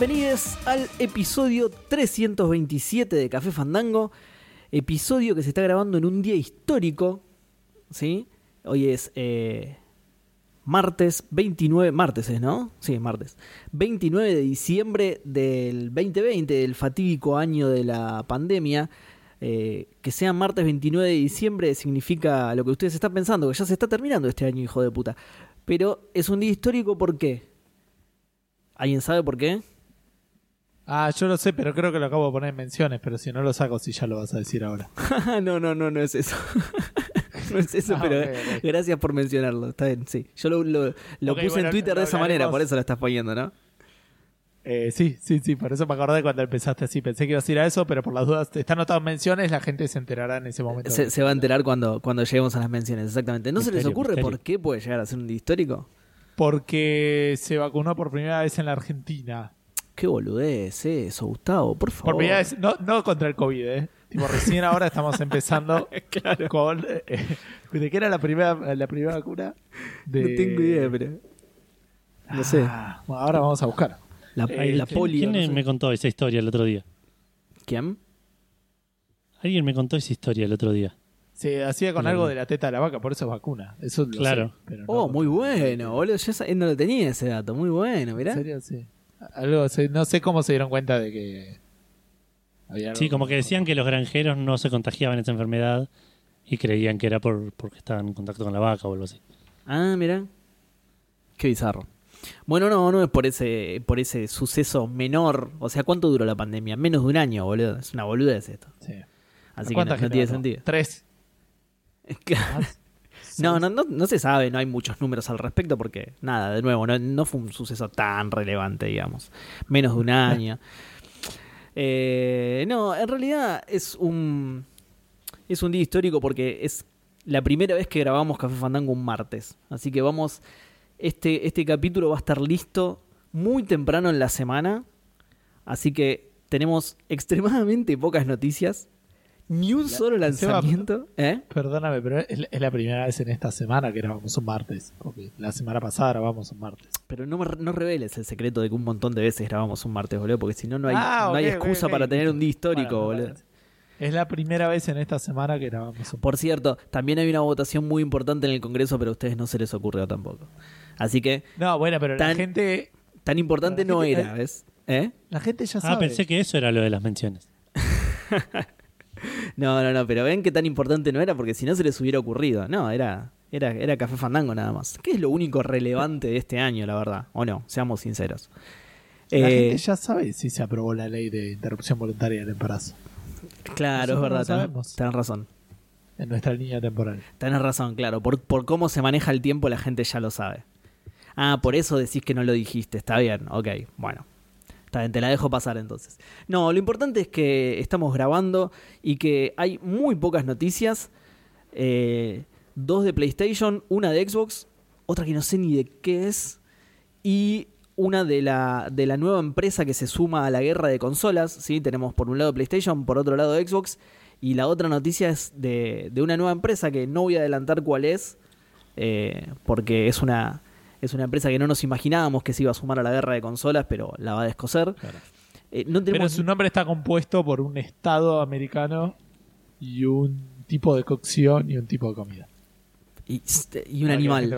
Bienvenidos al episodio 327 de Café Fandango. Episodio que se está grabando en un día histórico. ¿Sí? Hoy es eh, martes 29, martes es, ¿no? Sí, martes. 29 de diciembre del 2020, del fatídico año de la pandemia. Eh, que sea martes 29 de diciembre significa lo que ustedes están pensando, que ya se está terminando este año, hijo de puta. Pero es un día histórico, ¿por qué? ¿Alguien sabe por qué? Ah, yo lo sé, pero creo que lo acabo de poner en menciones, pero si no lo saco, si ya lo vas a decir ahora. no, no, no, no es eso. no es eso, Ah, pero gracias por mencionarlo. Está bien, sí. Yo lo, lo- lo Ok, puse bueno, en Twitter de esa manera, por eso lo estás poniendo, ¿no? Eh, sí, sí, sí, por eso me acordé cuando empezaste así. Pensé que ibas a ir a eso, pero por las dudas, está anotado en menciones, la gente se enterará en ese momento. Se, se va a enterar cuando, cuando lleguemos a las menciones, exactamente. ¿No se les ocurre misterio. por qué puede llegar a ser un día histórico? Porque se vacunó por primera vez en la Argentina. Qué boludez eso, Gustavo, por favor. Por primera vez, no, no contra el COVID, ¿eh? Tipo, recién ahora estamos empezando con... eh, ¿De qué era la primera, la primera vacuna? De... No tengo idea, pero... No sé. Ah, bueno, ahora vamos a buscar. La, Eh, la polio. ¿Quién no sé. me contó esa historia el otro día? ¿Quién? Alguien me contó esa historia el otro día. Se hacía con Claro. algo de la teta de la vaca, por eso es vacuna. Eso lo Claro. sé, pero no- Oh, muy bueno, boludo. Yo sa- no lo tenía ese dato. Muy bueno, mirá. ¿En serio? Sí. Algo, no sé cómo se dieron cuenta de que había algo Sí, como que decían que los granjeros no se contagiaban esa enfermedad y creían que era por, porque estaban en contacto con la vaca o algo así. Ah, mira. Qué bizarro. Bueno, no, no es por ese, por ese suceso menor. O sea, ¿cuánto duró la pandemia? Menos de un año, boludo. Es una boludez esto. Sí. Así que no, ¿Cuánta no tiene sentido. Tres. No, no, no, no se sabe, no hay muchos números al respecto porque, nada, de nuevo, no, no fue un suceso tan relevante, digamos. Menos de un año. Eh, no, en realidad es un, es un día histórico porque es la primera vez que grabamos Café Fandango un martes. Así que vamos, este, este capítulo va a estar listo muy temprano en la semana. Así que tenemos extremadamente pocas noticias. Ni un solo Seba, lanzamiento. ¿Eh? Perdóname, pero es, es la primera vez en esta semana que grabamos un martes. Porque la semana pasada grabamos un martes. Pero no, reveles el secreto de que un montón de veces grabamos un martes, boludo, porque si no, no hay, Ah, no hay excusa para tener un día histórico, Bueno, boludo. Es la primera vez en esta semana que grabamos un Por cierto, también hay una votación muy importante en el Congreso, pero a ustedes no se les ocurrió tampoco. Así que, No, bueno, pero la gente. tan importante no era, ¿ves? ¿Eh? La gente ya sabe. Ah, pensé que eso era lo de las menciones. No, no, no, pero ven que tan importante no era porque si no se les hubiera ocurrido. No, era, era, era Café Fandango nada más. Que es lo único relevante de este año, la verdad. O no, seamos sinceros. La Eh, gente ya sabe si se aprobó la ley de interrupción voluntaria del embarazo. claro, es verdad, sabemos. tenés razón. En nuestra línea temporal. Tenés razón, claro. Por, por cómo se maneja el tiempo, la gente ya lo sabe. Ah, por eso decís que no lo dijiste. Está bien, ok. Bueno. Está bien, te la dejo pasar entonces. No, lo importante es que estamos grabando y que hay muy pocas noticias. Eh, dos de PlayStation, una de Xbox, otra que no sé ni de qué es. Y una de la, de la nueva empresa que se suma a la guerra de consolas. ¿sí? Tenemos por un lado PlayStation, por otro lado Xbox. Y la otra noticia es de, de una nueva empresa que no voy a adelantar cuál es, eh, porque es una, es una empresa que no nos imaginábamos que se iba a sumar a la guerra de consolas, pero la va a descoser. Eh, no Pero su nombre está compuesto por un estado americano y un tipo de cocción y un tipo de comida. y, y un animal.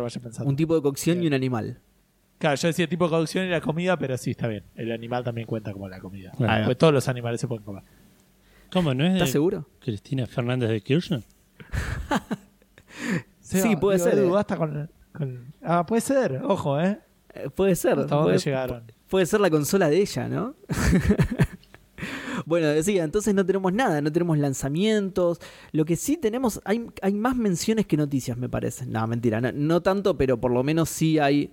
Un tipo de cocción y un animal. Claro, yo decía tipo de cocción y la comida, pero sí, está bien. El animal también cuenta como la comida. Claro. Pues todos los animales se pueden comer. ¿Cómo? ¿No es ¿Estás de seguro? Cristina Fernández de Kirchner? Sí, puede ser, Edu, eh. basta con, con- Ah, puede ser, ojo, ¿eh? Eh, puede ser. ¿Hasta dónde puede, llegaron? puede ser la consola de ella, ¿no? bueno, decía, entonces no tenemos nada, no tenemos lanzamientos. Lo que sí tenemos, hay, hay más menciones que noticias, me parece. No, mentira, no, no tanto, pero por lo menos sí hay.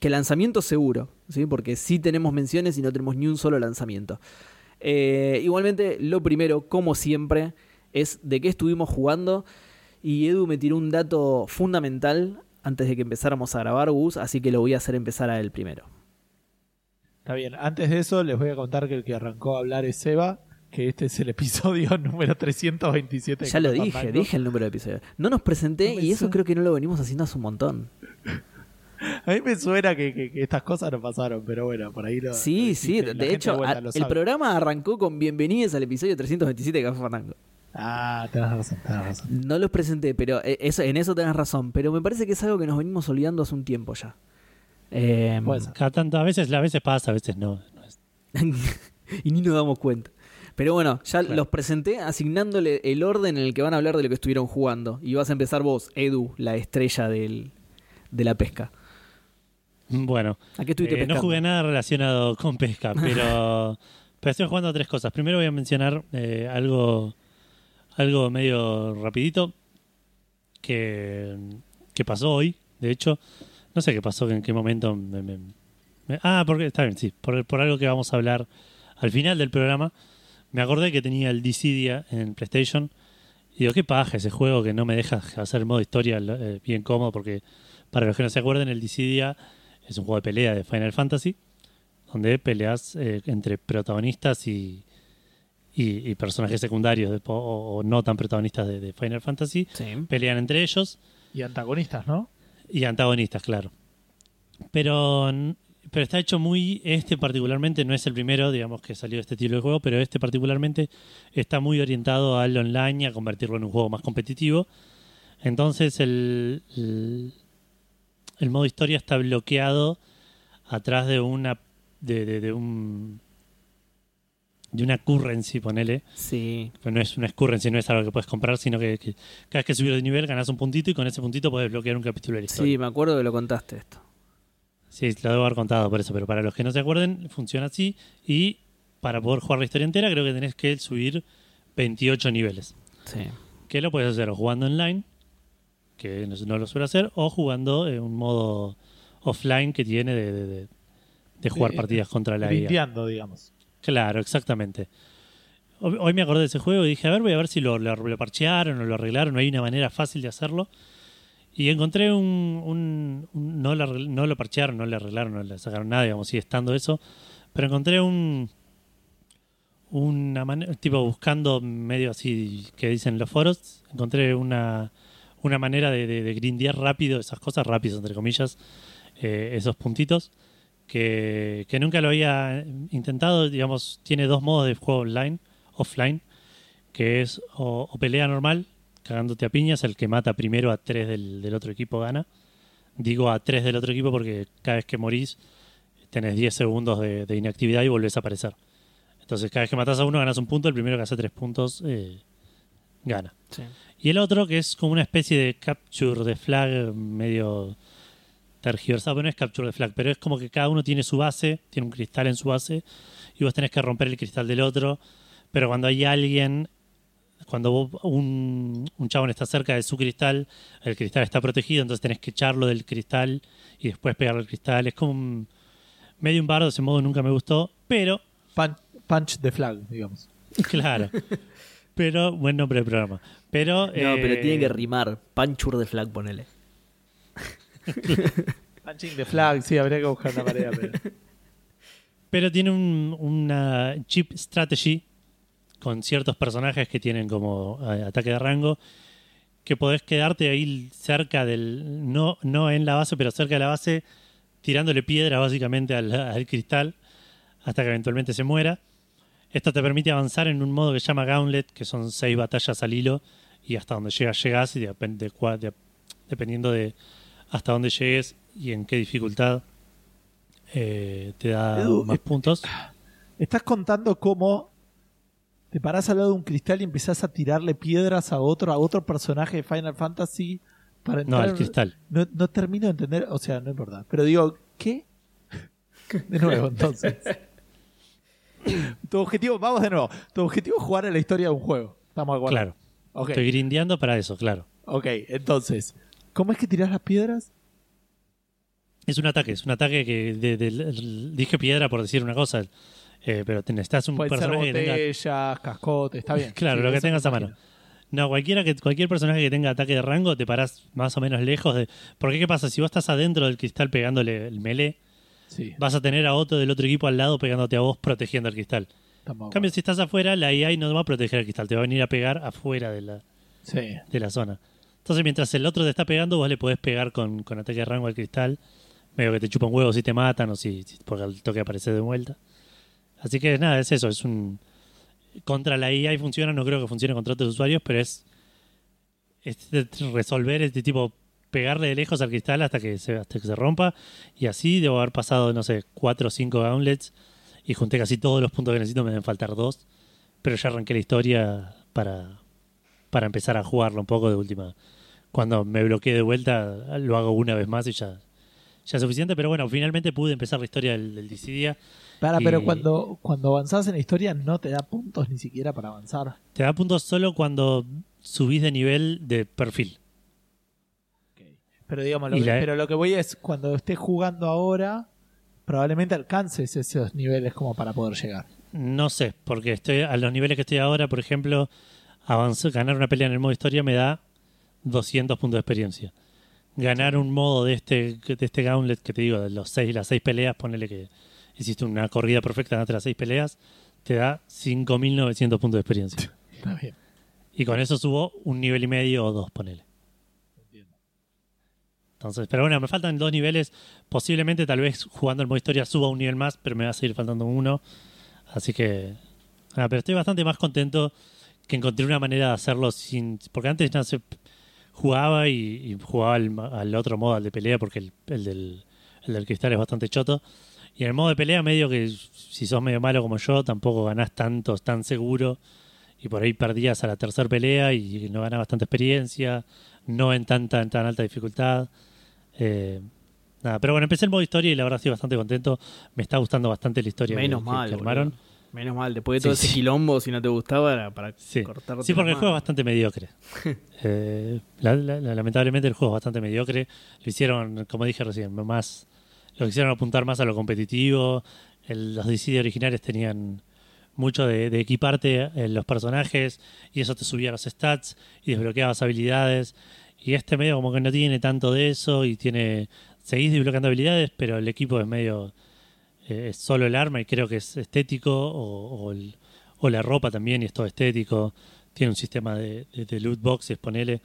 Que lanzamiento seguro, ¿sí? Porque sí tenemos menciones y no tenemos ni un solo lanzamiento. Eh, igualmente, lo primero, como siempre, es de qué estuvimos jugando. Y Edu me tiró un dato fundamental antes de que empezáramos a grabar, Gus, así que lo voy a hacer empezar a él primero. Está bien, antes de eso les voy a contar que el que arrancó a hablar es Seba, que este es el episodio número 327. de Ya lo dije, Fandango. dije el número de episodio. No nos presenté No y eso creo que no lo venimos haciendo hace un montón. A mí me suena que, que- que estas cosas no pasaron, pero bueno, por ahí lo. Sí, lo sí. De hecho, vuelta a- lo el programa arrancó con bienvenidos al episodio 327 de Café Fandango. Ah, tenés razón, tenés razón. No los presenté, pero eh, eso, en eso tenés razón. Pero me parece que es algo que nos venimos olvidando hace un tiempo ya. Eh, Puede ser. Cada tanto, a veces, a veces pasa, a veces no. no es- y ni nos damos cuenta. Pero bueno, ya Claro. los presenté asignándole el orden en el que van a hablar de lo que estuvieron jugando. Y vas a empezar vos, Edu, la estrella del, de la pesca. Bueno, ¿A qué estuviste eh, no jugué nada relacionado con pesca, pero, pero estoy jugando a tres cosas. Primero voy a mencionar eh, algo, algo medio rapidito que, que pasó hoy. De hecho, no sé qué pasó, en qué momento. me- me- ah, porque está bien, sí, por, por algo que vamos a hablar al final del programa. Me acordé que tenía el Dissidia en PlayStation. Y digo, qué paja ese juego que no me deja hacer modo historia eh, bien cómodo. Porque para los que no se acuerden, el Dissidia es un juego de pelea de Final Fantasy. Donde peleas eh, entre protagonistas y, y, y personajes secundarios de- o, o no tan protagonistas de, de Final Fantasy. Sí. Pelean entre ellos Y antagonistas, ¿no? y antagonistas, claro. Pero, pero está hecho muy. Este, particularmente, no es el primero, digamos, que salió de este estilo de juego, pero este, particularmente, está muy orientado al online y a convertirlo en un juego más competitivo. Entonces, el, el, el modo historia está bloqueado atrás de una. de, de, de un. De una currency, ponele. Sí. Pero no es una currency, no es algo que puedes comprar, sino que, que cada vez que subes de nivel ganas un puntito y con ese puntito puedes bloquear un capítulo de la historia. Sí, me acuerdo que lo contaste esto. Sí, lo debo haber contado por eso, pero para los que no se acuerden, funciona así. Y para poder jugar la historia entera, creo que tenés que subir 28 niveles. Sí. Que lo puedes hacer o jugando online, que no, lo suelo hacer, o jugando en un modo offline que tiene de, de- de- de jugar partidas contra la IA. Limpiando, digamos. Claro, exactamente. Hoy me acordé de ese juego y dije, a ver, voy a ver si lo, parchearon o lo arreglaron, no hay una manera fácil de hacerlo. Y encontré un... no, lo, arregl- no lo parchearon, no le arreglaron, no le sacaron nada, digamos, estando eso. Pero encontré un... Una manera, tipo buscando medio así que dicen los foros, encontré una, una manera de grindear rápido esas cosas, rápidas entre comillas, eh, esos puntitos que, que nunca lo había intentado. Digamos, tiene dos modos de juego online, offline, que es o, o pelea normal, cagándote a piñas, el que mata primero a tres del, del otro equipo gana. Digo a tres del otro equipo porque cada vez que morís tenés 10 segundos de, de inactividad y volvés a aparecer. Entonces, cada vez que matas a uno ganas un punto, el primero que hace tres puntos eh, gana. Sí. Y el otro que es como una especie de capture de flag medio tergiversado, pero no es capture de flag, pero es como que cada uno tiene su base, tiene un cristal en su base, y vos tenés que romper el cristal del otro, pero cuando hay alguien, cuando vos- un, un chabón está cerca de su cristal, el cristal está protegido, entonces tenés que echarlo del cristal y después pegarle al cristal. Es como un, medio un bardo, ese modo nunca me gustó, pero Punch, punch the flag, digamos. claro. Pero, buen nombre del programa. Pero, No, pero eh, tiene que rimar. Panchur de flag, ponele. Punching the flag, sí, habría que buscar la manera. Pero... Tiene un- una chip strategy con ciertos personajes que tienen como eh, ataque de rango que podés quedarte ahí cerca del no no en la base pero cerca de la base tirándole piedra básicamente al, al cristal hasta que eventualmente se muera esto te permite avanzar en un modo que se llama Gauntlet que son seis batallas al hilo y hasta donde llegas llegas y depende de- dependiendo de hasta dónde llegues y en qué dificultad eh, te da Edu, más eh, puntos. Estás contando cómo te parás al lado de un cristal y empezás a tirarle piedras a otro, a otro personaje de Final Fantasy para No, entrar. al cristal. No, no termino de entender, o sea, no es verdad. Pero digo, ¿qué? De nuevo, entonces. tu objetivo, vamos de nuevo. Tu objetivo es jugar a la historia de un juego. Estamos de acuerdo. Claro. Estoy grindeando para eso, claro. ok, entonces, ¿cómo es que tirás las piedras? Es un ataque, es un ataque que de- de- de- dije piedra por decir una cosa, eh, pero necesitas un Pueden ser personaje que tenga botellas, cascotes, está bien. Claro, Sí, lo que tengas a mano. No, cualquiera que, cualquier personaje que tenga ataque de rango te parás más o menos lejos de. Porque qué pasa, si vos estás adentro del cristal pegándole el melee, Sí, vas a tener a otro del otro equipo al lado pegándote a vos protegiendo el cristal. En cambio, si estás afuera, la AI no va a proteger el cristal, te va a venir a pegar afuera de la. Sí. de la zona. Entonces, mientras el otro te está pegando, vos le podés pegar con, con ataque de rango al cristal. Medio que te chupan huevos si te matan o si, si- porque toque aparece de vuelta. Así que nada, es eso, es un contra la IA funciona, no creo que funcione contra otros usuarios, pero es, es resolver este tipo pegarle de lejos al cristal hasta que se hasta que se rompa. Y así debo haber pasado no sé cuatro o cinco gauntlets y junté casi todos los puntos que necesito me deben faltar dos. Pero ya arranqué la historia para para empezar a jugarlo un poco de última cuando me bloqueé de vuelta lo hago una vez más y ya ya es suficiente pero bueno finalmente pude empezar la historia del, del Dissidia Para, Y- pero cuando, cuando avanzás en la historia no te da puntos ni siquiera para avanzar. te da puntos solo cuando subís de nivel de perfil Pero digamos, lo que, la- pero lo que voy es, cuando estés jugando ahora, probablemente alcances esos niveles como para poder llegar. No sé, porque estoy a los niveles que estoy ahora, por ejemplo, avanzar, ganar una pelea en el modo historia me da 200 puntos de experiencia. Ganar un modo de este de este gauntlet que te digo, de los seis, las seis peleas, ponele que hiciste una corrida perfecta entre las seis peleas, te da 5.900 puntos de experiencia. Está bien. Y con eso subo un nivel y medio o dos, ponele. Entonces, pero bueno, me faltan dos niveles. Posiblemente, tal vez jugando el modo historia suba un nivel más, pero me va a seguir faltando uno. Así que. nada, pero estoy bastante más contento que encontré una manera de hacerlo sin. Porque antes no sé, jugaba y, y jugaba al, al otro modo, al de pelea, porque el, el del, el del cristal es bastante choto. Y en el modo de pelea, medio que si sos medio malo como yo, tampoco ganás tanto, tan seguro. Y por ahí perdías a la tercera pelea y no ganabas tanta experiencia, no en tanta en tan alta dificultad. Eh, nada, pero bueno, empecé el modo historia y la verdad estoy bastante contento. Me está gustando bastante la historia Menos que, mal. que boludo. Menos mal. Después de Sí, todo ese sí. quilombo, si no te gustaba, era para Sí, cortarte sí porque el juego es bastante mediocre. Eh, la- la- la- lamentablemente el juego es bastante mediocre. Lo hicieron, como dije recién, más lo quisieron apuntar más a lo competitivo. El- los DC originales tenían mucho de, de equiparte en los personajes y eso te subía los stats y desbloqueabas habilidades. Y este medio como que no tiene tanto de eso y tiene seguís desbloqueando habilidades, pero el equipo es medio eh, es solo el arma y creo que es estético o, o la ropa también y es todo estético. Tiene un sistema de, loot boxes, ponele,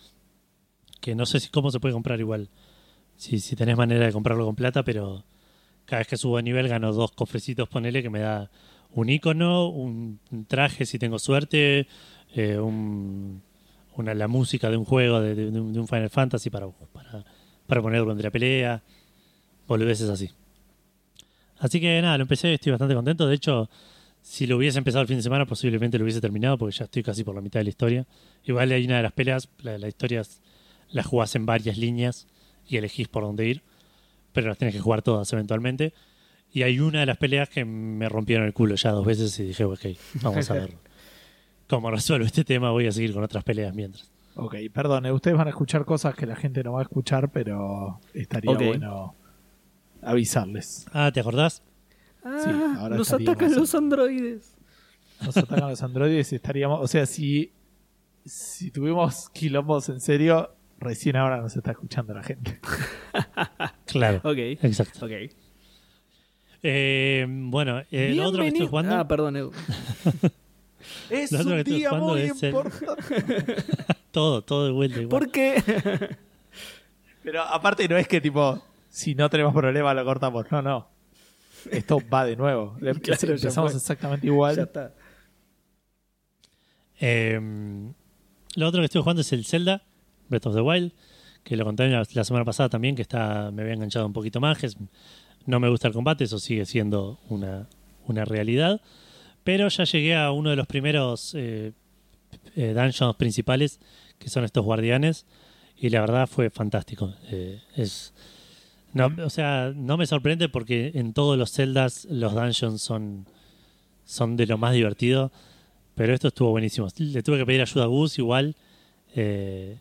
que no sé si cómo se puede comprar igual. Si, si tenés manera de comprarlo con plata, pero cada vez que subo de nivel gano dos cofrecitos, ponele, que me da un icono, un, traje si tengo suerte, eh, un- una, la música de un juego, de un Final Fantasy para, para, para poner durante la pelea, boludeces así. Así que nada, lo empecé, estoy bastante contento. De hecho, si lo hubiese empezado el fin de semana, posiblemente lo hubiese terminado, porque ya estoy casi por la mitad de la historia. Igual hay una de las peleas, la, la historia la jugás en varias líneas y elegís por dónde ir, pero las tienes que jugar todas eventualmente. Y hay una de las peleas que me rompieron el culo ya dos veces y dije, ok, vamos a ver cómo resuelvo este tema, voy a seguir con otras peleas mientras. Ok, perdón, eh, ustedes van a escuchar cosas que la gente no va a escuchar, pero estaría bueno avisarles. Ah, ¿te acordás? Sí, Ah, ahora nos atacan los androides. Nos atacan los androides y estaríamos. O sea, si, si tuvimos quilombos en serio, recién ahora nos está escuchando la gente. Claro. Ok. Exacto. Ok. Eh, bueno, eh, lo otro que estoy jugando... Ah, perdón, Edu. Es Lo otro que un estoy día jugando muy es el- importante. Todo, todo de vuelta igual. ¿Por qué? Pero aparte no es que tipo, si no tenemos problema lo cortamos. No, no. Esto va de nuevo. Le- Claro, ya empezamos exactamente igual. ya está. Eh, lo otro que estoy jugando es el Zelda, Breath of the Wild, que lo conté la, la semana pasada también, que está me había enganchado un poquito más. que es- no me gusta el combate, eso sigue siendo una, una realidad. Pero ya llegué a uno de los primeros eh, eh, dungeons principales, que son estos guardianes, y la verdad fue fantástico. Eh, es, no, o sea, no me sorprende porque en todos los Zeldas los dungeons son, son de lo más divertido. Pero esto estuvo buenísimo. Le tuve que pedir ayuda a Gus igual. eh,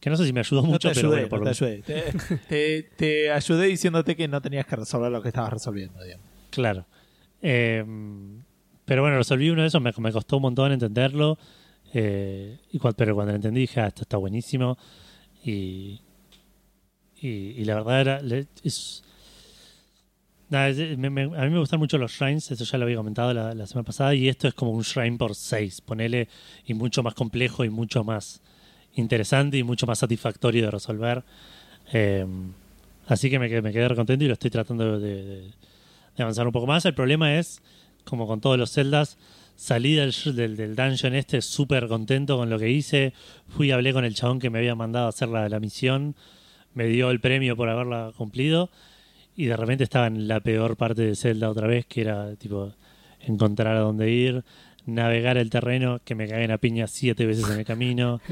que no sé si me ayudó No mucho, te pero bueno, por no lo- te ayudé. Te, te- te ayudé diciéndote que no tenías que resolver lo que estabas resolviendo. digamos. Claro. Eh, pero bueno, resolví uno de esos, me, me costó un montón entenderlo. eh, y pero cuando lo entendí dije, ah, esto está buenísimo. Y, y, y la verdad era. es- nada, es- me- me- a mí me gustan mucho los shrines, eso ya lo había comentado la, la semana pasada. Y esto es como un shrine por 6, ponele, y mucho más complejo y mucho más interesante y mucho más satisfactorio de resolver. Eh, Así que me me quedé contento y lo estoy tratando de, de- de avanzar un poco más. El problema es, como con todos los celdas, salí del, del, del dungeon este súper contento con lo que hice. Fui y hablé con el chabón que me había mandado a hacer la, la misión. Me dio el premio por haberla cumplido. Y de repente estaba en la peor parte de Zelda otra vez, que era tipo encontrar a dónde ir, navegar el terreno, que me caguen a piña siete veces en el camino.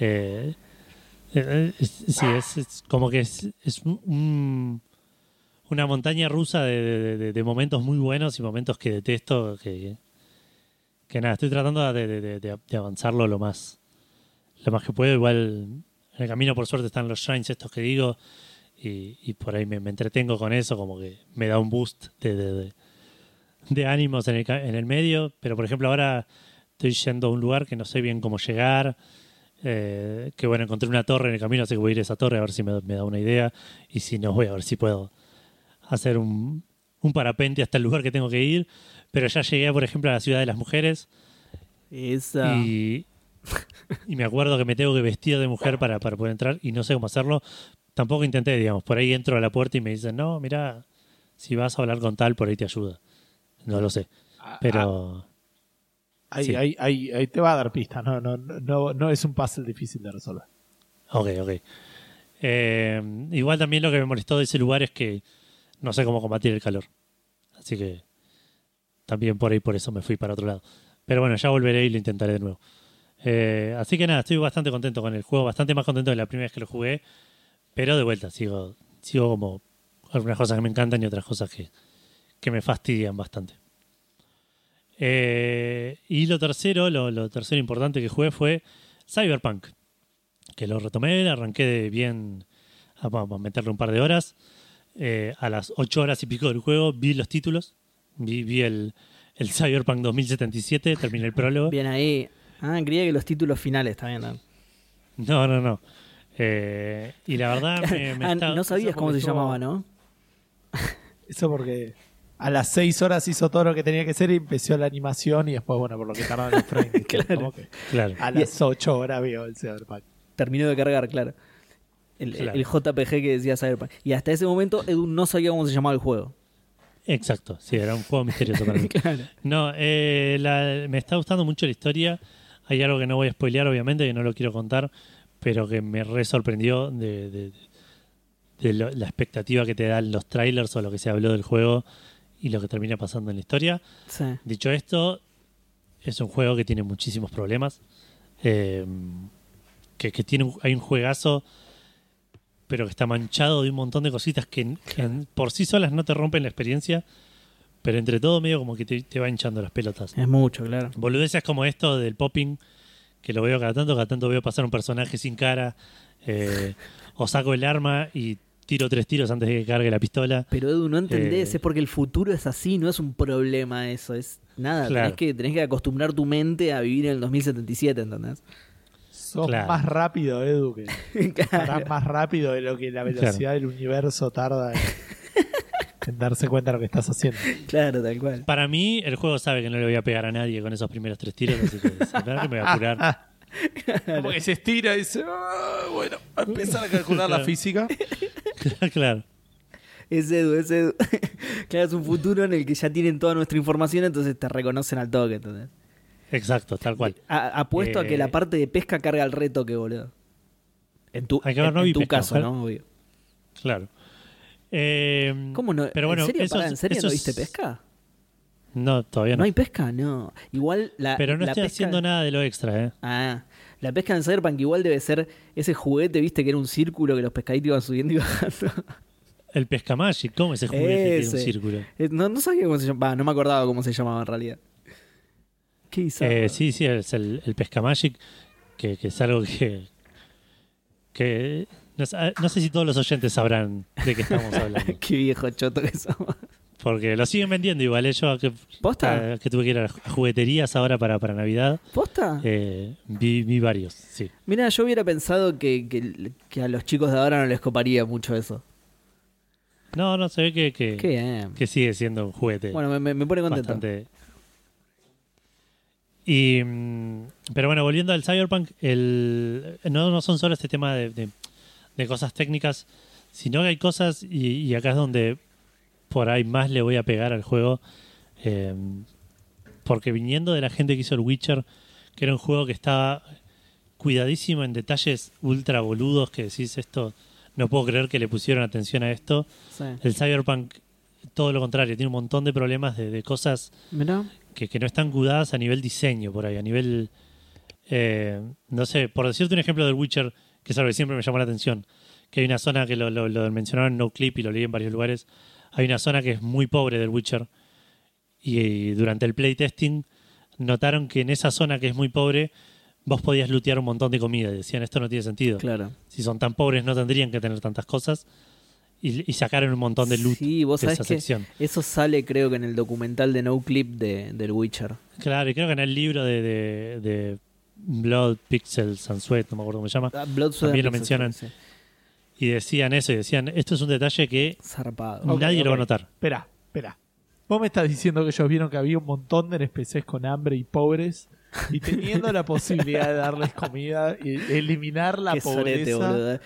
Eh, eh, es- sí, es, es como que es, es un- un- una montaña rusa de, de- de- de momentos muy buenos y momentos que detesto. Que, que nada, estoy tratando de avanzarlo lo más, lo más que puedo. Igual en el camino, por suerte, están los shrines estos que digo. Y, y por ahí me, me entretengo con eso, como que me da un boost de, de- de- de ánimos en el, en el medio. Pero por ejemplo, ahora estoy yendo a un lugar que no sé bien cómo llegar. eh, que bueno, encontré una torre en el camino, así que voy a ir a esa torre a ver si me, me da una idea. Y si no, voy a ver si puedo hacer un, un parapente hasta el lugar que tengo que ir. Pero ya llegué, por ejemplo, a la ciudad de las mujeres. Esa. Y, y me acuerdo que me tengo que vestir de mujer para, para poder entrar y no sé cómo hacerlo. Tampoco intenté, digamos. Por ahí entro a la puerta y me dicen, no, mira, si vas a hablar con tal, por ahí te ayuda. No lo sé. Ah, Pero Ahí, Sí. ahí, ahí, ahí te va a dar pistas, no, no, no, no es un puzzle difícil de resolver. Ok, ok. Eh, igual también lo que me molestó de ese lugar es que no sé cómo combatir el calor. Así que también por ahí por eso me fui para otro lado. Pero bueno, ya volveré y lo intentaré de nuevo. Eh, así que nada, estoy bastante contento con el juego, bastante más contento de la primera vez que lo jugué. Pero de vuelta, sigo, sigo como algunas cosas que me encantan y otras cosas que, que me fastidian bastante. Eh, y lo tercero, lo, lo tercero importante que jugué fue Cyberpunk que lo retomé, arranqué bien a, a meterle un par de horas. Eh, a las 8 horas y pico del juego vi los títulos, vi, vi el, el Cyberpunk 2077, terminé el prólogo. Bien ahí. Ah, creía que los títulos finales también. ¿no? No, no, no. Eh, y la verdad me, me Ah, está- no sabías cómo se estuvo- llamaba, ¿no? Eso porque a las 6 horas hizo todo lo que tenía que hacer y empezó la animación y después, bueno, por lo que tardaron en frame. Claro. que Claro. a las 8 horas vio el Cyberpunk. Terminó de cargar, claro. El, Claro. el JPG que decía Cyberpunk. Y hasta ese momento Edu no sabía cómo se llamaba el juego. Exacto, sí, era un juego misterioso para mí. claro. No, eh, la- me está gustando mucho la historia. Hay algo que no voy a spoilear, obviamente, que no lo quiero contar, pero que me re sorprendió de, de- de lo- la expectativa que te dan los trailers o lo que se habló del juego y lo que termina pasando en la historia. Sí. Dicho esto, es un juego que tiene muchísimos problemas. eh, que, que tiene un- hay un juegazo, pero que está manchado de un montón de cositas que, que por sí solas no te rompen la experiencia, pero entre todo medio como que te, te va hinchando las pelotas. Es mucho, claro. Boludeces como esto del popping, que lo veo cada tanto, cada tanto veo pasar un personaje sin cara, eh, o saco el arma y tiro tres tiros antes de que cargue la pistola. Pero Edu, no entendés, Eh. es porque el futuro es así, no es un problema eso, es nada, Claro. tenés, que, tenés que acostumbrar tu mente a vivir en el 2077, ¿entendés? Sos Claro. más rápido, Edu, que Claro. más rápido de lo que la velocidad del universo tarda en darse cuenta de lo que estás haciendo. Claro, tal cual. Para mí, el juego sabe que no le voy a pegar a nadie con esos primeros tres tiros, así que que me voy a apurar. Como que se estira y dice, "Ah, bueno, a empezar a calcular la física. claro. Es Edu, es Edu. claro, es un futuro en el que ya tienen toda nuestra información, entonces te reconocen al toque, ¿entendés? Exacto, tal cual. A- apuesto a que Eh. la parte de pesca carga el retoque, boludo. En tu, Hay que ver, en- no en tu pesca, caso. ¿no? Obvio. Claro. Eh, ¿Cómo no? Pero bueno, ¿En serio, eso Pará, es- ¿en serio no viste pesca? No, todavía ¿No no. hay pesca? No. Igual la. Pero no la estoy pesca- haciendo nada de lo extra, ¿eh? Ah, la pesca en Cyberpunk igual debe ser ese juguete, viste, que era un círculo que los pescaditos iban subiendo y bajando. El Pesca Magic, ¿cómo ese juguete que Ese. tiene un círculo? Eh, no, no sabía cómo se llamaba, no me acordaba cómo se llamaba en realidad. ¿Qué hizo? Eh, sí, sí, es el, el Pesca Magic, que, que es algo que. que no, sé- no sé si todos los oyentes sabrán de qué estamos hablando. Qué viejo choto que somos. Porque lo siguen vendiendo igual. eh, Yo que, ¿Posta? a- que tuve que ir a jugueterías ahora para, para Navidad, ¿Posta? eh, vi, vi varios, sí. Mira, yo hubiera pensado que, que- que a los chicos de ahora no les coparía mucho eso. No, no, se ve que, que, Qué sigue siendo un juguete. Bueno, me, me- me pone contento. bastante. Y, mm, pero bueno, volviendo al Cyberpunk, el, no, no son solo este tema de, de- de cosas técnicas, sino que hay cosas, y, y acá es donde por ahí más le voy a pegar al juego, eh, porque viniendo de la gente que hizo el Witcher, que era un juego que estaba cuidadísimo en detalles ultra boludos, que decís esto, no puedo creer que le pusieron atención a esto. Sí. El Cyberpunk, todo lo contrario, tiene un montón de problemas de, de cosas que, que no están cuidadas a nivel diseño por ahí, a nivel, eh, no sé, por decirte un ejemplo del Witcher, que es algo que siempre me llamó la atención, que hay una zona que lo, lo, lo mencionaron en No Clip y lo leí en varios lugares, hay una zona que es muy pobre del Witcher y, durante el playtesting notaron que en esa zona que es muy pobre vos podías lootear un montón de comida y decían esto no tiene sentido. Claro. Si son tan pobres no tendrían que tener tantas cosas y, y sacaron un montón de loot Sí, vos de sabés esa que sección. eso sale creo que en el documental de No Clip de, del Witcher. Claro, y creo que en el libro de, de, de Blood, Pixels and Sweat, no me acuerdo cómo se llama, Ah, Blood, Sweat También lo Pixels, mencionan. sí. y decían eso, y decían, esto es un detalle que Zarpado. Nadie lo va a notar. Espera, espera. Vos me estás diciendo que ellos vieron que había un montón de NPCs con hambre y pobres y teniendo la posibilidad de darles comida y eliminar la Qué pobreza. boludo.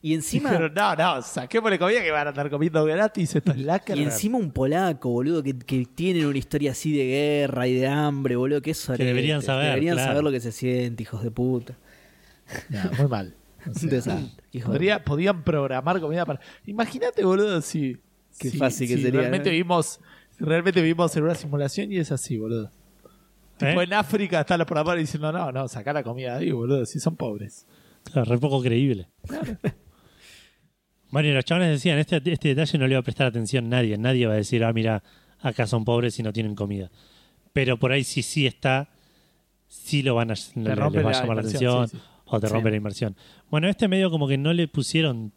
Y- encima, Dijeron, no, no, saquémosle comida que van a andar comiendo gratis. Esto es la y encima un polaco, boludo, que, que tienen una historia así de guerra y de hambre, boludo, que eso deberían saber, Deberían claro. saber lo que se siente, hijos de puta. No, muy mal. O sea, Un desastre, hijo de podría- podían programar comida para. Imagínate, boludo, si. Qué si- fácil que si sería, Realmente ¿no? vimos. si Realmente vivimos en una simulación y es así, boludo. ¿Eh? Tipo en África están los programadores diciendo, no, no, saca la comida de ahí, boludo, si son pobres. Claro, re poco creíble. Bueno, y los chavales decían, este, este detalle no le va a prestar atención nadie. Nadie va a decir, ah, mira, acá son pobres y no tienen comida. Pero por ahí sí, sí está, sí lo van a, le- les va a la llamar la atención sí, sí. o te Sí. rompe la inmersión. Bueno, este medio como que no le pusieron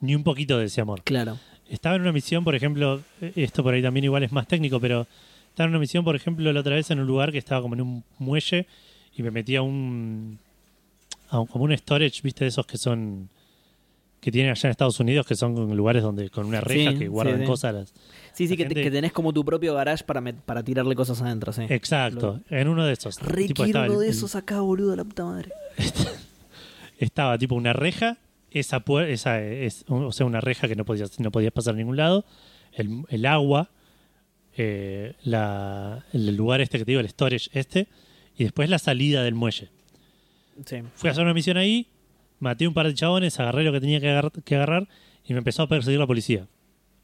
ni un poquito de ese amor. Claro. Estaba en una misión, por ejemplo, esto por ahí también igual es más técnico, pero estaba en una misión, por ejemplo, la otra vez en un lugar que estaba como en un muelle y me metí a un, a un- como un storage, viste, de esos que son que tienen allá en Estados Unidos, que son lugares donde con una reja Sí, que guardan sí, sí. cosas. las- Sí, sí, La que, te- gente- que tenés como tu propio garage para, met- para tirarle cosas adentro, sí. Exacto, en uno de esos. Re Tipo, quiero estaba uno de esos acá, boludo, la puta madre. estaba tipo una reja, esa, esa es, o sea, una reja que no podías, no podías pasar a ningún lado, el, el agua, eh, la, el lugar este que te digo, el storage este, y después la salida del muelle. Sí. Fui a hacer una misión ahí, maté un par de chabones, agarré lo que tenía que, agar- que agarrar y me empezó a perseguir la policía.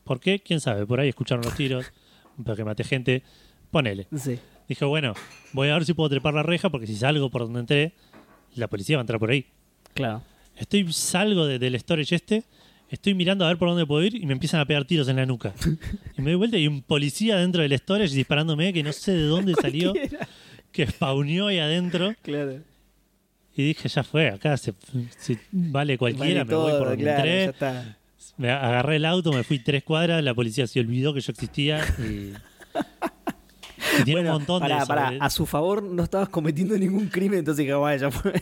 ¿Por qué? ¿Quién sabe? Por ahí escucharon los tiros, porque maté gente. Ponele. Sí. Dije, bueno, voy a ver si puedo trepar la reja, porque si salgo por donde entré, la policía va a entrar por ahí. Claro. Estoy, salgo de- del storage este, estoy mirando a ver por dónde puedo ir y me empiezan a pegar tiros en la nuca. Y me doy vuelta y un policía dentro del storage disparándome que no sé de dónde salió, que spawneó ahí adentro. Claro. Y dije, ya fue, acá se, se- vale cualquiera, Vale me voy por donde claro, ya entré. está. Me agarré el auto, me fui tres cuadras, la policía se olvidó que yo existía y... y tiene Bueno, un montón pará, de eso. pará. eh. A su favor no estabas cometiendo ningún crimen, entonces dije, vaya, ya fue.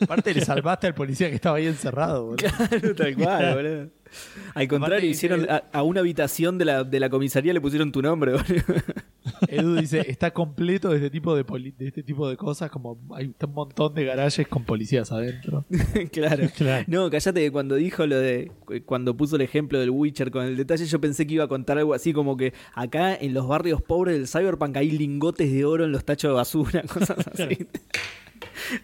Aparte le salvaste al policía que estaba ahí encerrado, boludo. Claro, tal cual, boludo. Al contrario, Aparte, hicieron a, a una habitación de la, de la comisaría le pusieron tu nombre. Edu dice, está completo de este tipo de, poli- de este tipo de cosas, como hay un montón de garajes con policías adentro. claro. Claro. No, callate que cuando dijo lo de. Cuando puso el ejemplo del Witcher con el detalle, yo pensé que iba a contar algo así como que acá en los barrios pobres del Cyberpunk hay lingotes de oro en los tachos de basura, cosas así.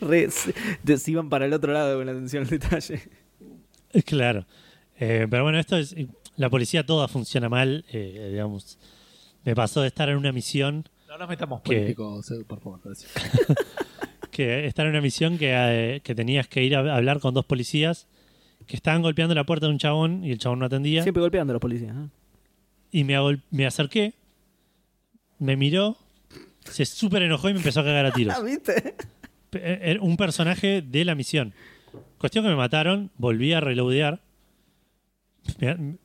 Re- se, se iban para el otro lado con la atención al detalle. Claro. Eh, pero bueno, esto es... La policía toda funciona mal, eh, digamos. Me pasó de estar en una misión No nos metamos ¿Qué? políticos, por favor. que estar en una misión que, eh, que tenías que ir a hablar con dos policías que estaban golpeando la puerta de un chabón y el chabón no atendía. Siempre golpeando a los policías. ¿eh? Y me, me acerqué, me miró, se súper enojó y me empezó a cagar a tiros. Ah, ¿viste? Era un personaje de la misión. Cuestión que me mataron, volví a reloadear.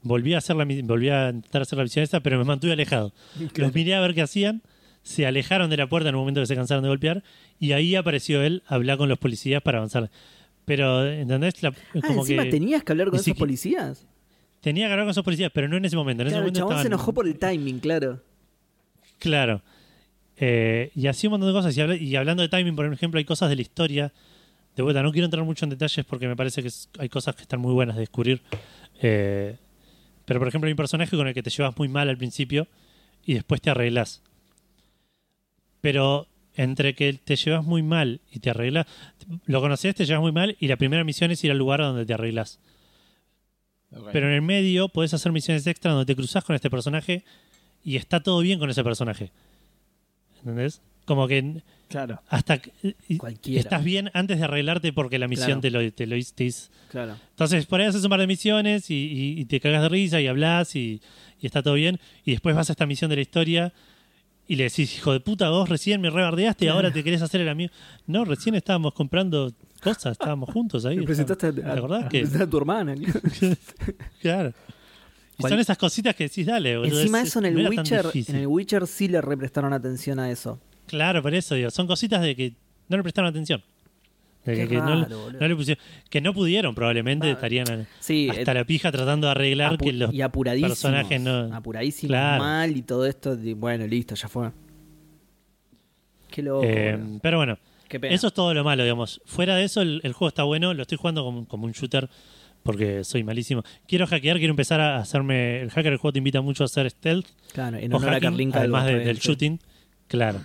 Volví a, hacer la, volví a intentar hacer la misión esta, pero me mantuve alejado. Los miré a ver qué hacían, se alejaron de la puerta en el momento que se cansaron de golpear, y ahí apareció él a hablar con los policías para avanzar. Pero, ¿entendés? La- Ah, como encima que tenías que hablar con esos policías. tenía que hablar con esos policías, pero no en ese momento. En ese Claro, el momento chabón se enojó por el timing, claro. Claro. Eh, y así un montón de cosas. Y, habla- y hablando de timing, por ejemplo, hay cosas de la historia De vuelta, no quiero entrar mucho en detalles porque me parece que hay cosas que están muy buenas de descubrir. Eh, pero, por ejemplo, hay un personaje con el que te llevas muy mal al principio y después te arreglas. Pero entre que te llevas muy mal y te arreglas, lo conoces, te llevas muy mal y la primera misión es ir al lugar donde te arreglas. Pero en el medio podés hacer misiones extra donde te cruzas con este personaje y está todo bien con ese personaje. ¿Entendés? Como que Claro. hasta Cualquiera. estás bien antes de arreglarte porque la misión Claro. te lo, te lo hiz- te hiz- Claro. Entonces, por ahí haces un par de misiones y, y- y te cagas de risa y hablas y, y está todo bien. Y después vas a esta misión de la historia y le decís, hijo de puta, vos recién me rebardeaste y ahora te querés hacer el amigo. No, recién estábamos comprando cosas, estábamos juntos ahí. Me presentaste a, ¿Te acordás que- a tu hermana. Claro. Y son esas cositas que decís, dale, boludo. Encima es- eso en el Witcher, en el Witcher sí le represtaron atención a eso. Claro, por eso digo, son cositas de que no le prestaron atención. De que, que no, raro, no le pusieron- que no pudieron, probablemente Ah, estarían Sí, hasta eh, la pija tratando de arreglar que los y personajes no. Apuradísimos Claro. mal y todo esto. de- bueno, listo, ya fue. Qué loco. Eh, pero bueno, eso es todo lo malo, digamos. Fuera de eso, el, el juego está bueno. Lo estoy jugando como, como un shooter porque soy malísimo. Quiero hackear, quiero empezar a hacerme. El hacker del juego te invita mucho a hacer stealth claro, en honor a hacking, además de- del shooting. Claro.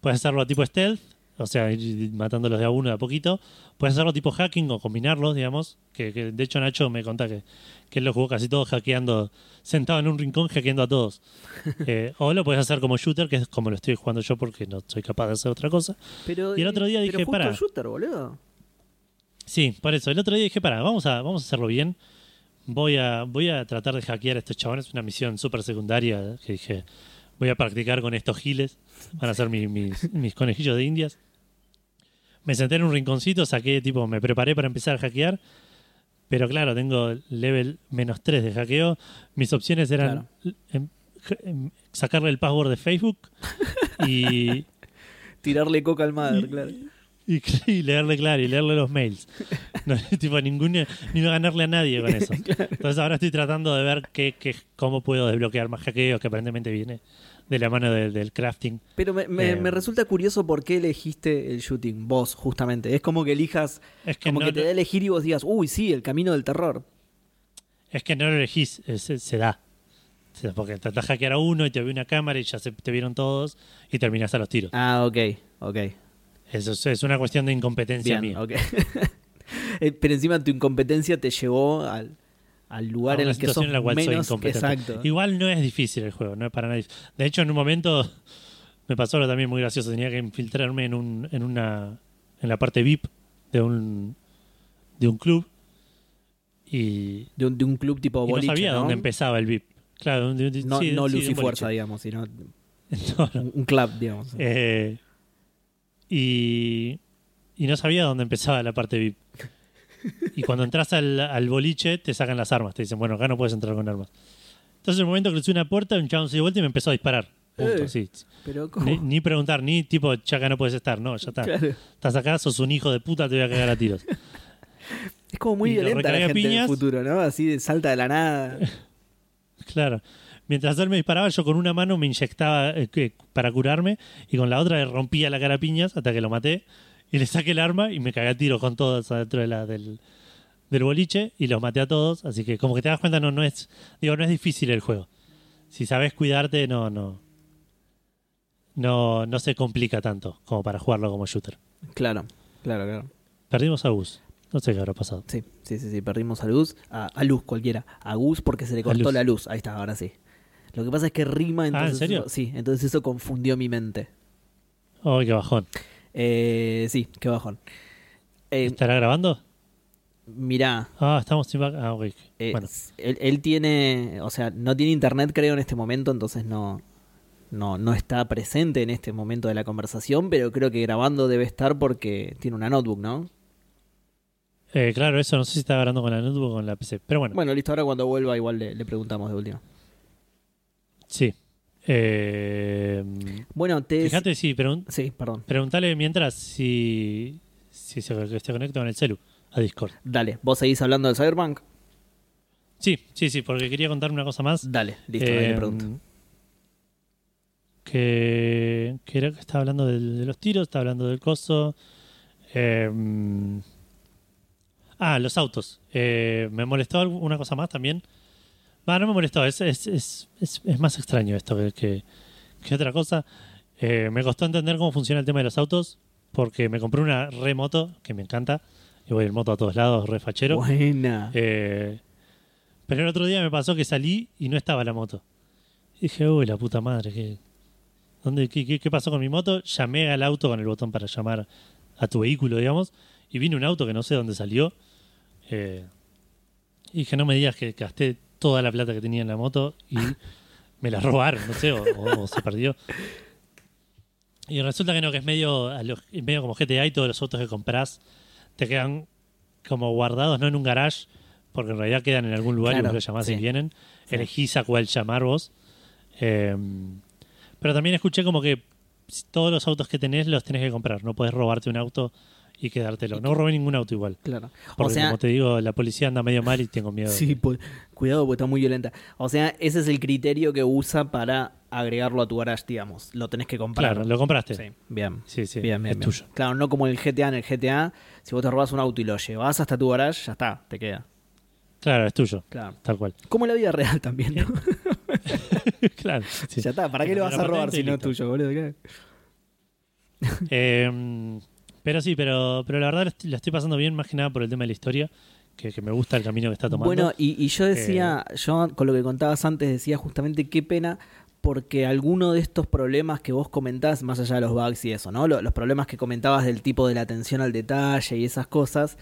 Puedes hacerlo tipo stealth, o sea, ir matándolos de a uno de a poquito. Puedes hacerlo tipo hacking o combinarlos, digamos. Que, que de hecho Nacho me contá que, que él lo jugó casi todo hackeando, sentado en un rincón hackeando a todos. Eh, o lo puedes hacer como shooter, que es como lo estoy jugando yo porque no soy capaz de hacer otra cosa. Pero, Y el otro día dije, pará. shooter, boludo. Sí, por eso. El otro día dije, para, vamos a, vamos a hacerlo bien. Voy a, voy a tratar de hackear a estos chabones. Una misión súper secundaria que dije, voy a practicar con estos giles. Van a ser mi- mis, mis conejillos de indias. Me senté en un rinconcito, saqué, tipo, me preparé para empezar a hackear. Pero claro, tengo level menos 3 de hackeo. Mis opciones eran em, em, sacarle el password de Facebook y, Tirarle coca al madre, claro. y, y leerle, claro, y leerle los mails. No, tipo, ninguna, ni no ganarle a nadie con eso. Entonces ahora estoy tratando de ver qué, qué, cómo puedo desbloquear más hackeos que aparentemente viene de la mano de- del crafting. Pero me, me- Eh, me resulta curioso por qué elegiste el shooting, vos, justamente. Es como que elijas, Es que, como no, que te da a elegir y vos digas, uy, sí, el camino del terror. es que no lo elegís, se, se da. Porque tratás de hackear a uno y te ve una cámara y ya se, te vieron todos y terminás a los tiros. Ah, ok, ok. Eso es, es una cuestión de incompetencia Bien, mía. ok. Eh, Pero encima tu incompetencia te llevó al, al lugar en el que sos en la cual soy menos incompetente. exacto. Igual no es difícil el juego, no es para nadie. De hecho, en un momento me pasó algo también muy gracioso. Tenía que infiltrarme en un, en una, en la parte VIP de un, de un club y, De un, de un club tipo y no boliche, sabía ¿no? dónde empezaba el VIP. Claro, de- de- No, sí, no sí, de luz y fuerza, boliche. digamos, sino No, no. un, un club, digamos. Eh, y, y no sabía dónde empezaba la parte VIP. Y cuando entras al, al boliche, te sacan las armas. Te dicen, bueno, acá no puedes entrar con armas. Entonces, en el momento que crucé una puerta, un chabón se dio vuelta y me empezó a disparar. Punto, Eh. sí. Pero ¿cómo? Ni, ni preguntar, ni tipo, ya acá no puedes estar. No, ya está. Claro. Estás acá, sos un hijo de puta, te voy a cagar a tiros. Es como muy Y violenta la gente del piñas. futuro, ¿no? Así de salta de la nada. Claro. Mientras él me disparaba, yo con una mano me inyectaba eh, para curarme y con la otra le rompía la cara a piñas hasta que lo maté. Y le saqué el arma y me cagué a tiro con todos adentro de la, del, del boliche y los maté a todos. Así que como que te das cuenta, no, no es, digo, no es difícil el juego. Si sabes cuidarte, no, no. No, no se complica tanto como para jugarlo como shooter. Claro, claro, claro. Perdimos a Gus. No sé qué habrá pasado. Sí, sí, sí, sí, perdimos a Luz, a, a Luz cualquiera, a Gus porque se le cortó Luz. la luz. Ahí está, ahora sí. Lo que pasa es que rima, entonces. Ah, ¿en serio? eso- sí, entonces eso confundió mi mente. ¡Ay, qué bajón! Eh, sí, qué bajón. Eh, ¿Estará grabando? mirá, Ah, estamos sin Ah, ok. eh, bueno, él, él tiene, o sea, no tiene internet creo en este momento, entonces no, no, no está presente en este momento de la conversación, pero creo que grabando debe estar porque tiene una notebook, ¿no? Eh, claro, eso no sé si está grabando con la notebook o con la PC. Pero bueno, Bueno, listo, ahora cuando vuelva igual le, le preguntamos de última. sí. Eh, Bueno, te... fíjate, sí, pregun- Sí, perdón. preguntale mientras si, si se, se conecta con el celu a Discord. Dale, ¿vos seguís hablando del Cyberpunk? Sí, sí, sí, porque quería contar una cosa más. Dale, listo, ahí le Eh, pregunto. Que, que era que estaba hablando de, los tiros, estaba hablando del coso. Eh, mm, ah, los autos. Eh, me molestó una cosa más también. No me molestó, es, es, es, es- es más extraño esto que, que, que otra cosa. Eh, me costó entender cómo funciona el tema de los autos, porque me compré una remoto, que me encanta, y voy en moto a todos lados, re fachero. Buena. Eh, pero el otro día me pasó que salí y no estaba la moto. Y dije, uy, la puta madre, ¿qué, dónde, qué, qué- qué pasó con mi moto? Llamé al auto con el botón para llamar a tu vehículo, digamos, y vino un auto que no sé dónde salió. Eh, y dije, no me digas que gasté toda la plata que tenía en la moto y me la robaron, no sé, o, o- o se perdió. Y resulta que no, que es medio, a lo- es medio como GTA y todos los autos que compras te quedan como guardados, no en un garage, porque en realidad quedan en algún lugar y vos los llamás sí. y vienen. Elegís a cuál llamar vos. Eh, pero también escuché como que todos los autos que tenés los tenés que comprar. No podés robarte un auto y quedártelo. No robé ningún auto igual. Claro. Porque o sea, como te digo, la policía anda medio mal y tengo miedo. sí, pues, cuidado porque está muy violenta. O sea, ese es el criterio que usa para agregarlo a tu garage, digamos. Lo tenés que comprar. Claro, lo compraste. Sí, bien. Sí, sí, bien, bien, es bien. tuyo. Claro, no como en el GTA. En el GTA, si vos te robas un auto y lo llevas hasta tu garage, ya está, te queda. Claro, es tuyo. Claro. Tal cual. Como en la vida real también, ¿no? claro. sí. ya está, ¿para qué lo vas a robar si no es tuyo, boludo? Eh, pero sí, pero, pero la verdad la estoy, pasando bien más que nada por el tema de la historia, que, que me gusta el camino que está tomando. Bueno, y, y yo decía, yo con lo que contabas antes decía justamente qué pena porque alguno de estos problemas que vos comentás, más allá de los bugs y eso, ¿no? Lo- Los, problemas que comentabas del tipo de la atención al detalle y esas cosas,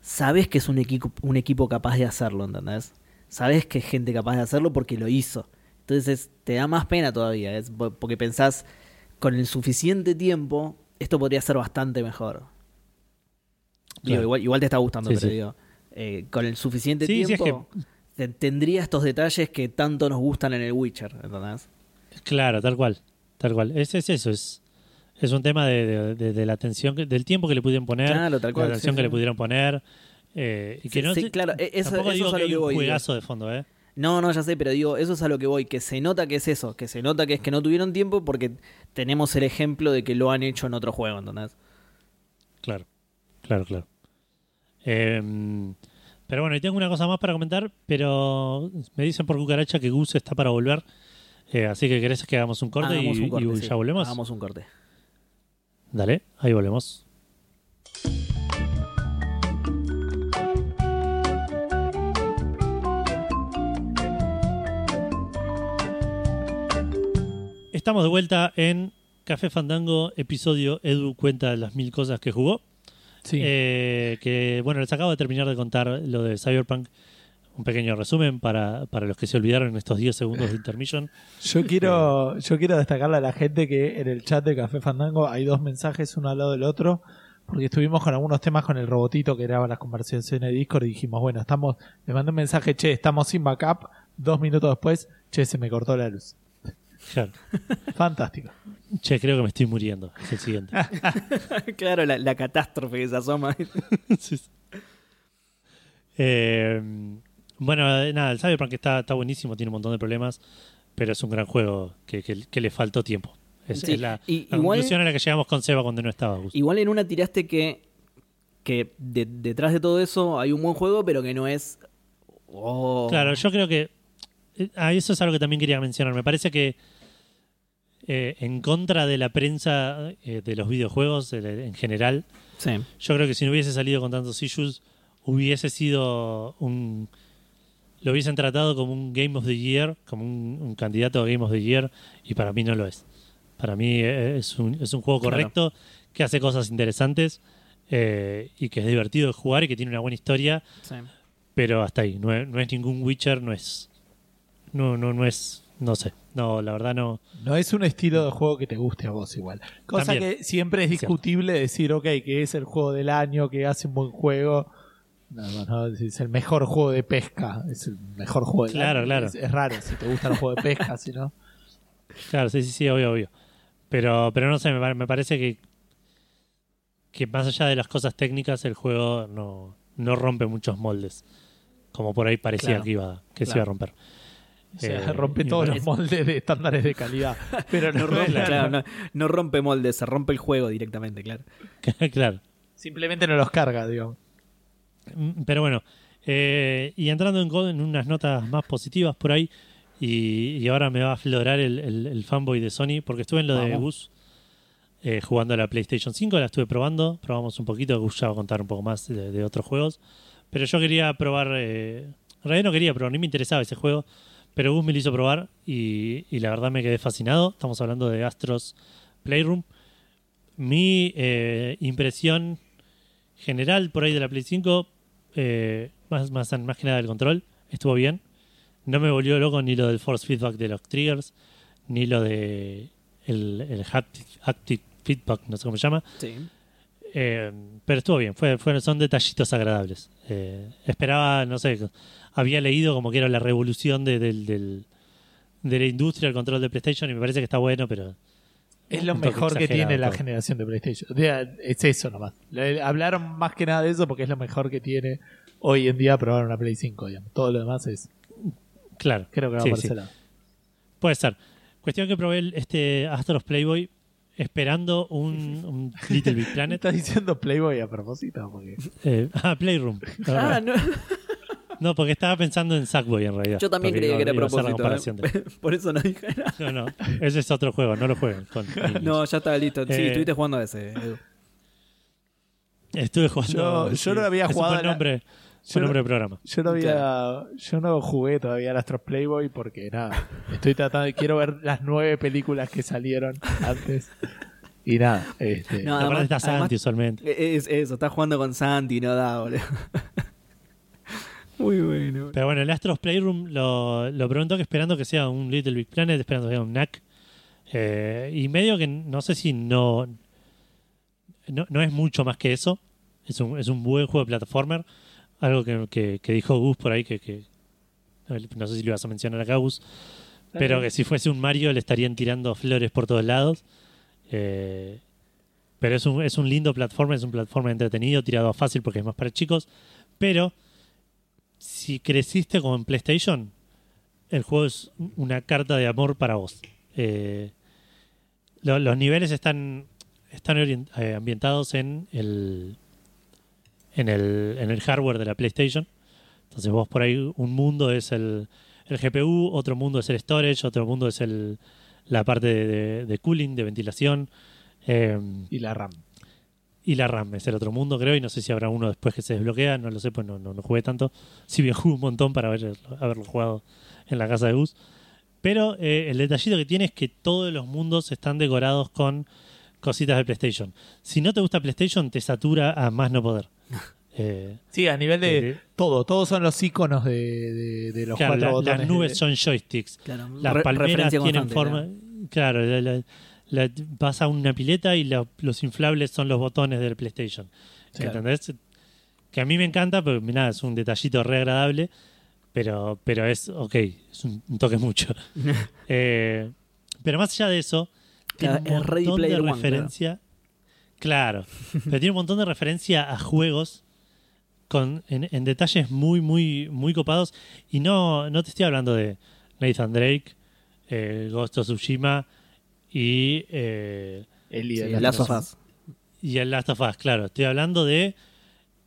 sabes que es un equipo, un equipo capaz de hacerlo, ¿entendés? Sabes que es gente capaz de hacerlo porque lo hizo. Entonces te da más pena todavía, es po- porque pensás, con el suficiente tiempo, esto podría ser bastante mejor. Digo, Claro. igual, igual te está gustando, Sí, pero sí. digo, eh, con el suficiente Sí, es tiempo te- tendría estos detalles que tanto nos gustan en el Witcher, ¿entendés? Claro, tal cual. Tal cual. Es, es eso, es, es un tema de, de- de- de la atención, del tiempo que le pudieron poner, Claro, tal cual, la atención que le pudieron poner. eh, y que Sí, no claro, e- eso- tampoco eso digo es que hay un digo. juegazo de fondo, ¿eh? No, no, ya sé, pero digo, eso es a lo que voy, que se nota que es eso, que se nota que es que no tuvieron tiempo porque tenemos el ejemplo de que lo han hecho en otro juego, ¿entendés? Claro, claro, claro. Eh, pero bueno, y tengo una cosa más para comentar, pero me dicen por cucaracha que Gus está para volver. eh, así que querés que hagamos un corte, Hagamos y, un corte, y sí, ya volvemos. Hagamos un corte. Dale, ahí volvemos. Estamos de vuelta en Café Fandango, episodio Edu cuenta las mil cosas que jugó. Sí. Eh, que bueno, les acabo de terminar de contar lo de Cyberpunk. Un pequeño resumen para, para los que se olvidaron en estos 10 segundos de intermission. Yo quiero, yo quiero destacarle a la gente que en el chat de Café Fandango hay dos mensajes uno al lado del otro, porque estuvimos con algunos temas con el robotito que graba las conversaciones de Discord y dijimos, bueno, estamos, le mandé un mensaje, che, estamos sin backup, dos minutos después, che, se me cortó la luz. Claro. Fantástico. Che, creo que me estoy muriendo. Es el siguiente. claro, la, la catástrofe que se asoma. Sí, sí. Eh, bueno, nada, el Cyberpunk está, está buenísimo, tiene un montón de problemas, pero es un gran juego que, que- que le faltó tiempo. Es, Sí, es la, y la igual- conclusión a la que llegamos con Seba cuando no estaba. Igual en una tiraste que, que de- detrás de todo eso hay un buen juego, pero que no es... oh. Claro, yo creo que. eh, ah, eso es algo que también quería mencionar. Me parece que. Eh, en contra de la prensa eh, de los videojuegos en general, Sí. yo creo que si no hubiese salido con tantos issues, hubiese sido un. Lo hubiesen tratado como un Game of the Year, como un, un candidato a Game of the Year, y para mí no lo es. Para mí eh, es un, es un juego Claro. correcto, que hace cosas interesantes eh, y que es divertido de jugar y que tiene una buena historia sí. pero hasta ahí. No es, no es ningún Witcher, no es. No, no, no es. No sé. No, la verdad no. No es un estilo de juego que te guste a vos igual. Cosa También. que siempre es Cierto. discutible decir, ok, que es el juego del año, que hace un buen juego. No, no, no, es el mejor juego de pesca. Es el mejor juego del Claro, año. claro. Es, es raro si te gustan los juegos de pesca, si no. Claro, sí, sí, sí, obvio, obvio. Pero, pero no sé, me, me parece que. Que más allá de las cosas técnicas, el juego no, no rompe muchos moldes. Como por ahí parecía Claro. que iba que se iba a romper. O sea, Eh, rompe todos los moldes de estándares de calidad. Pero no, No rompe, rompe- claro, no, no rompe moldes, se rompe el juego directamente, claro. claro, Simplemente no los carga, digo. Mm, Pero bueno, eh, y entrando en, en unas notas más positivas por ahí, y, y ahora me va a aflorar el, el- el fanboy de Sony, porque estuve en lo de. Gus eh, jugando a la PlayStation 5, la estuve probando, probamos un poquito, Gus ya va a contar un poco más de, de otros juegos, pero yo quería probar, eh, en realidad no quería probar, ni me interesaba ese juego, pero Gus me lo hizo probar y, y la verdad me quedé fascinado, estamos hablando de Astros Playroom. Mi eh, impresión general por ahí de la Play 5, eh, más, más, más que nada del control, estuvo bien. No me volvió loco ni lo del force feedback de los triggers, ni lo de el, el haptic, haptic feedback, no sé cómo se llama. Sí. Eh, pero estuvo bien, fue, fue- son detallitos agradables. Eh, esperaba, no sé, había leído como que era la revolución de, del- del- de la industria, el control de PlayStation, y me parece que está bueno, pero Es lo mejor que tiene la todo. generación de PlayStation. O sea, es eso nomás. Hablaron más que nada de eso porque es lo mejor que tiene hoy en día probar una Play 5. Digamos. Todo lo demás es. claro. Creo que va Sí, por sí. ese lado. Puede ser. Cuestión que probé el- este Astros Playboy esperando un, un Little Big Planet. Estás diciendo Playboy a propósito. Porque... Eh, ah, Playroom. Ah, no. No, porque estaba pensando en Sackboy en realidad. Yo también creía que era a propósito. ¿eh? Por eso no dije nada. No, no, ese es otro juego, no lo jueguen. Con. No, ya estaba listo. Sí, Eh, estuviste jugando a ese. Edu. Estuve jugando. Yo- yo no había ese jugado Fue la- nombre, fue no- nombre del programa. Yo no había, yo no jugué todavía al Astros Playboy porque nada, estoy tratando, quiero ver las nueve películas que salieron antes y nada, este, No, además- está Santi además- usualmente. Es eso, estás jugando con Santi, no da, boludo. Muy bueno. Pero bueno, el Astros Playroom lo, lo preguntó que esperando que sea un Little Big Planet, esperando que sea un NAC. Eh, y medio que no sé si no, no. No es mucho más que eso. Es un, es un buen juego de plataformer. Algo que, que- que dijo Gus por ahí, que, que- no sé si lo ibas a mencionar acá, Gus. Pero que si fuese un Mario le estarían tirando flores por todos lados. Eh, pero es un, es un lindo platformer, es un platformer entretenido, tirado a fácil porque es más para chicos. Pero si creciste como en PlayStation, el juego es una carta de amor para vos. Eh, lo- los niveles están, están eh, ambientados en el, en, el, en el hardware de la PlayStation. Entonces vos por ahí un mundo es el, el GPU, otro mundo es el storage, otro mundo es el, la parte de cooling, de ventilación. eh, y la RAM. Y la RAM es el otro mundo, creo, y no sé si habrá uno después que se desbloquea, no lo sé, pues no, no, no jugué tanto. Si bien jugué un montón para haber, haberlo jugado en la casa de Gus. Pero eh, el detallito que tiene es que todos los mundos están decorados con cositas de PlayStation. Si no te gusta PlayStation, te satura a más no poder. Eh, Sí, a nivel de Sí. todo, todos son los iconos de, de- de los claro, cuatro la- botones. las nubes de- son joysticks. Claro, Las palmeras tienen forma. Claro, la- la- la- vas a una pileta y la- los inflables son los botones del PlayStation. Claro. ¿Entendés? Que a mí me encanta, pero nada, es un detallito re agradable, pero, pero es, ok, es un, un toque mucho. Eh, pero más allá de eso, tiene Claro, un es Ready montón de One, referencia. Claro, pero tiene un montón de referencia a juegos con, en, en detalles muy, muy, muy copados. Y no, no te estoy hablando de Nathan Drake, eh, Ghost of Tsushima y, eh, El de el las Last of. Us. y el Last of Us, claro. Estoy hablando de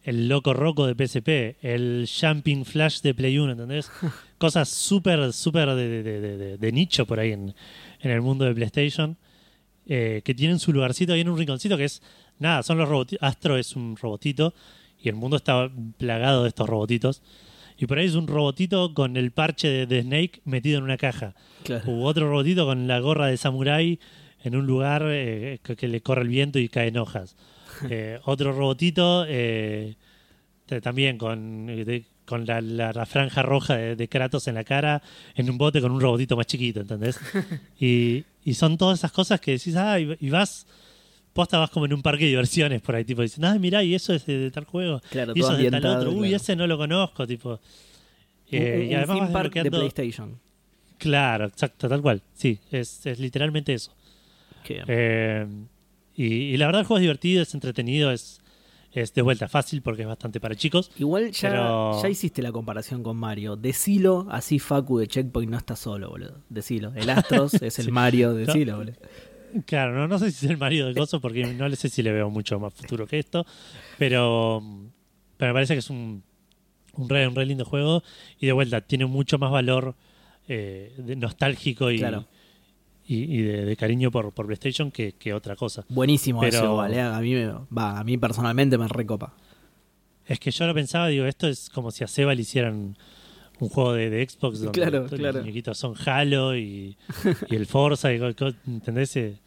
el Loco Roco de PSP, el Jumping Flash de Play 1, ¿entendés? Cosas súper, súper de, de- de- de- de nicho por ahí en, en el mundo de PlayStation, eh, que tienen su lugarcito ahí en un rinconcito que es, nada, son los robotitos. Astro es un robotito y el mundo está plagado de estos robotitos. Y por ahí es un robotito con el parche de, de Snake metido en una caja. Claro. U otro robotito con la gorra de samurái en un lugar eh, que, que le corre el viento y caen hojas. Eh, otro robotito eh, también con, de- con la, la- la franja roja de, de Kratos en la cara en un bote con un robotito más chiquito, ¿entendés? Y, y son todas esas cosas que decís, ah, y, y vas, posta vas como en un parque de diversiones por ahí, tipo, dicen, ah, mirá, y eso es de, de tal juego, Claro, y eso es de tal otro, uy, claro. ese no lo conozco, tipo. Eh, Un- y además theme vas park de PlayStation. Claro, exacto, tal cual. Sí, es, es literalmente eso. Eh, y, y la verdad el juego es divertido, es entretenido, es, es de vuelta fácil porque es bastante para chicos. Igual ya, pero- ya hiciste la comparación con Mario. Decilo, así Facu de Checkpoint no está solo, boludo. Decilo. El Astros es el Sí. Mario, decilo, boludo. Claro, no, no sé si es el marido de Gozo porque no le sé si le veo mucho más futuro que esto, pero, pero me parece que es un, un, re, un re lindo juego y de vuelta tiene mucho más valor eh, de nostálgico y, Claro. y, y de, de cariño por, por PlayStation que, que otra cosa. Buenísimo Pero- eso, eh. A mí, me, va, a mí personalmente me recopa. Es que yo lo pensaba, digo, esto es como si a Seba le hicieran un juego de, de Xbox donde Claro, todos claro. los muñequitos son Halo y, y el Forza, y, ¿entendés? Eh,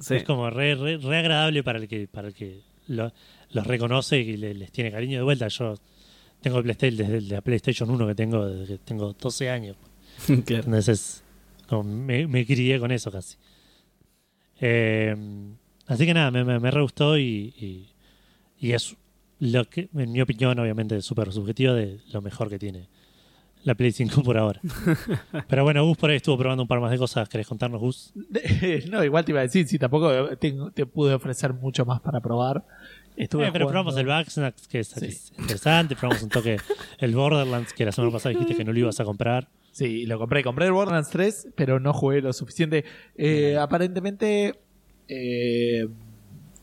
Sí. Es como re, re- re agradable para el que, para el que lo- los reconoce y le- les tiene cariño de vuelta. Yo tengo el PlayStation desde la PlayStation 1 que tengo desde que tengo 12 años. Claro. Entonces, como me, me crié con eso casi. Eh, así que nada, me, me, me re gustó y, y, y es lo que, en mi opinión, obviamente, súper subjetivo de lo mejor que tiene la Play 5 por ahora. Pero bueno, Gus por ahí estuvo probando un par más de cosas. ¿Querés contarnos, Gus? no, igual te iba a decir, si tampoco te pude ofrecer mucho más para probar. Estuve Eh, pero probamos el Backsnacks, que es, Sí. es interesante. Probamos un toque el Borderlands, que la semana pasada dijiste que no lo ibas a comprar. Sí, lo compré. Compré el Borderlands 3, pero no jugué lo suficiente. Eh, aparentemente, eh,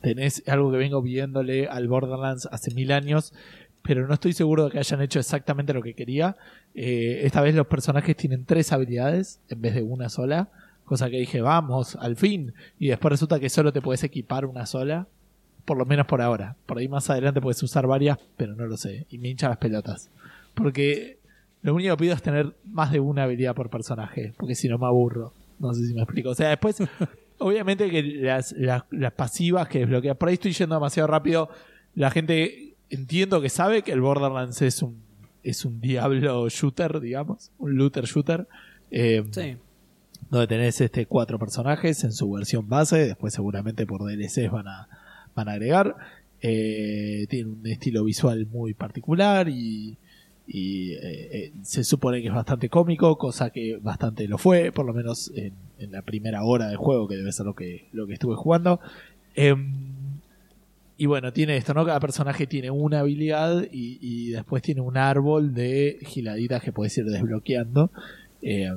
tenés algo que vengo viéndole al Borderlands hace mil años, pero no estoy seguro de que hayan hecho exactamente lo que quería. Eh, esta vez los personajes tienen tres habilidades en vez de una sola, cosa que dije, vamos, al fin. Y después resulta que solo te puedes equipar una sola, por lo menos por ahora. Por ahí más adelante puedes usar varias, pero no lo sé. Y me hincha las pelotas. Porque lo único que pido es tener más de una habilidad por personaje, porque si no me aburro. No sé si me explico. O sea, después, obviamente que las, las, las pasivas que desbloqueas, por ahí estoy yendo demasiado rápido. La gente entiendo que sabe que el Borderlands es un, es un diablo shooter, digamos, un looter shooter. Eh, Sí. donde tenés este cuatro personajes en su versión base, después seguramente por DLCs van a, van a agregar. Eh, tiene un estilo visual muy particular y, y, eh, eh, se supone que es bastante cómico, cosa que bastante lo fue, por lo menos en, en la primera hora del juego, que debe ser lo que, lo que estuve jugando. Y bueno, tiene esto, ¿no? Cada personaje tiene una habilidad y, y después tiene un árbol de giladitas que puedes ir desbloqueando. Eh,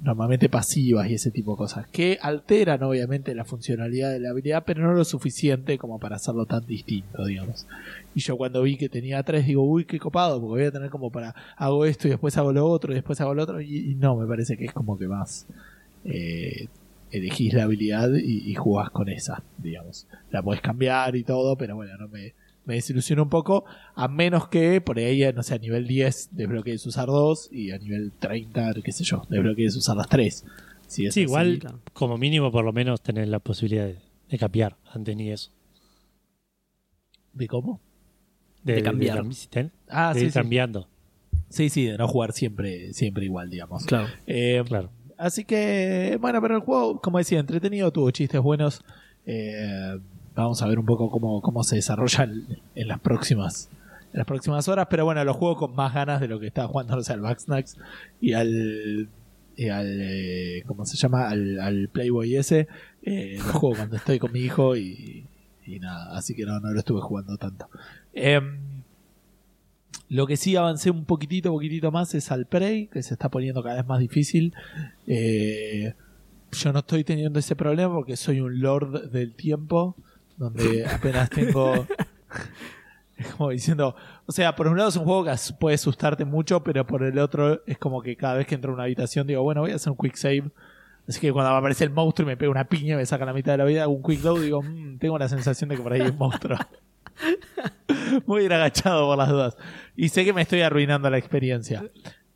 normalmente pasivas y ese tipo de cosas. Que alteran obviamente la funcionalidad de la habilidad, pero no lo suficiente como para hacerlo tan distinto, digamos. Y yo cuando vi que tenía tres, digo, uy, qué copado, porque voy a tener como para, hago esto y después hago lo otro y después hago lo otro. Y, y no, me parece que es como que más... Eh, elegís la habilidad y, y jugás con esa, digamos. La podés cambiar y todo, pero bueno, no me, me desilusiona un poco, a menos que por ahí, no sé, a nivel 10 desbloquees usar dos y a nivel 30, qué sé yo, desbloquees usar las tres. Si es Sí, así, igual, claro. como mínimo, por lo menos tener la posibilidad de, de capear antes ni eso. ¿De cómo? De, cambiar. ten- Ah, de sí, ir sí. cambiando. sí, sí, de no jugar siempre, siempre igual, digamos. Claro. Eh, Claro. Así que, bueno, pero el juego, como decía, entretenido, tuvo chistes buenos. Eh, vamos a ver un poco cómo, cómo se desarrolla en, las próximas en las próximas horas. Pero bueno, lo juego con más ganas de lo que estaba jugando no sé, al Backsnacks y al. Y al eh, ¿Cómo se llama? Al, al Playboy ese. Eh, lo juego cuando estoy con mi hijo y, y nada. Así que no, no lo estuve jugando tanto. Em, lo que sí avancé un poquitito, poquitito más es al Prey, que se está poniendo cada vez más difícil. Eh, yo no estoy teniendo ese problema porque soy un lord del tiempo, donde apenas tengo... es como diciendo, o sea, por un lado es un juego que puede asustarte mucho, pero por el otro es como que cada vez que entro a una habitación digo, bueno, voy a hacer un quick save. Así que cuando aparece el monstruo y me pega una piña y me saca la mitad de la vida, hago un quick load, digo, "Mm, tengo la sensación de que por ahí hay un monstruo. Muy ir agachado por las dudas. Y sé que me estoy arruinando la experiencia.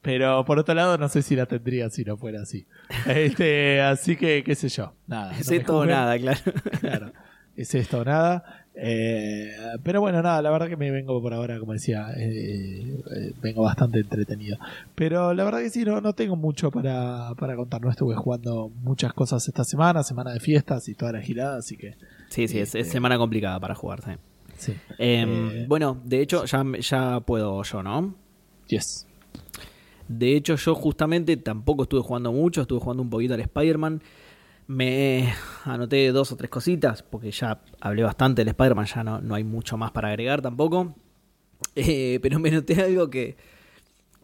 Pero por otro lado, no sé si la tendría si no fuera así. Este, así que, qué sé yo. Nada. Es no esto o nada, claro. Claro. Es esto o nada. Eh, pero bueno, nada, la verdad que me vengo por ahora, como decía, eh, eh, vengo bastante entretenido. Pero la verdad que sí, no, no tengo mucho para, para contar. No estuve jugando muchas cosas esta semana, semana de fiestas y toda la girada, así que Sí, sí, es, es Este- semana complicada para jugar. sí. Sí. Em, Eh. Bueno, de hecho, ya, ya puedo yo, ¿no? Yes. De hecho, yo justamente tampoco estuve jugando mucho, estuve jugando un poquito al Spider-Man. Me anoté dos o tres cositas, porque ya hablé bastante del Spider-Man, ya no, no hay mucho más para agregar tampoco. Eh, pero me noté algo que,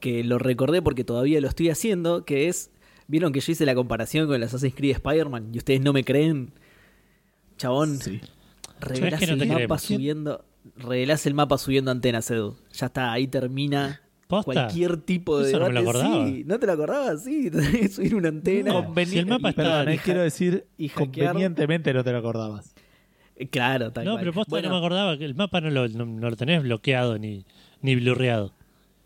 que lo recordé porque todavía lo estoy haciendo, que es, vieron que yo hice la comparación con el Assassin's Creed Spider-Man y ustedes no me creen. Chabón, Sí. Revelás no el mapa creemos. subiendo. Revelás el mapa subiendo antenas, Edu. Ya está, ahí termina ¿Posta? cualquier tipo de Eso no me lo acordaba. Sí, ¿no te lo acordabas? Sí, tenés que subir una antena. No. Conveni- Si el mapa está- Perdón, y ha- quiero decir, y convenientemente no te lo acordabas. Eh, Claro, tal No, cual. pero posta Bueno, no me acordaba que el mapa no lo, no, no lo tenés bloqueado ni, ni blurreado.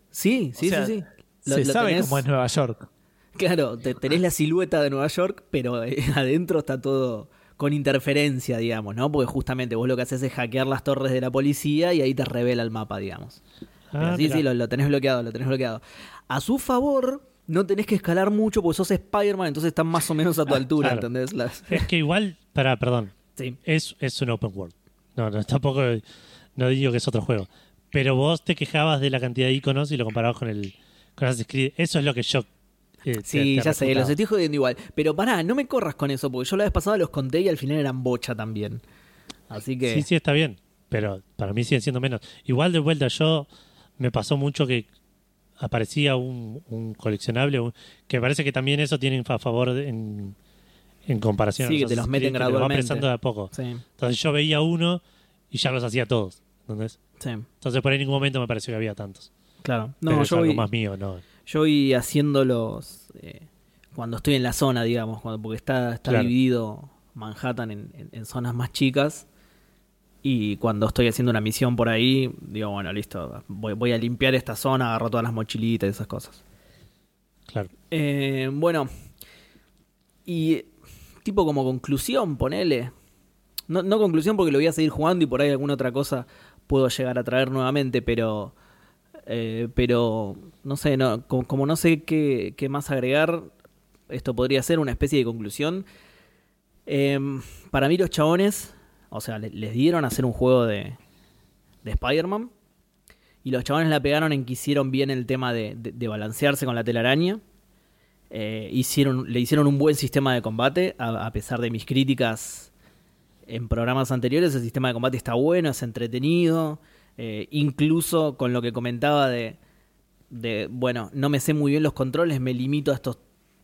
Sí, sí, O sea, sí, sí. Lo- Se lo sabe tenés- cómo es Nueva York. Claro, te- tenés la silueta de Nueva York, pero eh, adentro está todo con interferencia, digamos, ¿no? Porque justamente vos lo que haces es hackear las torres de la policía y ahí te revela el mapa, digamos. Ah, sí, sí, lo, lo tenés bloqueado, lo tenés bloqueado. A su favor, no tenés que escalar mucho porque sos Spider-Man, entonces están más o menos a tu altura, Claro. ¿entendés? Las- Es que igual, para, perdón, Sí. es, es un open world. No, no, tampoco no digo que es otro juego. Pero vos te quejabas de la cantidad de iconos y lo comparabas con el con Assassin's Creed. Eso es lo que yo. Eh, te- Sí, te ya sé, los estoy jodiendo igual. Pero pará, no me corras con eso, porque yo la vez pasada los conté y al final eran bocha también. Así que. Sí, sí, está bien. Pero para mí siguen siendo menos. Igual de vuelta, yo me pasó mucho que aparecía un, un coleccionable un- que parece que también eso tienen a favor de- en, en comparación Sí, a que te los meten que te los va gradualmente. de a poco. Sí, Entonces yo veía uno y ya los hacía todos. ¿entendés? sí, Entonces por ahí en ningún momento me pareció que había tantos. claro. Pero No, es yo algo voy, más mío, ¿no? Yo voy haciéndolos eh, cuando estoy en la zona, digamos, cuando, porque está, está Claro. dividido Manhattan en, en- en zonas más chicas. Y cuando estoy haciendo una misión por ahí, digo, bueno, listo, voy, voy a limpiar esta zona, agarro todas las mochilitas y esas cosas. Claro. Eh, bueno, y tipo como conclusión, ponele. No, no conclusión porque lo voy a seguir jugando y por ahí alguna otra cosa puedo llegar a traer nuevamente, pero. Eh, pero no sé, no, como, no sé qué, más agregar, esto podría ser una especie de conclusión. Em, para mí, los chabones, o sea, le- les dieron a hacer un juego de, de Spider-Man. Y los chabones la pegaron en que hicieron bien el tema de balancearse con la telaraña. Eh, hicieron, le hicieron un buen sistema de combate, a, a pesar de mis críticas en programas anteriores. El sistema de combate está bueno, es entretenido. Eh, incluso con lo que comentaba de, de, bueno, no me sé muy bien los controles, me limito a estos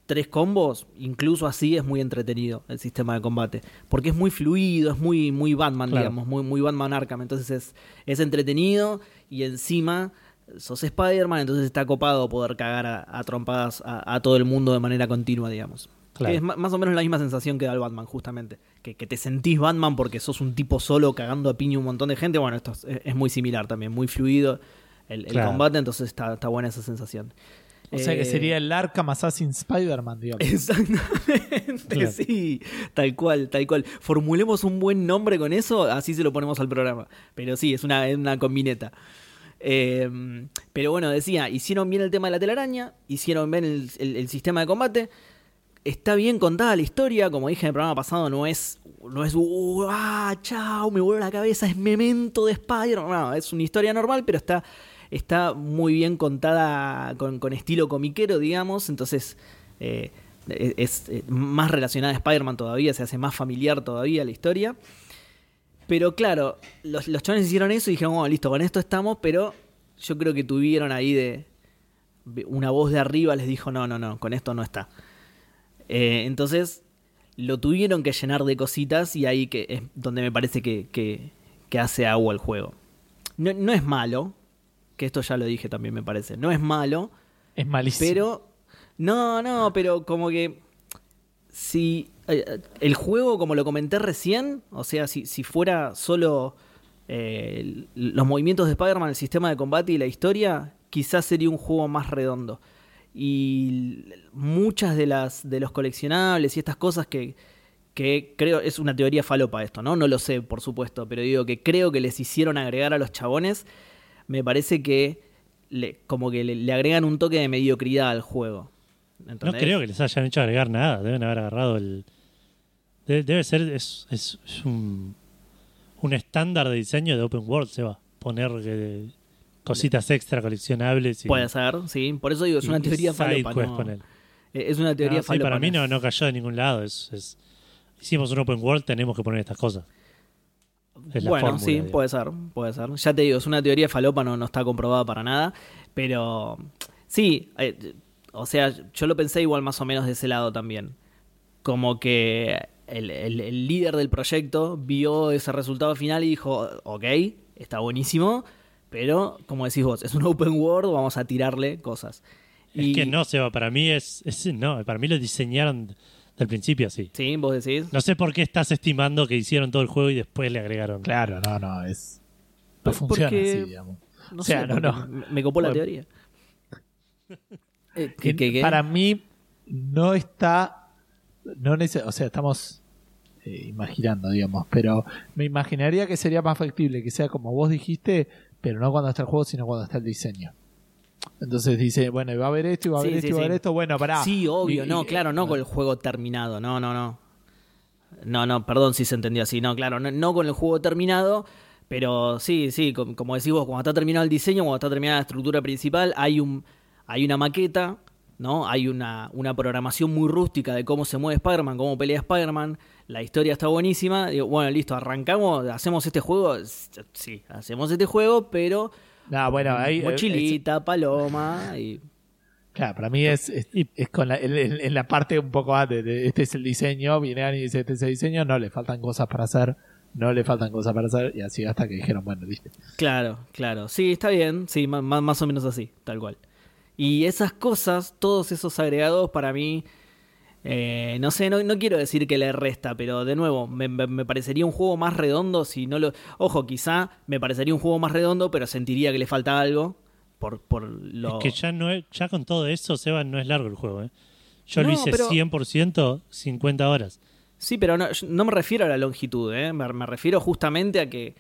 tres combos. Incluso así es muy entretenido el sistema de combate. Porque es muy fluido, es muy, muy Batman, Claro. digamos, muy, muy Batman Arkham. Entonces es, es entretenido y encima sos Spider-Man, entonces está copado poder cagar a, a trompadas a, a todo el mundo de manera continua, digamos. Claro. Que es más o menos la misma sensación que da el Batman, justamente. Que, que te sentís Batman porque sos un tipo solo cagando a piña un montón de gente. Bueno, esto es, es muy similar también, muy fluido el, el Claro. combate, entonces está, está buena esa sensación. O sea que Eh, sería el Arkham Assassin Spider-Man, digamos. Exactamente, Claro. sí, tal cual, tal cual. Formulemos un buen nombre con eso, así se lo ponemos al programa. Pero sí, es una, es una combineta. Eh, pero bueno, decía, hicieron bien el tema de la telaraña, hicieron bien el, el- el sistema de combate. Está bien contada la historia, como dije en el programa pasado, no es, no es, "Uh, ah, chao, me vuelve la cabeza, es memento de Spider. No, es una historia normal, pero está, está muy bien contada con, con estilo comiquero, digamos. Entonces, eh, es, es, eh, más relacionada a Spider-Man todavía, se hace más familiar todavía la historia. Pero claro, los, los chavales hicieron eso y dijeron, bueno, listo, con esto estamos, pero yo creo que tuvieron ahí de. Una voz de arriba les dijo, no, no, no, con esto no está. Eh, entonces lo tuvieron que llenar de cositas y ahí que es donde me parece que, que- que hace agua el juego. No, no es malo, que esto ya lo dije también me parece, no es malo, Es malísimo. pero. No, no, pero como que. Si. eh, El juego, como lo comenté recién, o sea, si, si fuera solo eh, los movimientos de Spider-Man, el sistema de combate y la historia, quizás sería un juego más redondo. Y muchas de las de los coleccionables y estas cosas que, que creo es una teoría falopa esto, ¿no? No lo sé, por supuesto, pero digo que creo que les hicieron agregar a los chabones, me parece que le- como que le, le agregan un toque de mediocridad al juego. No creo que les hayan hecho agregar nada. Deben haber agarrado el. Debe, debe ser. Es, es- es un, un estándar de diseño de Open World, se va. Poner cositas extra coleccionables. Y, Puede ser, sí. Por eso digo, es una teoría falopa. ¿no? Eh, Es una teoría Ah, sí, para mí no, no cayó de ningún lado. Es, es- hicimos un Open World, tenemos que poner estas cosas. Es la bueno, fórmula, sí, digamos. puede ser, puede ser. Ya te digo, es una teoría falopa, no, no está comprobada para nada. Pero sí, eh, o sea, yo lo pensé igual más o menos de ese lado también. Como que el, el- el líder del proyecto vio ese resultado final y dijo, ok, está buenísimo, pero como decís vos, es un open world, vamos a tirarle cosas. Es que no, Seba, para mí es, es- No, para mí lo diseñaron del principio así. Sí, vos decís. No sé por qué estás estimando que hicieron todo el juego y después le agregaron. Claro, no, no, es. No funciona porque- así, digamos. No O sea, sé, no, no. Me, copó la Bueno. teoría. Eh, Que ¿qué- qué- qué? Para mí, no está. No nece- o sea, estamos eh, imaginando, digamos, pero me imaginaría que sería más factible que sea como vos dijiste, pero no cuando está el juego, sino cuando está el diseño. Entonces dice, bueno, y va a haber esto, y va a haber Sí, esto, sí, y va a haber esto. Bueno, pará. Sí, obvio, Y- no, y- claro, no con el juego terminado, no, no, no. No, no, perdón si se entendió así, no, claro, no, no con el juego terminado, pero sí, sí, com- como decís vos, cuando está terminado el diseño, cuando está terminada la estructura principal, hay un hay una maqueta, ¿no? Hay una, una programación muy rústica de cómo se mueve Spider-Man, cómo pelea Spider-Man, la historia está buenísima, digo, bueno, listo, arrancamos, hacemos este juego, sí, hacemos este juego, pero No, bueno, ahí. eh, mochilita, paloma y... claro, para mí es, es, con la, en, en- en la parte un poco antes. de este es el diseño, viene alguien y dice, este es el diseño, no, le faltan cosas para hacer. No le faltan cosas para hacer, y así hasta que dijeron, bueno, listo. Claro, claro. Sí, está bien. Sí, ma- más, o menos así, tal cual. Y esas cosas, todos esos agregados, para mí, eh, no sé, no, no quiero decir que le resta, pero de nuevo, me, parecería un juego más redondo si no lo... Ojo, quizá me parecería un juego más redondo, pero sentiría que le falta algo por, por lo... Es que ya no es- ya con todo eso, Seba, no es largo el juego. ¿eh? Yo lo hice pero- 100%, 50 horas. Sí, pero no, me refiero a la longitud, ¿eh? me, me refiero justamente a que,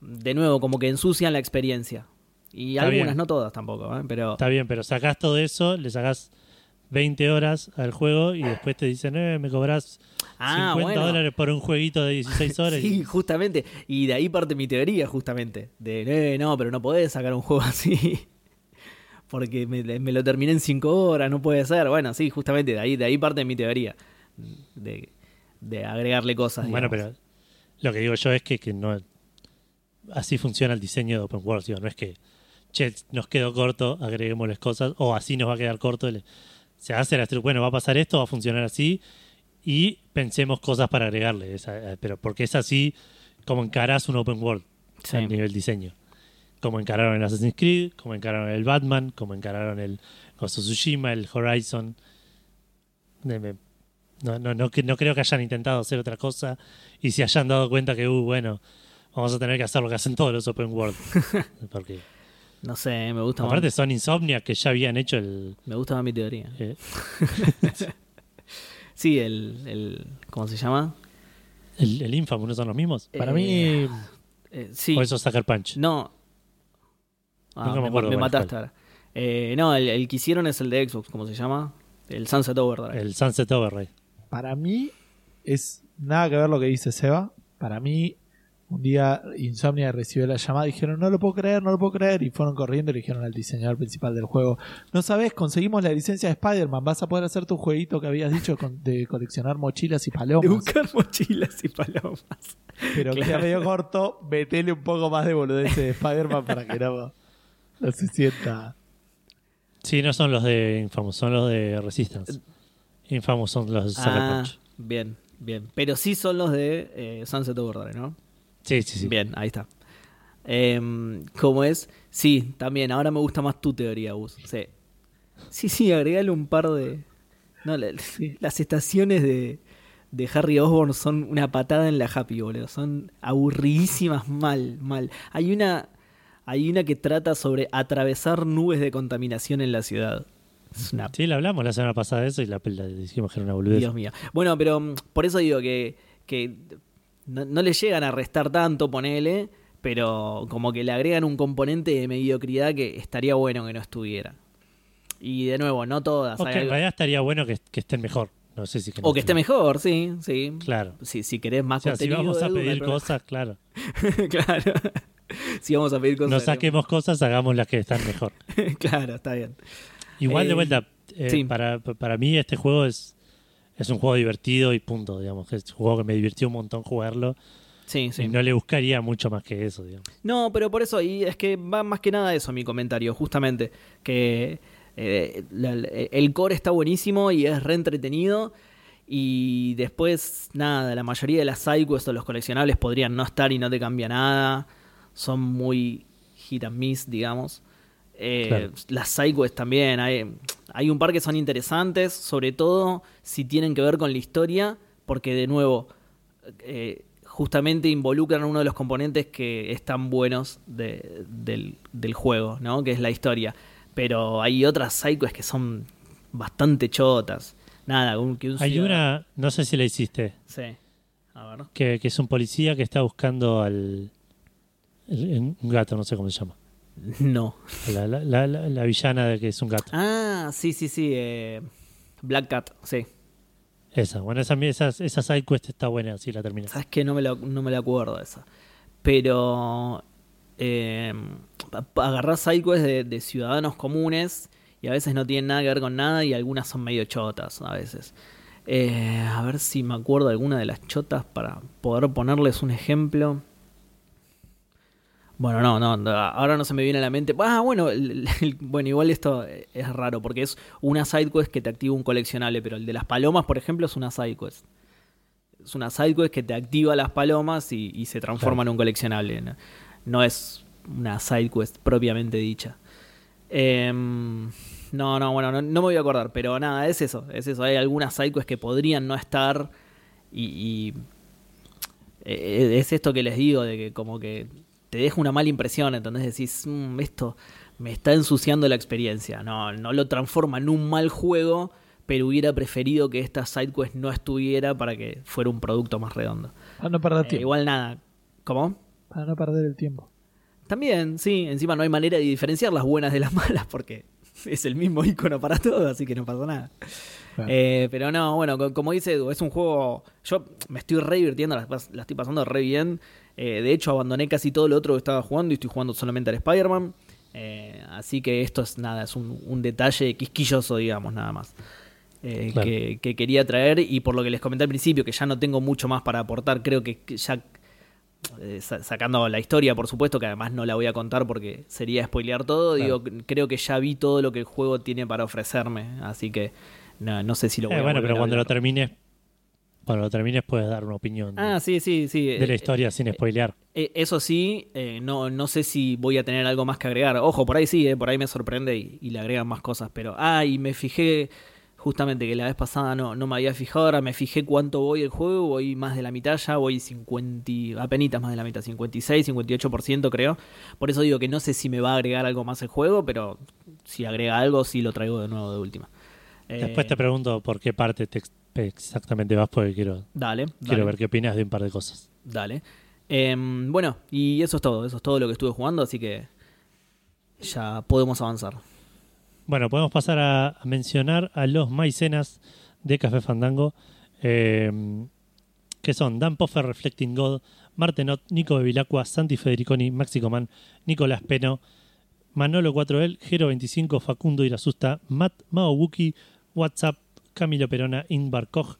de nuevo, como que ensucian la experiencia. Y Está algunas, bien. no todas tampoco, ¿eh? pero... Está bien, pero sacás todo eso, le sacás 20 horas al juego y después te dicen, eh, me cobras Ah, 50 bueno. dólares por un jueguito de 16 horas. Sí, y- justamente. Y de ahí parte mi teoría, justamente. De, eh, no, pero no podés sacar un juego así. Porque me, me lo terminé en 5 horas, no puede ser. Bueno, sí, justamente de ahí, de ahí parte mi teoría. De, de agregarle cosas. Bueno, digamos. pero lo que digo yo es que, que no así funciona el diseño de Open World, digo, no es que che, nos quedó corto, agreguémosles cosas, o así nos va a quedar corto. le- Se hace la bueno, va a pasar esto, va a funcionar así, y pensemos cosas para agregarle. esa- eh, pero porque es así como encarás un Open World Sí. a nivel diseño. Como encararon el Assassin's Creed, como encararon el Batman, como encararon el Ghost of Tsushima, el Horizon. No, no, no, no creo que hayan intentado hacer otra cosa y se hayan dado cuenta que, uh, bueno, vamos a tener que hacer lo que hacen todos los Open World. Porque No sé, me gusta, aparte más, son Insomnia que ya habían hecho el... me gusta más mi teoría. eh, Sí, el, el. ¿Cómo se llama? el, el Infamous, ¿no son los mismos? Para Eh, mí, eh, sí. O eso es Sucker Punch. No. Ah, Nunca me me, acuerdo me mataste ahora. Eh, no, el, el que hicieron es el de Xbox, ¿cómo se llama? El Sunset Overdrive. El Sunset Override. para mí es nada que ver lo que dice Seba. Para mí, un día Insomnia recibió la llamada y dijeron, no lo puedo creer, no lo puedo creer. Y fueron corriendo y le dijeron al diseñador principal del juego, no sabes, conseguimos la licencia de Spider-Man, vas a poder hacer tu jueguito que habías dicho con- de coleccionar mochilas y De palomas. buscar mochilas y palomas. Pero queda medio corto, metele un poco más de boludeces de Spider-Man para que no, no se sienta... Sí, no son los de Infamous, son los de Resistance. Infamous son los de Ah, Punch. bien, bien. Pero sí son los de eh, Sunset Overdrive, ¿no? Sí, sí, sí. Bien, ahí está. Em, ¿Cómo es? Sí, también. Ahora me gusta más tu teoría, Gus. Sí, sí, sí agregale un par de... No, la- las estaciones de, de Harry Osborn son una patada en la Happy, boludo. Son aburridísimas mal, mal. Hay una, hay una que trata sobre atravesar nubes de contaminación en la ciudad. Una Sí, la hablamos la semana pasada de eso y la, la dijimos que era una boludez. Dios mío. Bueno, pero mm, por eso digo que, que no, no le llegan a restar tanto, ponele, pero como que le agregan un componente de mediocridad que estaría bueno que no estuviera. Y de nuevo, no todas. O que en realidad estaría bueno que, que estén mejor. No sé si que no o que esté mejor, sí, sí. Claro. Si, si querés más O sea, si contenido. vamos a pedir cosas, claro. claro. si vamos a pedir cosas. No saquemos cosas, hagamos las que están mejor. claro, está bien. Igual de Eh, vuelta, eh, sí. para, para mí este juego es, es un juego divertido y punto, digamos. Es un juego que me divirtió un montón jugarlo Sí, sí. y no le buscaría mucho más que eso, digamos. No, pero por eso, y es que va más que nada eso mi comentario, justamente, que eh, la- el core está buenísimo y es re entretenido, Y después, nada, la mayoría de las sidequests o los coleccionables podrían no estar y no te cambia nada. Son muy hit and miss, digamos. Eh, Claro. Las sidequests también, hay, hay un par que son interesantes, sobre todo si tienen que ver con la historia, porque de nuevo, eh, justamente involucran uno de los componentes que están buenos de- del, del juego, ¿no? Que es la historia. Pero hay otras sidequests que son bastante chotas. Nada, un, que un Hay ciudadano- una, no sé si la hiciste, Sí. A ver. que, que es un policía que está buscando al. el- un gato, no sé cómo se llama. No. La, la- la- la- la villana de que es un gato. Ah, sí, sí, sí. eh, Black Cat, sí. Esa, bueno, esa, esa, esa side quest está buena si la terminas. Sabes que no me la, no me la acuerdo esa. Pero eh, agarrás sidequests de, de ciudadanos comunes y a veces no tienen nada que ver con nada y algunas son medio chotas a veces. Eh, a ver si me acuerdo alguna de las chotas para poder ponerles un ejemplo. Bueno, no, no, no, ahora no se me viene a la mente. Ah, bueno, el- el- bueno, igual esto es raro porque es una sidequest que te activa un coleccionable, pero el de las palomas, por ejemplo, es una sidequest. Es una sidequest que te activa las palomas y, y se transforma en un coleccionable. No, No es una sidequest propiamente dicha. Em, no, no, bueno, no, no me voy a acordar, pero nada, es eso, es eso. Hay algunas sidequests que podrían no estar y, y, eh, es esto que les digo, de que como que te deja una mala impresión, entonces decís, "Mm, esto me está ensuciando la experiencia. No, no lo transforma en un mal juego, pero hubiera preferido que esta sidequest no estuviera para que fuera un producto más redondo. Para no perder Eh, tiempo. igual nada. ¿Cómo? Para no perder el tiempo. También, sí, encima no hay manera de diferenciar las buenas de las malas porque es el mismo icono para todo, así que no pasa nada. Claro. Eh, pero no, bueno, co- como dice Edu, es un juego. Yo me estoy re divirtiendo, la, la estoy pasando re bien. Eh, de hecho, abandoné casi todo lo otro que estaba jugando y estoy jugando solamente al Spider-Man. Eh, así que esto es nada, es un, un detalle quisquilloso, digamos, nada más. Eh, Claro. que, que quería traer y por lo que les comenté al principio, que ya no tengo mucho más para aportar, creo que ya eh, sa- sacando la historia, por supuesto, que además no la voy a contar porque sería spoilear todo, Claro. digo, creo que ya vi todo lo que el juego tiene para ofrecerme, así que no, no sé si lo voy Eh, a bueno, pero cuando lo termines, cuando lo termines puedes dar una opinión Ah, sí, sí, sí. de la Eh, historia sin spoilear. eh, eso sí, eh, no, no sé si voy a tener algo más que agregar. Ojo, por ahí sí, eh, por ahí me sorprende y, y le agregan más cosas. Pero, ah, y me fijé justamente que la vez pasada no, no me había fijado. Ahora me fijé cuánto voy el juego. Voy más de la mitad ya, voy 50, y- apenitas más de la mitad, 56, 58% creo. Por eso digo que no sé si me va a agregar algo más el juego, pero si agrega algo, sí lo traigo de nuevo de última. Eh, Después te pregunto por qué parte te exactamente vas porque quiero, Dale, quiero dale. ver qué opinas de un par de cosas. Dale. Em, bueno, y eso es todo. Eso es todo lo que estuve jugando, así que ya podemos avanzar. Bueno, podemos pasar a, a mencionar a los maicenas de Café Fandango, eh, que son Dan Poffer, Reflecting God, Martenot, Nico Bevilacqua, Santi Federiconi, Maxi Coman, Nicolás Peno, Manolo 4L, Gero 25, Facundo Irasusta, Matt Maobuki, WhatsApp, Camilo Perona, Ingvar Koch,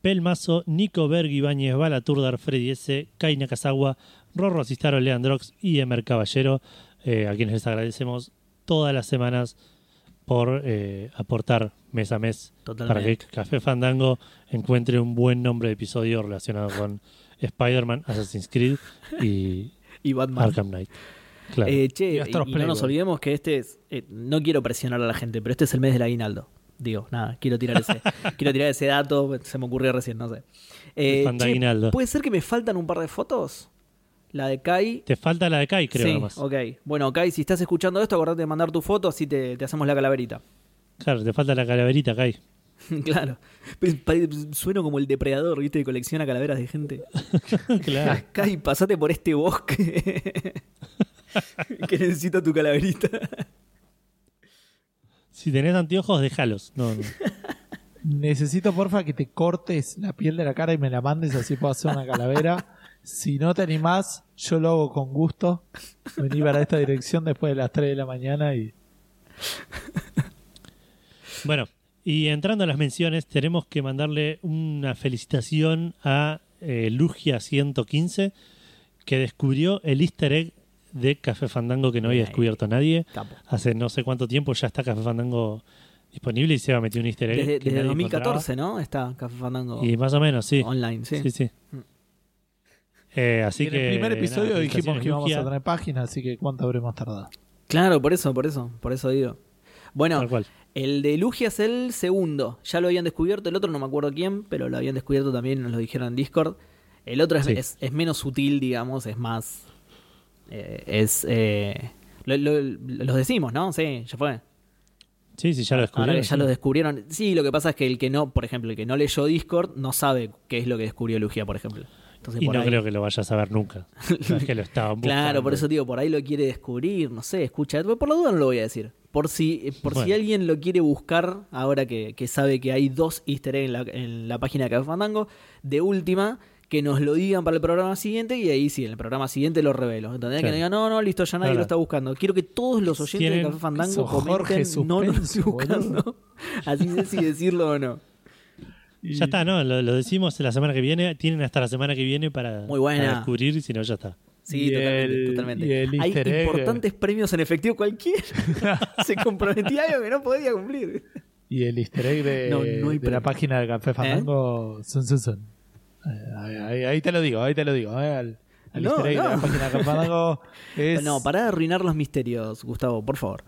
Pelmazo, Nico Berg, Ibáñez, Balaturdar, Freddy S, Kai Nakazawa, Rorro Cistaro, Leandrox y Emer Caballero, eh, a quienes les agradecemos todas las semanas por eh, aportar mes a mes para que. Café Fandango encuentre un buen nombre de episodio relacionado con Spider-Man, Assassin's Creed y Y Batman. Arkham Knight. Claro. Eh, che, y, Astros y no nos olvidemos que este es. eh, no quiero presionar a la gente, pero este es el mes del aguinaldo. Digo, nada, quiero tirar ese, quiero tirar ese dato, se me ocurrió recién, no sé. Eh. ¿Puede ser que me faltan un par de fotos? La de Kai. Te falta la de Kai, creo, sí, nomás. ok. Bueno, Kai, si estás escuchando esto, acordate de mandar tu foto, así te, te hacemos la calaverita. Claro, te falta la calaverita, Kai. claro. Sueno como el depredador, ¿viste? Que colecciona calaveras de gente. claro. Kai, pasate por este bosque. que necesito tu calaverita. Si tenés anteojos, déjalos. No, no. Necesito, porfa, que te cortes la piel de la cara y me la mandes, así puedo hacer una calavera. Si no te animás, yo lo hago con gusto. Vení para esta dirección después de las 3 de la mañana y Bueno, y entrando a las menciones, tenemos que mandarle una felicitación a eh, Lugia115, que descubrió el easter egg de Café Fandango que no había descubierto nadie. Capo. Hace no sé cuánto tiempo ya está Café Fandango disponible y se va a meter un easter egg. Desde, que desde nadie 2014, ¿no? Está Café Fandango. Y más o menos, sí. online, sí. Sí, sí. Mm. Eh, así en que. el primer episodio nada, dijimos que íbamos a tener página, así que ¿cuánto habremos tardado? Claro, por eso, por eso, por eso digo. Bueno, el de Lugia es el segundo. Ya lo habían descubierto, el otro no me acuerdo quién, pero lo habían descubierto también, nos lo dijeron en Discord. El otro es, Sí. es- es menos sutil, digamos, es más... eh, es... eh, lo, lo- los decimos, ¿no? Sí, ya fue. Sí, sí, ya lo Ahora descubrieron. que ya sí. lo descubrieron. Sí, lo que pasa es que el que no, por ejemplo, el que no leyó Discord no sabe qué es lo que descubrió Lugia, por ejemplo. Entonces, Y por no ahí- creo que lo vayas a ver nunca. No es que lo estaban buscando. Claro, por eso digo, por ahí lo quiere descubrir, no sé, escucha, por la duda no lo voy a decir. Por si, por si alguien lo quiere buscar, ahora que, que sabe que hay dos easter eggs en la, en la página de Café Fandango, de última, que nos lo digan para el programa siguiente y ahí sí, en el programa siguiente lo revelo. ¿Entendés? Que no digan, no, no, listo, ya nadie Claro. lo está buscando. Quiero que todos los oyentes de Café Fandango Sos Jorge comenten, no, lo estoy buscando. Así sé si decirlo o no. Y- Ya está, ¿no? Lo, lo decimos la semana que viene. Tienen hasta la semana que viene para, Muy buena. para descubrir, si no, ya está. Sí, Y totalmente, el- totalmente. y el Hay importantes premios en efectivo cualquiera. Se comprometía algo que no podía cumplir. Y el easter egg de, No, no hay de la página del Café Fandango son, son, son. Eh, ahí, ahí- ahí te lo digo, ahí te lo digo. eh, al- al No, no. de la página Fandango es... No, para de arruinar los misterios, Gustavo, por favor.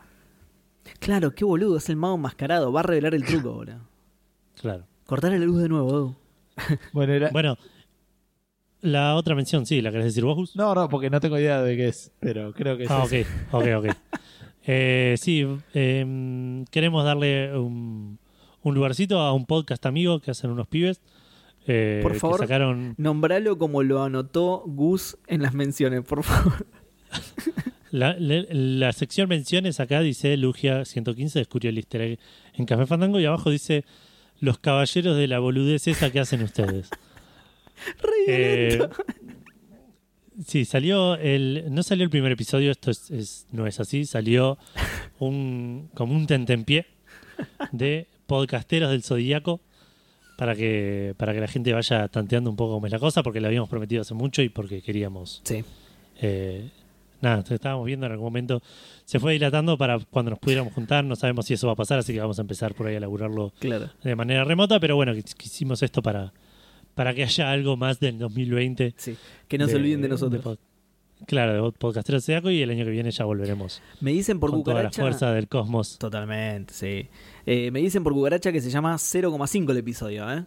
Claro, qué boludo, es el mago enmascarado. Va a revelar el truco ahora. Claro. Cortarle la luz de nuevo, Edu. Bueno, era- Bueno, la otra mención, sí, ¿la querés decir vos, Gus? No, no, porque no tengo idea de qué es, pero creo que es Ah, ok, ok, ok. Eh, sí, em, queremos darle un, un lugarcito a un podcast amigo que hacen unos pibes. Eh, Por que favor. sacaron Nombralo como lo anotó Gus en las menciones, por favor. la, la- la sección menciones acá dice Lugia 115 descubrió el easter egg en Café Fandango y abajo dice los caballeros de la boludez esa que hacen ustedes. Eh, sí, salió el. No salió el primer episodio, esto es, es- no es así. Salió un como un tentempié de podcasteros del Zodíaco para que, para que la gente vaya tanteando un poco cómo es la cosa, porque lo habíamos prometido hace mucho y porque queríamos. Sí. eh, nada, estábamos viendo en algún momento. Se fue dilatando para cuando nos pudiéramos juntar. No sabemos si eso va a pasar, así que vamos a empezar por ahí a laburarlo Claro. de manera remota, pero bueno, quisimos esto para, para que haya algo más del 2020. Sí. Que no se olviden de nosotros. Claro, de Podcastero Seaco y el año que viene ya volveremos Me dicen por con toda la cucaracha. fuerza del cosmos. Totalmente, sí. Eh, me dicen por cucaracha que se llama 0,5 el episodio, ¿eh?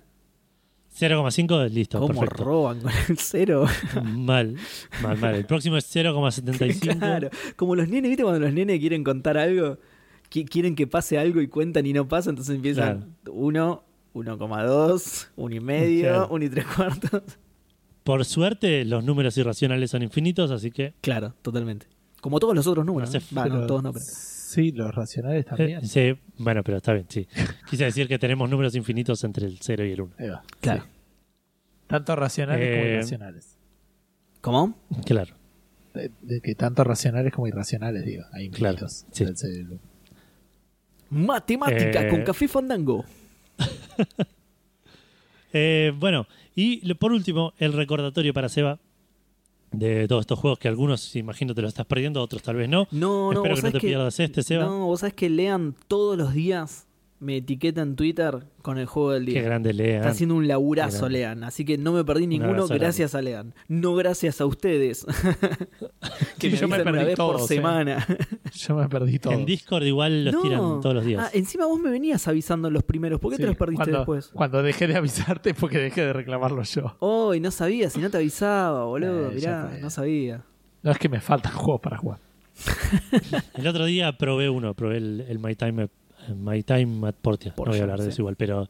0,5, listo, ¿Cómo perfecto. roban con el cero? Mal, mal, mal. El próximo es 0,75. claro. Como los nenes, ¿viste? Cuando los nenes quieren contar algo, qui- quieren que pase algo y cuentan y no pasa, entonces empiezan 1, 1,2, 1 y medio, Claro. 1 y 3 cuartos. Por suerte, los números irracionales son infinitos, así que Claro, totalmente. Como todos los otros números. No todos no, pero. Sí, los racionales también. eh, sí, bueno, pero está bien, sí. Quise decir que tenemos números infinitos entre el 0 y el 1. Ahí va. Claro. Sí. Tanto racionales como Eh, irracionales. ¿Cómo? Claro. De, de que tanto racionales como irracionales, digo. Hay Claro, infinitos. sí. del cerebro. Matemática Eh. con café fandango. Eh, bueno, y por último, el recordatorio para Seba de todos estos juegos que algunos, imagino, te lo estás perdiendo, otros tal vez no. No, no, Espero que no te pierdas este, Seba. No, vos sabés que lean todos los días. Me etiqueta en Twitter con el juego del Qué día. grande Lean. Está haciendo un laburazo. Lean. Así que no me perdí ninguno gracias a Lean. No gracias a ustedes. que Sí, me yo me avisan una perdí vez por todos, eh. semana. Yo me perdí todo. En Discord igual los No. tiran todos los días. Ah, encima vos me venías avisando en los primeros. ¿Por qué Sí, te los perdiste cuando, después? Cuando dejé de avisarte porque dejé de reclamarlo yo. Oh, y no sabía, si no te avisaba, boludo. Eh, ya Mirá, no sabía. No es que me faltan juegos para jugar. El otro día probé uno, probé el, el My Time My Time at Portia. Portia, no voy a hablar de sí. eso igual, pero,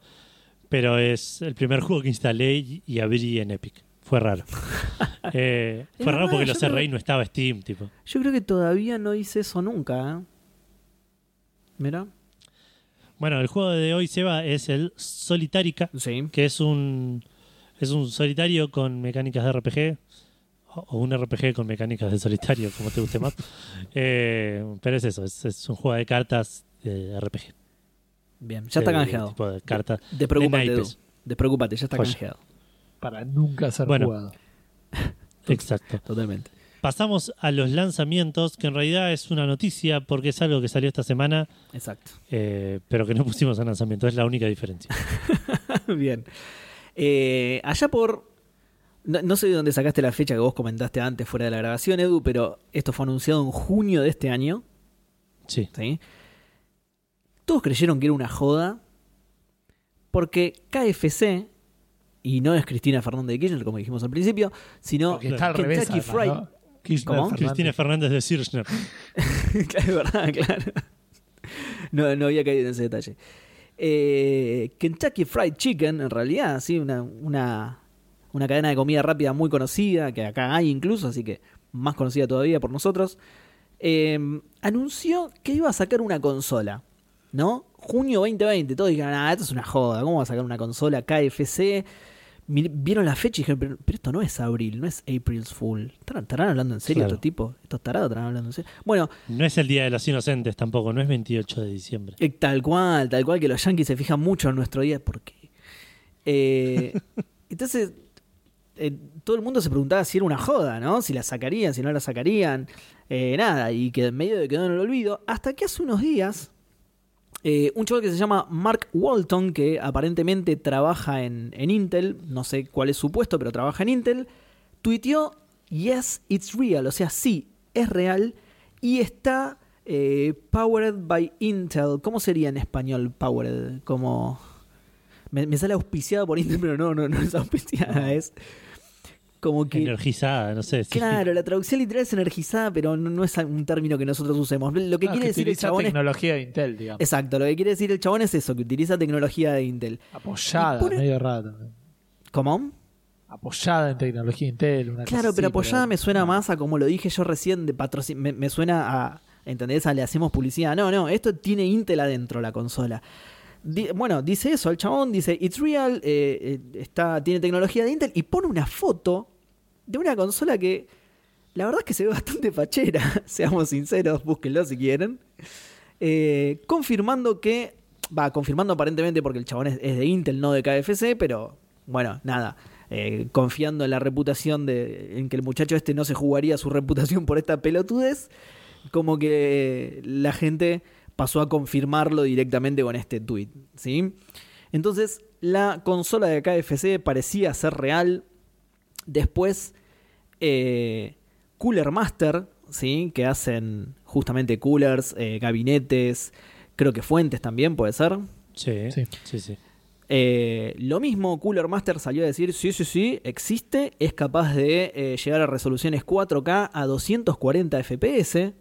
pero es el primer juego que instalé y, y abrí en Epic. Fue raro. Eh, fue raro porque lo cerré y no estaba Steam, tipo. Yo creo que todavía no hice eso nunca, ¿eh? Mira. Bueno, el juego de hoy, Seba, es el Solitarica, Sí. que es un es un solitario con mecánicas de RPG o o un RPG con mecánicas de solitario, como te guste más. Eh, pero es eso, es, es un juego de cartas de RPG. Bien, ya está Eh, canjeado. tipo de cartas. Despreocúpate, de. Despreocúpate, ya está Joya. canjeado. Para nunca ser Bueno. jugado. Exacto. Totalmente. pasamos a los lanzamientos, que en realidad es una noticia porque es algo que salió esta semana, Exacto. eh, pero que no pusimos en lanzamiento. Es la única diferencia. Bien. Eh, allá por. No, no sé de dónde sacaste la fecha que vos comentaste antes fuera de la grabación, Edu, pero esto fue anunciado en junio de este año. Sí. ¿sí? Todos creyeron que era una joda. Porque KFC, y no es Cristina Fernández de Kirchner, como dijimos al principio, sino Porque está al revés. Kentucky Fried. ¿no? Kirchner. Cristina Fernández de Kirchner. es verdad, claro. No, no había caído en ese detalle. Eh, Kentucky Fried Chicken, en realidad, sí, una, una, una cadena de comida rápida muy conocida, que acá hay incluso, así que más conocida todavía por nosotros, eh, anunció que iba a sacar una consola, ¿no? Junio 2020, todos dijeron, ah, esto es una joda, ¿cómo va a sacar una consola KFC? Mi- Vieron la fecha y dijeron, pero, pero esto no es abril, no es April's Fool. ¿Estarán, hablando en serio Claro. estos tipos? ¿Estos tarados estarán hablando en serio? Bueno, No es el Día de los Inocentes tampoco, no es 28 de diciembre. eh, Tal cual, tal cual que los yankees se fijan mucho en nuestro día. ¿Por qué? Eh, entonces, eh, todo el mundo se preguntaba si era una joda, ¿no? Si la sacarían, si no la sacarían. Eh, nada, y que en medio de quedó en el olvido. Hasta que hace unos días, eh, un chaval que se llama Mark Walton, que aparentemente trabaja en, en Intel, no sé cuál es su puesto, pero trabaja en Intel, tuiteó, yes, it's real, o sea, sí, es real, y está eh, powered by Intel. ¿Cómo sería en español powered? Como... Me, me sale auspiciado por Intel, pero no, no, no es auspiciada, es como que... Energizada, no sé. sí. Claro, la traducción literal es energizada, pero no, no es un término que nosotros usemos. Lo que Ah, quiere que decir el utiliza chabón es tecnología de Intel, digamos. Exacto, lo que quiere decir el chabón es eso, que utiliza tecnología de Intel. Apoyada, pone- medio raro. también. ¿Cómo? Apoyada en tecnología Intel. Una Claro, cosa pero así, apoyada me suena más a como lo dije yo recién de patrocin me, me suena a ¿entendés? A le hacemos publicidad. No, no, esto tiene Intel adentro la consola. Bueno, dice eso, el chabón dice, "It's real, eh, eh, está tiene tecnología de Intel" y pone una foto de una consola que la verdad es que se ve bastante fachera, seamos sinceros, búsquenlo si quieren. Eh, confirmando que, va, confirmando aparentemente porque el chabón es, de Intel, no de KFC, pero bueno, nada. confiando en la reputación de. en que el muchacho este no se jugaría su reputación por esta pelotudez. Como que la gente pasó a confirmarlo directamente con este tweet. ¿sí? Entonces, la consola de KFC parecía ser real. Después, eh, Cooler Master, ¿sí? que hacen justamente coolers, eh, gabinetes, creo que fuentes también, puede ser. Sí, Sí. sí, sí. Eh, lo mismo, Cooler Master salió a decir, sí, sí, sí, existe, es capaz de eh, llegar a resoluciones 4K a 240 FPS,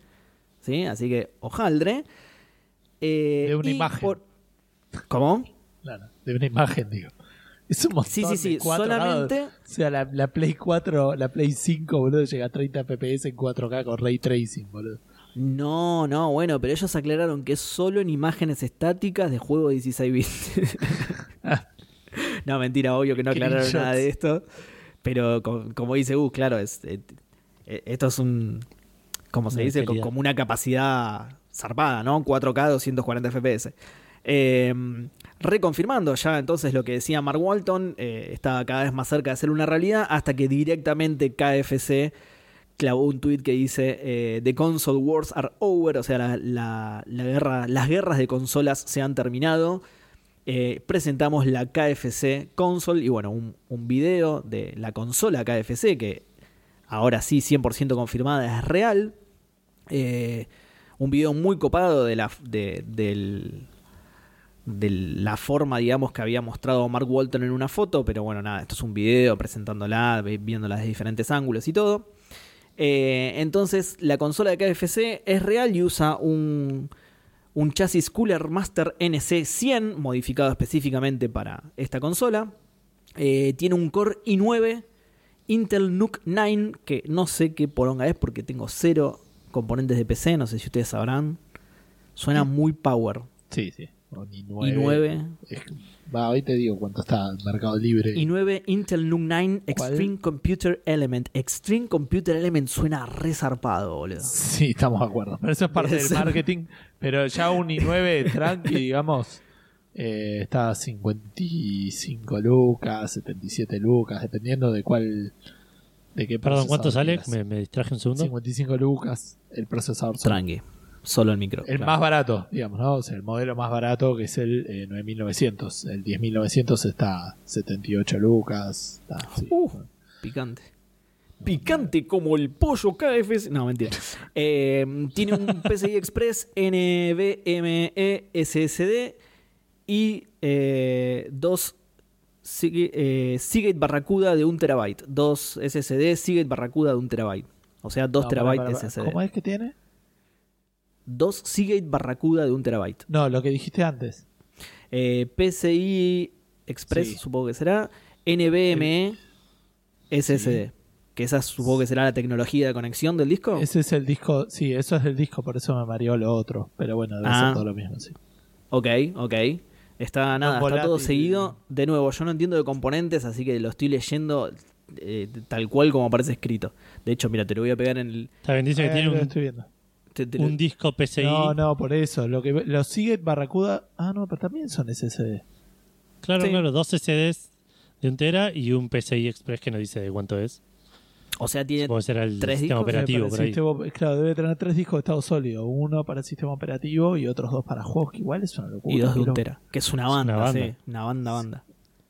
¿sí? Así que, ojaldre. Eh, De una imagen. por- ¿Cómo? Claro, de una imagen, digo. Es un montón Sí, sí, sí, de 4 solamente... grados. O sea, la, la Play 4, la Play 5, boludo, llega a 30 FPS en 4K con Ray Tracing, boludo. No, no, bueno, pero ellos aclararon que es solo en imágenes estáticas de juego 16 bits. no, mentira, obvio que no aclararon nada de esto. Pero co- como dice Gus, claro, es, eh, eh, esto es un. Como se Una dice, calidad. como una capacidad zarpada, ¿no? 4K 240 FPS. Reconfirmando ya entonces lo que decía Mark Walton, eh, estaba cada vez más cerca de ser una realidad hasta que directamente KFC clavó un tweet que dice eh, The console wars are over, o sea, la, guerra, las guerras de consolas se han terminado. Eh, presentamos la KFC console y bueno, un, un video de la consola KFC que ahora sí 100% confirmada es real. Eh, un video muy copado de la, de, del- de la forma, digamos, que había mostrado Mark Walton en una foto, pero bueno, nada, esto es un video presentándola, viéndola de diferentes ángulos y todo. Eh, entonces, la consola de KFC es real y usa un, un chasis Cooler Master NC100 modificado específicamente para esta consola. Eh, tiene un Core i9 Intel NUC 9, que no sé qué poronga es porque tengo cero componentes de PC, no sé si ustedes sabrán. Suena muy power. Sí, sí. Ni 9. i9. Va, hoy te digo cuánto está el mercado libre. i9 Intel NUC 9 ¿Cuál? Extreme Computer Element. Extreme Computer Element suena resarpado, boludo. Sí, estamos de acuerdo. Pero eso es parte del marketing. Pero ya un i9 tranqui, digamos, eh, está a 55 lucas, 77 lucas, dependiendo de cuál de qué Perdón, ¿cuánto sale? Me, me distraje un segundo. 55 lucas el procesador. solo. Tranqui. Solo el micro. El claro. más barato, digamos, ¿no? O sea, el modelo más barato que es el eh, 9900. El 10900 está 78 lucas. Está, sí. Uh, picante. Picante como el pollo KFC. No, mentira. Eh, tiene un PCI Express NVMe SSD y eh, dos Seagate, eh, Seagate Barracuda de un terabyte. Dos SSD Seagate Barracuda de un terabyte. O sea, dos No, pará. SSD. ¿Cómo es que tiene? Dos Seagate Barracuda de un terabyte. No, lo que dijiste antes. Eh, PCI Express, Sí. supongo que será. NVMe SSD. Que esa supongo que será la tecnología de conexión del disco. Ese es el disco, sí, eso es el disco, por eso me mareó lo otro. Pero bueno, debe Ah. ser todo lo mismo, sí. Ok, ok. Está nada, está todo seguido. De nuevo, yo no entiendo de componentes, así que lo estoy leyendo eh, tal cual como aparece escrito. De hecho, mira, te lo voy a pegar en el. Está bien, dice que Eh, tiene lo un, estoy viendo. te- te lo- disco PCI. No, no, por eso. Lo que los Seagate Barracuda, ah, no, pero también son SSD. Claro, Sí. claro, dos SSDs de un tera y un PCI Express que no dice de cuánto es. O sea, tiene. Será el tres sistema discos, operativo por ahí. sistema- claro, debe tener tres discos de estado sólido. Uno para el sistema operativo y otros dos para juegos, que igual es una locura. Y dos de un tera. Que es una Es una banda, sí. Una banda, banda.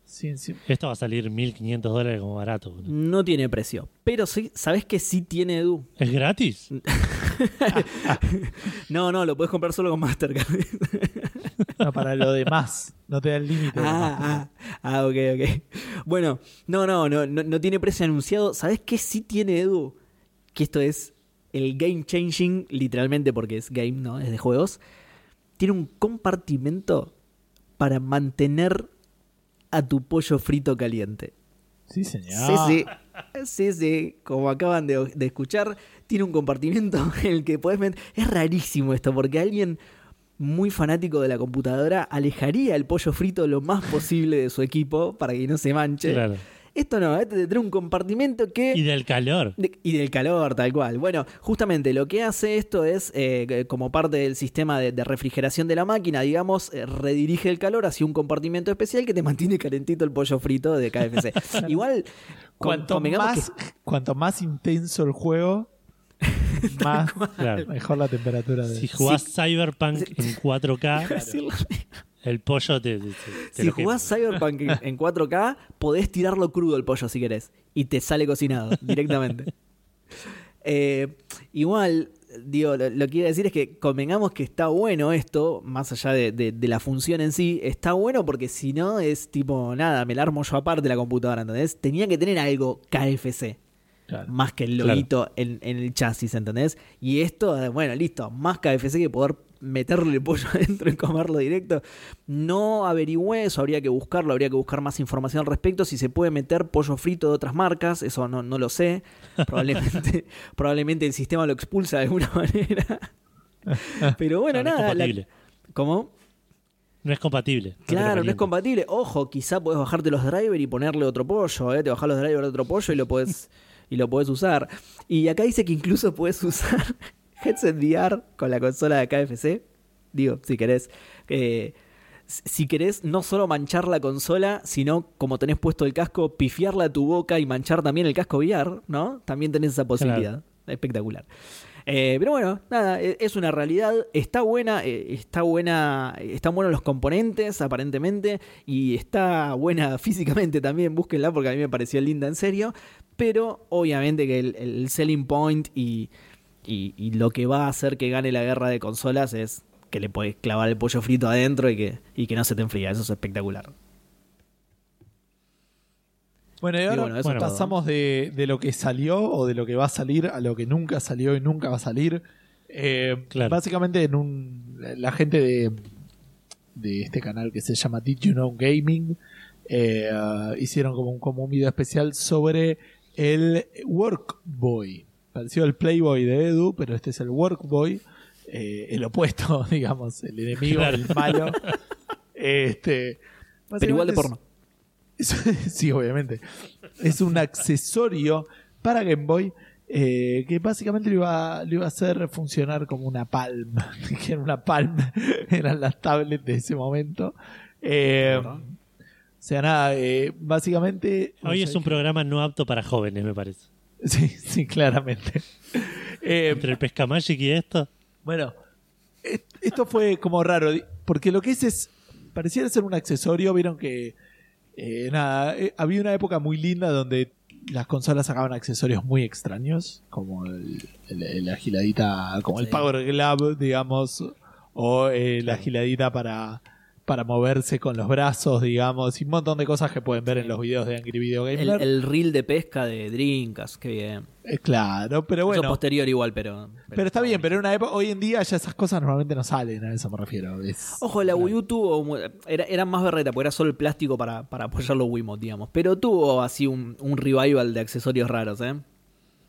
Sí, sí. Esto va a salir 1500 dólares como barato. No tiene precio. Pero sí, ¿sabes que sí tiene Edu? ¿Es gratis? No, no, lo puedes comprar solo con Mastercard. No, para lo demás. No te da el límite. Ah, ah, ah, ok, ok. Bueno, no, no, no, no, tiene precio anunciado. ¿Sabes qué sí tiene Edu? Que esto es el game changing, literalmente porque es game, ¿no? Es de juegos. Tiene un compartimento para mantener a tu pollo frito caliente. Sí, señor. Sí, sí. Sí, sí. Como acaban de, de escuchar, tiene un compartimento en el que puedes meter. Es rarísimo esto, porque alguien muy fanático de la computadora alejaría el pollo frito lo más posible de su equipo para que no se manche. Claro. Esto no, este tendrá un compartimento que. Y del calor. De- y del calor, tal cual. Bueno, justamente lo que hace esto es, eh, como parte del sistema de, de refrigeración de la máquina, digamos, eh, redirige el calor hacia un compartimento especial que te mantiene calentito el pollo frito de KFC. Igual, con- Cuanto más, cuanto más intenso el juego, más Claro. mejor la temperatura de. Si jugás Cyberpunk en 4K, que- si, el pollo te, te- te- te si jugás quema. Cyberpunk en, en 4K, podés tirarlo crudo el pollo si querés. Y te sale cocinado directamente. Eh, igual, digo, lo, lo que iba a decir es que convengamos que está bueno esto, más allá de, de- de la función en sí, está bueno porque si no es tipo, nada, me la armo yo aparte la computadora, ¿entendés? Tenía que tener algo KFC, Claro. más que el Claro. loguito en, en el chasis, ¿entendés? Y esto, eh, bueno, listo, más KFC que poder meterle el pollo adentro y comerlo directo. No averigüé eso, habría que buscarlo, habría que buscar más información al respecto. Si se puede meter pollo frito de otras marcas, eso no, no lo sé. Probablemente, probablemente el sistema lo expulsa de alguna manera. Pero bueno, No, no es nada. la- compatible. ¿Cómo? No es compatible. Claro, no es compatible. Ojo, quizá podés bajarte los drivers y ponerle otro pollo, ¿eh? Te bajás los drivers de otro pollo y lo podés, y lo podés usar. Y acá dice que incluso podés usar headset VR con la consola de KFC. Digo, si querés. Eh, si querés no solo manchar la consola, sino como tenés puesto el casco, pifiarla a tu boca y manchar también el casco VR, ¿no? También tenés esa posibilidad. Espectacular. Eh, pero bueno, nada, e- es una realidad. Está buena, eh, está buena, están buenos los componentes, aparentemente, y está buena físicamente también. Búsquenla porque a mí me pareció linda en serio. Pero obviamente que el, el selling point y, y- lo que va a hacer que gane la guerra de consolas es que le puedes clavar el pollo frito adentro y que, y que no se te enfría. Eso es espectacular. Bueno, y ahora bueno, pasamos de, de lo que salió o de lo que va a salir a lo que nunca salió y nunca va a salir. Eh, Claro. Básicamente, en un, la gente de, de este canal que se llama Did You Know Gaming eh, hicieron como un, como un video especial sobre el Workboy. Pareció el Playboy de Edu, pero este es el Workboy, eh, el opuesto, digamos, el enemigo, Claro. el malo. Este, Pero igual de porno. sí, obviamente. Es un accesorio para Game Boy eh, que básicamente lo iba, lo iba a hacer funcionar como una Palm. que era una Palm, eran las tablets de ese momento. Eh, o sea, nada, eh, básicamente. Hoy es un programa no apto para jóvenes, me parece. Sí, sí, claramente. Entre el Pesca Magic y esto. Bueno, esto fue como raro, porque lo que es es, pareciera ser un accesorio, vieron que, eh, nada, eh, había una época muy linda donde las consolas sacaban accesorios muy extraños, como el, el- el- la giladita, como el. Power Glove, digamos, o eh, la Claro. giladita para, para moverse con los brazos, digamos, y un montón de cosas que pueden ver en los videos de Angry Video Gamer. el reel de pesca de Drinkas, qué bien. Eh, claro, pero Eso bueno. posterior igual, pero. Pero está bien, pero en una época, hoy en día ya esas cosas normalmente no salen, a eso me refiero. Es- Ojo, la Wii U tuvo. Era, era más berreta, porque era solo el plástico para, para apoyar los Wiimote, digamos. Pero tuvo así un, un revival de accesorios raros, ¿eh?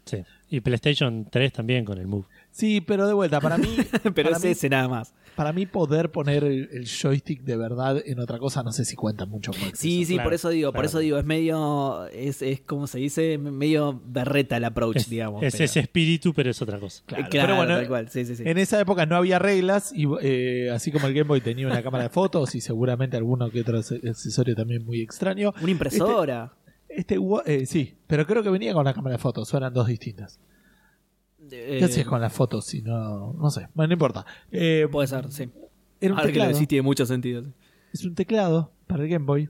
Sí. Y PlayStation 3 también con el Move. Sí, pero de vuelta, para mí, Pero para, es mí ese nada más. Para mí poder poner el, el joystick de verdad en otra cosa no sé si cuenta mucho como Sí, sí, Claro, por eso digo, por eso digo, es medio. Es, es como se dice, medio berreta el approach, Es, digamos. es pero- ese espíritu, pero es otra cosa. Claro, Claro, pero bueno, tal cual, sí, sí, sí. En esa época no había reglas y eh, así como el Game Boy tenía una cámara de fotos y seguramente alguno que otro ac- accesorio también muy extraño. Una impresora. Este wa- eh, sí, pero creo que venía con la cámara de fotos, eran dos distintas. Eh, ¿Qué hacías con las fotos si no? No sé, bueno, no importa. Eh, Puede ser, sí. era un Ahora que lo teclado. decís tiene mucho sentido. sí. es un teclado para el Game Boy.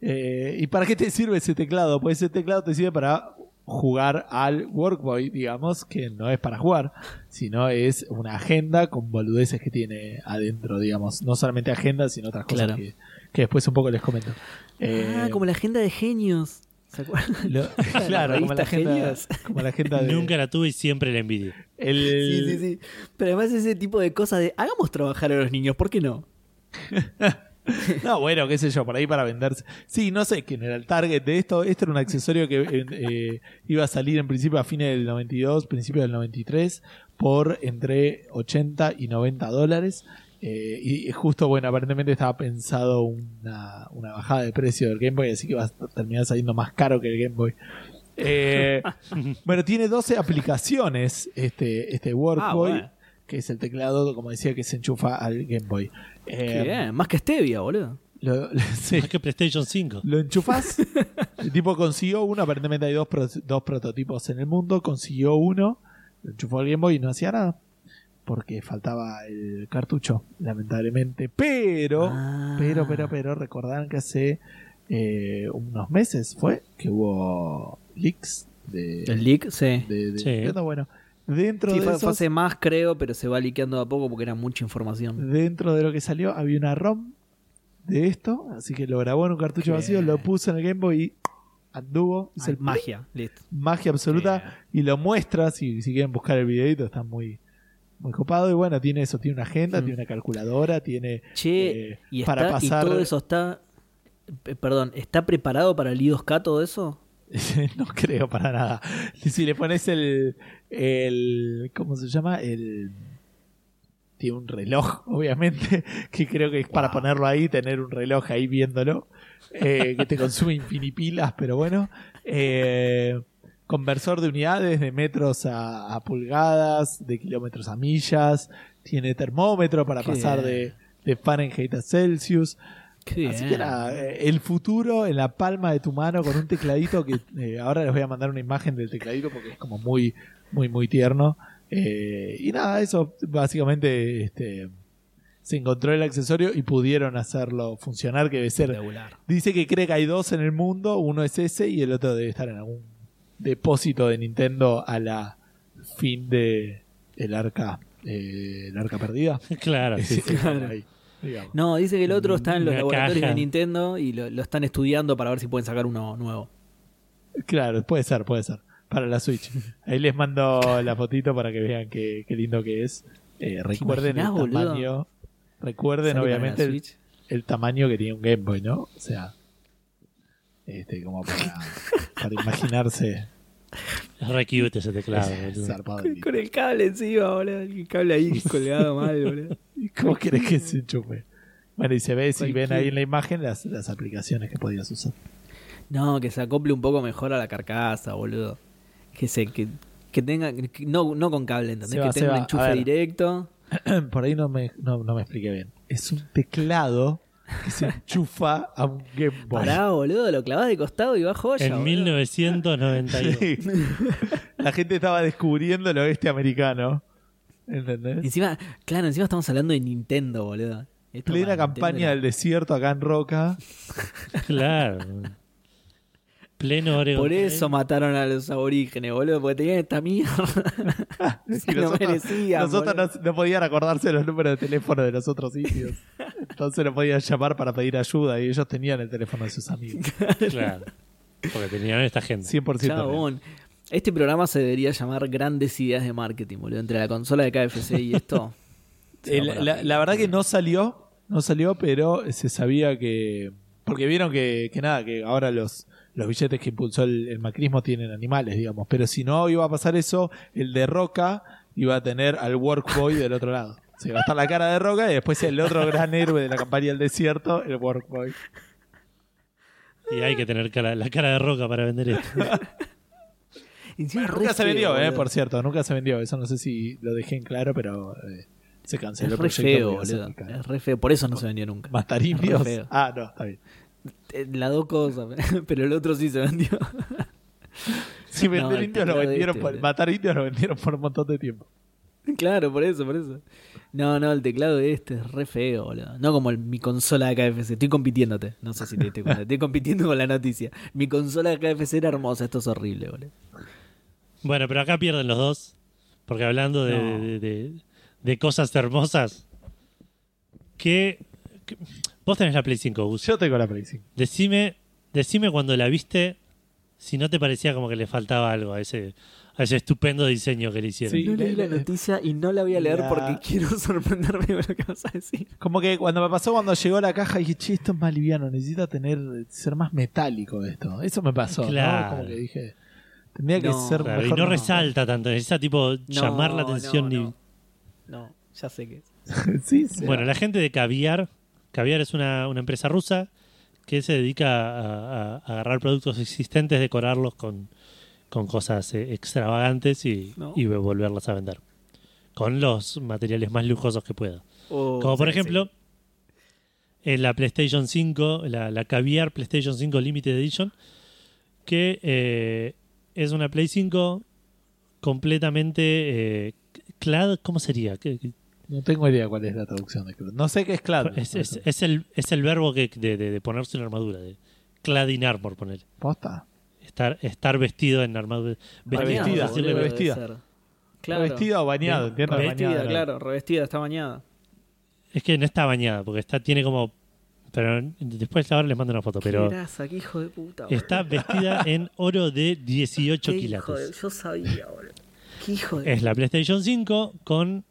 Eh, ¿Y para qué te sirve ese teclado? Pues ese teclado te sirve para jugar al Workboy, digamos, que no es para jugar, sino es una agenda con boludeces que tiene adentro, digamos. No solamente agenda, sino otras cosas Claro. que, que después un poco les comento. Eh, ah, como la agenda de genios. ¿Se acuerdan? lo- claro, como la agenda, Genios. como la agenda de... Nunca la tuve y siempre la envidio. el- Sí, sí, sí. Pero además ese tipo de cosas de hagamos trabajar a los niños, ¿por qué no? No, bueno, qué sé yo, por ahí para venderse. Sí, no sé quién era el target de esto. Esto era un accesorio que eh, eh, iba a salir en principio a fines del 92, principio del 93, por entre 80 y 90 dólares. Eh, y justo, bueno, aparentemente estaba pensado una, una bajada de precio del Game Boy, así que va a terminar saliendo más caro que el Game Boy. Eh, bueno, tiene 12 aplicaciones este, este Workboy, Ah, bueno. que es el teclado, como decía, que se enchufa al Game Boy. Qué Eh, bien, más que Stevia, boludo. lo, sí. Más que PlayStation 5. Lo enchufás. El tipo consiguió uno. Aparentemente hay dos, pro- dos prototipos en el mundo. Consiguió uno. Lo enchufó al Game Boy y no hacía nada. Porque faltaba el cartucho, lamentablemente. Pero, Ah. pero, pero, pero, recordarán que hace eh, unos meses fue que hubo leaks de. El leak, sí. de- de Sí. Nintendo. Bueno, dentro Sí, de fue, esos- fue hace más, creo, pero se va liqueando de a poco porque era mucha información. dentro de lo que salió había una ROM de esto, así que lo grabó en un cartucho Qué vacío, lo puso en el Game Boy y anduvo, Ay, el magia, listo. magia absoluta y lo muestra, si, si quieren buscar el videito está muy muy copado y bueno, tiene eso, tiene una agenda, Mm. tiene una calculadora, tiene Che, eh, y, para está, y pasar todo eso está. eh, Perdón, ¿está preparado para el I2K todo eso? no creo para nada. Si le pones el el ¿cómo se llama? el tiene un reloj, obviamente, que creo que es para ponerlo ahí, tener un reloj ahí viéndolo, eh, que te consume infinipilas, pero bueno. Eh, conversor de unidades, de metros a, a pulgadas, de kilómetros a millas, tiene termómetro para Qué pasar de, de Fahrenheit a Celsius. Qué Así bien. que era eh, el futuro en la palma de tu mano con un tecladito que eh, ahora les voy a mandar una imagen del tecladito porque es como muy, muy, muy tierno. Eh, y nada, eso básicamente este, se encontró el accesorio y pudieron hacerlo funcionar, que debe ser... Espectacular. Dice que cree que hay dos en el mundo, uno es ese y el otro debe estar en algún depósito de Nintendo a la fin de el arca, eh, el arca perdida. Claro, sí, sí. Claro. Ahí, digamos. No, dice que el otro está en los Una laboratorios caja. de Nintendo y lo, lo están estudiando para ver si pueden sacar uno nuevo. Claro, puede ser, puede ser. Para la Switch. Ahí les mando la fotito para que vean qué, qué lindo que es. Eh, recuerden el boludo? tamaño. Recuerden, obviamente, el, el tamaño que tiene un Game Boy, ¿no? O sea, este, como para, para imaginarse. Es re cute ese teclado. boludo. Con, con el cable encima, boludo. El cable ahí colgado mal, boludo. ¿Y ¿Cómo querés que se enchufe? Bueno, y se ve, si ven ahí en la imagen, las, las aplicaciones que podías usar. No, que se acople un poco mejor a la carcasa, boludo. Que se, que, que tenga, que- no, no con cable, ¿entendés? Seba, que tenga un enchufe directo. Por ahí no me, no, no me expliqué bien. Es un teclado que se enchufa a un Game Boy. Pará, boludo, lo clavás de costado y va joya. en boludo. 1992. Sí. La gente estaba descubriendo el oeste americano. ¿Entendés? Encima, claro, encima estamos hablando de Nintendo, boludo. Esto Plena campaña Nintendo del desierto acá en Roca. Claro. Pleno Oregon. Por eso mataron a los aborígenes, boludo, porque tenían esta mierda. Se lo merecían, nosotros no, no podían acordarse los números de teléfono de los otros sitios. Entonces no podían llamar para pedir ayuda y ellos tenían el teléfono de sus amigos. Claro. Porque tenían esta gente. 100% real. Chabón. Este programa se debería llamar Grandes Ideas de Marketing, boludo. Entre la consola de KFC y esto. Eh, la, la verdad que no salió, no salió, pero se sabía que... Porque vieron que, que nada, que ahora los, los billetes que impulsó el, el macrismo tienen animales, digamos. Pero si no iba a pasar eso, el de Roca iba a tener al Workboy del otro lado. Se iba a estar la cara de Roca y después el otro gran héroe de la campaña del desierto, el Workboy. Y hay que tener cara- la cara de roca para vender esto. Nunca se feo, vendió, eh, boludo. por cierto, nunca se vendió. Eso no sé si lo dejé en claro, pero eh, se canceló Es el re proyecto. feo, boludo. Es re feo. Por eso no se vendió nunca. ¿Matar indios? Ah, no, está bien. Eh, Las dos cosas, pero el otro sí se vendió. Si No, vender el indios lo vendieron este, por, matar indios lo vendieron por un montón de tiempo. claro, por eso, por eso. No, no, el teclado de este es re feo, boludo. No como el- mi consola de KFC. Estoy compitiéndote. No sé si te diste cuenta. Estoy compitiendo con la noticia. Mi consola de KFC era hermosa. Esto es horrible, boludo. Bueno, pero acá pierden los dos. Porque hablando de, No. de- de- de cosas hermosas. Que, que- Vos tenés la Play 5, Gus. Yo tengo la Play 5. Decime, decime cuando la viste si no te parecía como que le faltaba algo a ese, a ese estupendo diseño que le hicieron. Sí. No leí le- la noticia y no la voy a leer La- porque quiero sorprenderme con lo que vas a decir. Como que cuando me pasó cuando llegó la caja dije, che, esto es más liviano, necesita tener ser más metálico esto. Eso me pasó, ¿no? Claro. Como que dije, tendría que No. ser Claro, y mejor. no resalta tanto, necesita tipo llamar la No, atención. no, no. No, ya sé que. sí, sí. Bueno, la gente de Caviar, Caviar es una, una empresa rusa que se dedica a, a- a agarrar productos existentes, decorarlos con, con cosas eh, extravagantes y, No. y volverlas a vender. Con los materiales más lujosos que pueda. Oh, Como por sí, ejemplo, en la PlayStation 5, la, la Caviar PlayStation 5 Limited Edition, que eh, es una Play 5 completamente eh, clad, ¿cómo sería? ¿Qué- qué- No tengo idea cuál es la traducción de clad. No sé qué es clad. es, es- es el, es el verbo que, de, de- de ponerse una armadura, de clad in armor, poner. ¿Posta? Estar, estar vestido en armadura. Vestido. revestida. Claro. Revestida o bañado, entiendo. Revestida, claro, revestida, está bañada. Es que no está bañada, porque está, tiene como. Pero después ahora les mando una foto, Qué pero grasa, qué hijo de puta. boludo. está vestida en oro de 18 Qué hijo de- quilates. Yo sabía, boludo. Qué hijo de. Es la PlayStation 5 con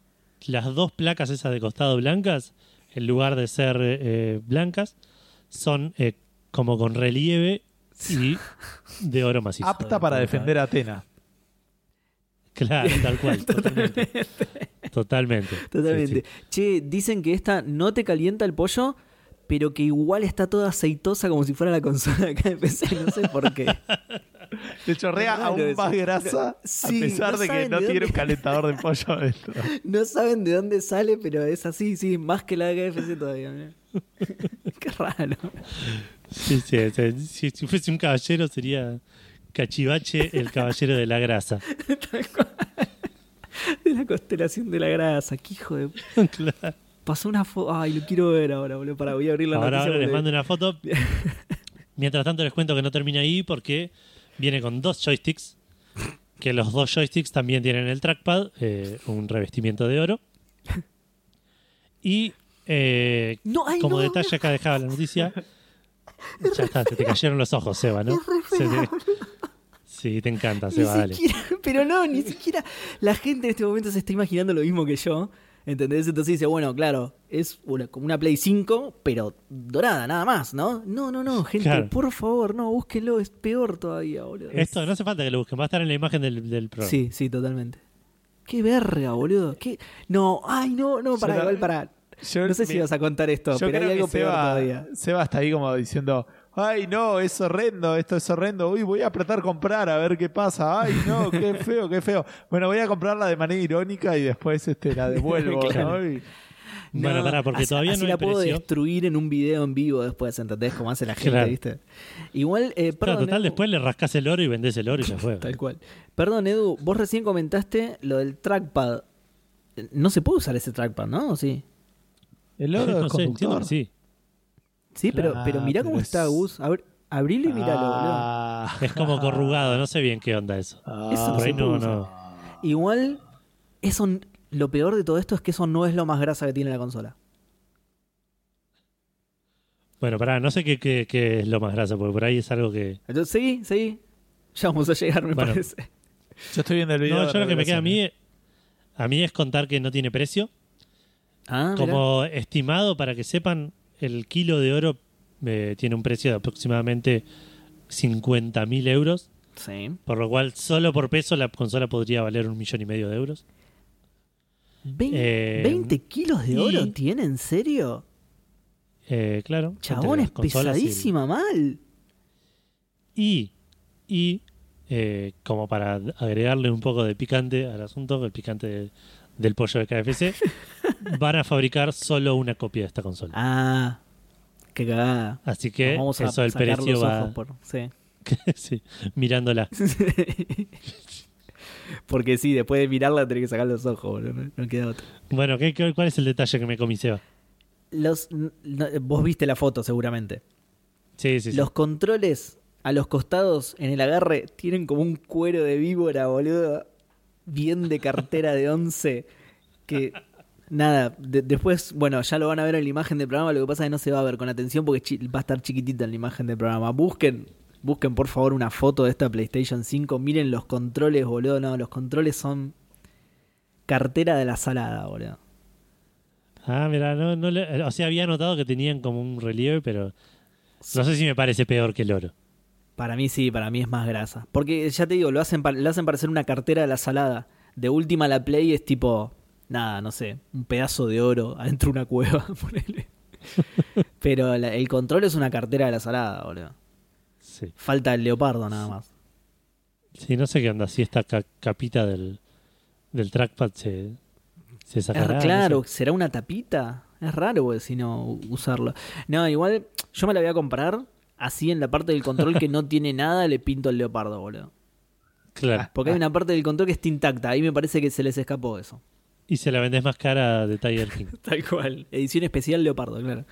las dos placas esas de costado blancas, en lugar de ser eh, blancas, son eh, como con relieve y de oro macizo. Apta para defender a Atena. Claro, tal cual, totalmente. Totalmente. Totalmente. Sí, sí. Che, dicen que esta no te calienta el pollo, pero que igual está toda aceitosa como si fuera la consola de KFC. No sé por qué. Te chorrea aún eso. más grasa Sí, a pesar no de que no de tiene dónde- un calentador de pollo adentro. No saben de dónde sale, pero es así, sí, más que la de KFC todavía. mirá. Qué raro. Sí, sí, sí. Si, fuese un caballero sería Cachivache, el caballero de la grasa. De la constelación de la grasa. Qué hijo de. Claro. Pasó una foto. Ay, lo quiero ver ahora, boludo. Para, voy a abrir la Ahora, noticia. ahora les mando una foto. Mientras tanto les cuento que no termina ahí porque viene con dos joysticks. Que los dos joysticks también tienen el trackpad, eh, un revestimiento de oro. Y eh, No, ay, como no, detalle acá dejaba la noticia. Ya está, se te cayeron los ojos, Seba, ¿no? Se te- Sí, te encanta, Ni Seba, dale. siquiera, pero no, ni siquiera la gente en este momento se está imaginando lo mismo que yo. ¿Entendés? Entonces dice, bueno, claro, es una, como una Play 5, pero dorada, nada más, ¿no? No, no, no, gente, Claro. por favor, no, búsquenlo, es peor todavía, boludo. Esto no hace falta que lo busquen, va a estar en la imagen del, del programa. Sí, sí, totalmente. Qué verga, boludo. Qué... No, ay, no, no, para, igual para. Yo- No sé si vas a contar esto, pero hay algo que peor Seba, todavía. Seba está ahí como diciendo, ay no, es horrendo, esto es horrendo, uy, voy a apretar comprar a ver qué pasa, ay no, qué feo, qué feo. Bueno, voy a comprarla de manera irónica y después este, la devuelvo, Claro. ¿no? Y- Bueno, No, pará, porque así- todavía así no la puedo precio. destruir en un video en vivo después, ¿entendés? Como hace la gente, Claro. ¿viste? Igual, eh, Claro, perdón, total, Edu, después le rascas el oro y vendés el oro y ya fue. Tal cual. Perdón, Edu, vos recién comentaste lo del trackpad. No se puede usar ese trackpad, ¿no? ¿O sí? El oro no del sé, entiendo conductor. sí. Sí, pero, Claro, pero mirá pero cómo es- está, Gus. Abr- abrilo y miralo, boludo. Ah. Es como corrugado, no sé bien qué onda eso. Ah. Eso Por ahí no, no. Igual, eso, lo peor de todo esto es que eso no es lo más grasa que tiene la consola. Bueno, pará, no sé qué, qué- qué es lo más grasa, porque por ahí es algo que. Entonces, seguí, seguí. Ya vamos a llegar, me Bueno. parece. Yo estoy viendo el video. No, yo lo que me queda a mí, a mí es contar que no tiene precio. Ah, mirá. Como estimado, para que sepan, el kilo de oro eh, tiene un precio de aproximadamente 50.000 euros, Sí. por lo cual solo por peso la consola podría valer un millón y medio de euros. Vein- Eh, ¿20 kilos de y- oro tiene? ¿En serio? Eh, claro. Chabón, es consolas y el- pesadísima mal. Y, y eh, como para agregarle un poco de picante al asunto, el picante de- del pollo de KFC, van a fabricar solo una copia de esta consola. Ah, qué cagada. Así que vamos a eso el sacar precio va por- sí. sí, mirándola. Porque sí, después de mirarla tenés que sacar los ojos, boludo. No, queda otra. Bueno, ¿qué, qué- cuál es el detalle que me comí, Seba? Los, no, vos viste la foto seguramente. Sí, sí, sí. Los controles a los costados en el agarre tienen como un cuero de víbora, boludo. Bien de cartera de 11. Que nada, de- después, bueno, ya lo van a ver en la imagen del programa. Lo que pasa es que no se va a ver con atención porque va a estar chiquitita en la imagen del programa. Busquen, busquen por favor una foto de esta PlayStation 5. Miren los controles, boludo. No, los controles son cartera de la salada, boludo. Ah, mira, no, no le- o sea, había notado que tenían como un relieve, pero no sé si me parece peor que el oro. Para mí sí, para mí es más grasa. Porque ya te digo, lo hacen, lo hacen parecer una cartera de la salada. De última la Play es tipo, nada, no sé, un pedazo de oro adentro de una cueva, ponele. Pero la- el control es una cartera de la salada, boludo. Sí. Falta el leopardo nada más. Sí, no sé qué onda, si esta ca- capita del, del trackpad se, se Es sacará. no claro, sé. ¿será una tapita? Es raro, güey, si no usarlo. No, igual yo me la voy a comprar así en la parte del control que no tiene nada, le pinto el leopardo, boludo. Claro. Porque hay una parte del control que está intacta. Ahí me parece que se les escapó eso. Y se la vendés más cara de Tiger King. Tal cual. Edición especial Leopardo, claro.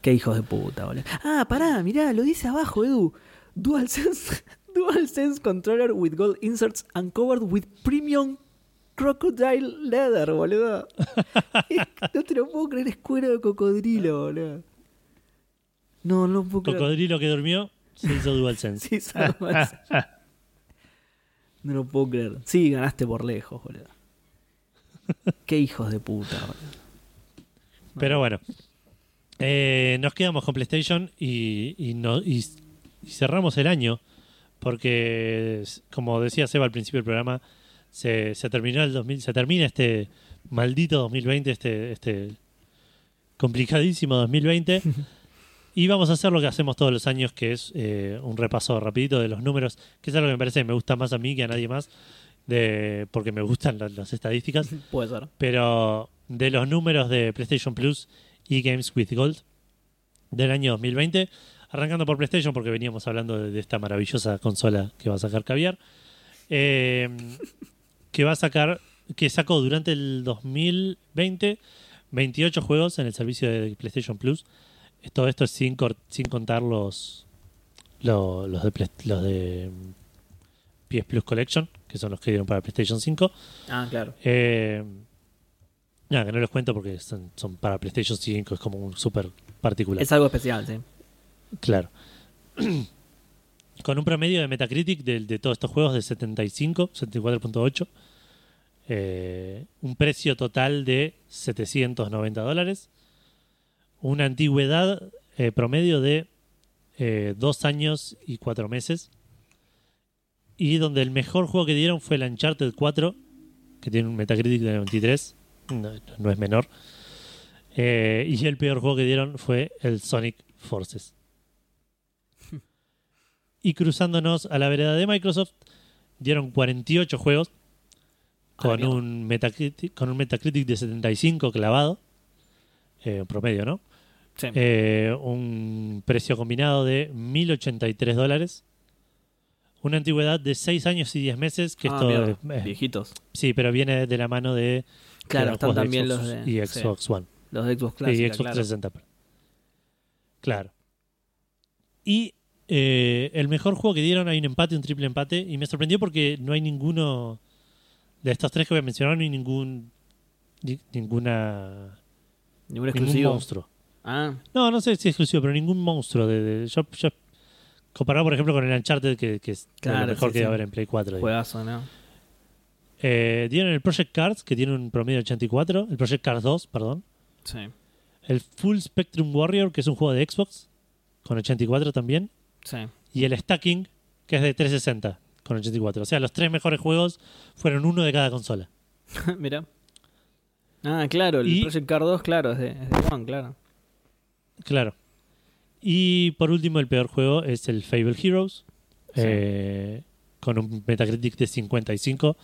Qué hijos de puta, boludo. Ah, pará, mirá, lo dice abajo, Edu. DualSense, DualSense controller with gold inserts and covered with premium crocodile leather, boludo. no te lo puedo creer, es cuero de cocodrilo, boludo. No, no puedo creer. Cocodrilo que durmió se hizo DualSense. Sí, sabe más. No lo puedo creer. Sí, ganaste por lejos, boludo. Qué hijos de puta. Pero bueno, eh, nos quedamos con PlayStation y, y, no, y, y cerramos el año porque, como decía Seba al principio del programa, se, se terminó el 2000, se termina este maldito 2020, este, este complicadísimo 2020. Y vamos a hacer lo que hacemos todos los años, que es eh, un repaso rapidito de los números, que es algo que me parece que me gusta más a mí que a nadie más, de, porque me gustan las- las estadísticas Puede ser. pero de los números de PlayStation Plus y Games with Gold del año 2020, arrancando por PlayStation porque veníamos hablando de, de esta maravillosa consola que va a sacar Caviar, eh, que va a sacar, que sacó durante el 2020 28 juegos en el servicio de PlayStation Plus. Todo esto es sin, contar los, lo- los, de, los de PS Plus Collection, que son los que dieron para PlayStation 5. Ah, claro. Eh, nada, que no les cuento porque son, son para PlayStation 5, es como un súper particular. Es algo especial, sí. Claro. Con un promedio de Metacritic de, de todos estos juegos de 75, 74.8. Eh, un precio total de 790 dólares. Una antigüedad eh, promedio de eh, dos años y cuatro meses. Y donde el mejor juego que dieron fue el Uncharted 4, que tiene un Metacritic de 93. No, no es menor. Eh, y el peor juego que dieron fue el Sonic Forces. y cruzándonos a la vereda de Microsoft, dieron 48 juegos con un, Metacritic, con un Metacritic de 75 clavado, eh, promedio, ¿no? Sí. Eh, un precio combinado de 1.083 dólares. Una antigüedad de 6 años y 10 meses, que Ah, esto mierda, es- es- viejitos. sí, pero viene de la mano de, Claro, están también Xbox los de y sí, Xbox One. los de Xbox y Clásica, Xbox claro. 360. perdón. Claro. Y eh, el mejor juego que dieron, hay un empate, un triple empate, y me sorprendió porque no hay ninguno de estos tres que voy a mencionar, no hay ningún ni- ninguna Ningún ningún exclusivo. monstruo. Ah, No, no sé si es exclusivo, pero ningún monstruo. De, de- yo, yo- comparado, por ejemplo, con el Uncharted, que, que es Claro, lo mejor sí, que sí. haber en Play 4. digo. juegazo, ¿no? Eh, dieron el Project Cars, que tiene un promedio de 84. El Project Cars 2, perdón. Sí. El Full Spectrum Warrior, que es un juego de Xbox, con 84 también. Sí. Y el Stacking, que es de 360, con 84. O sea, los tres mejores juegos fueron uno de cada consola. Mira. Ah, claro, el Y- Project Car 2, claro, es de, es de One, claro. Claro. Y por último, el peor juego es el Fable Heroes, Sí. eh, con un Metacritic de 55,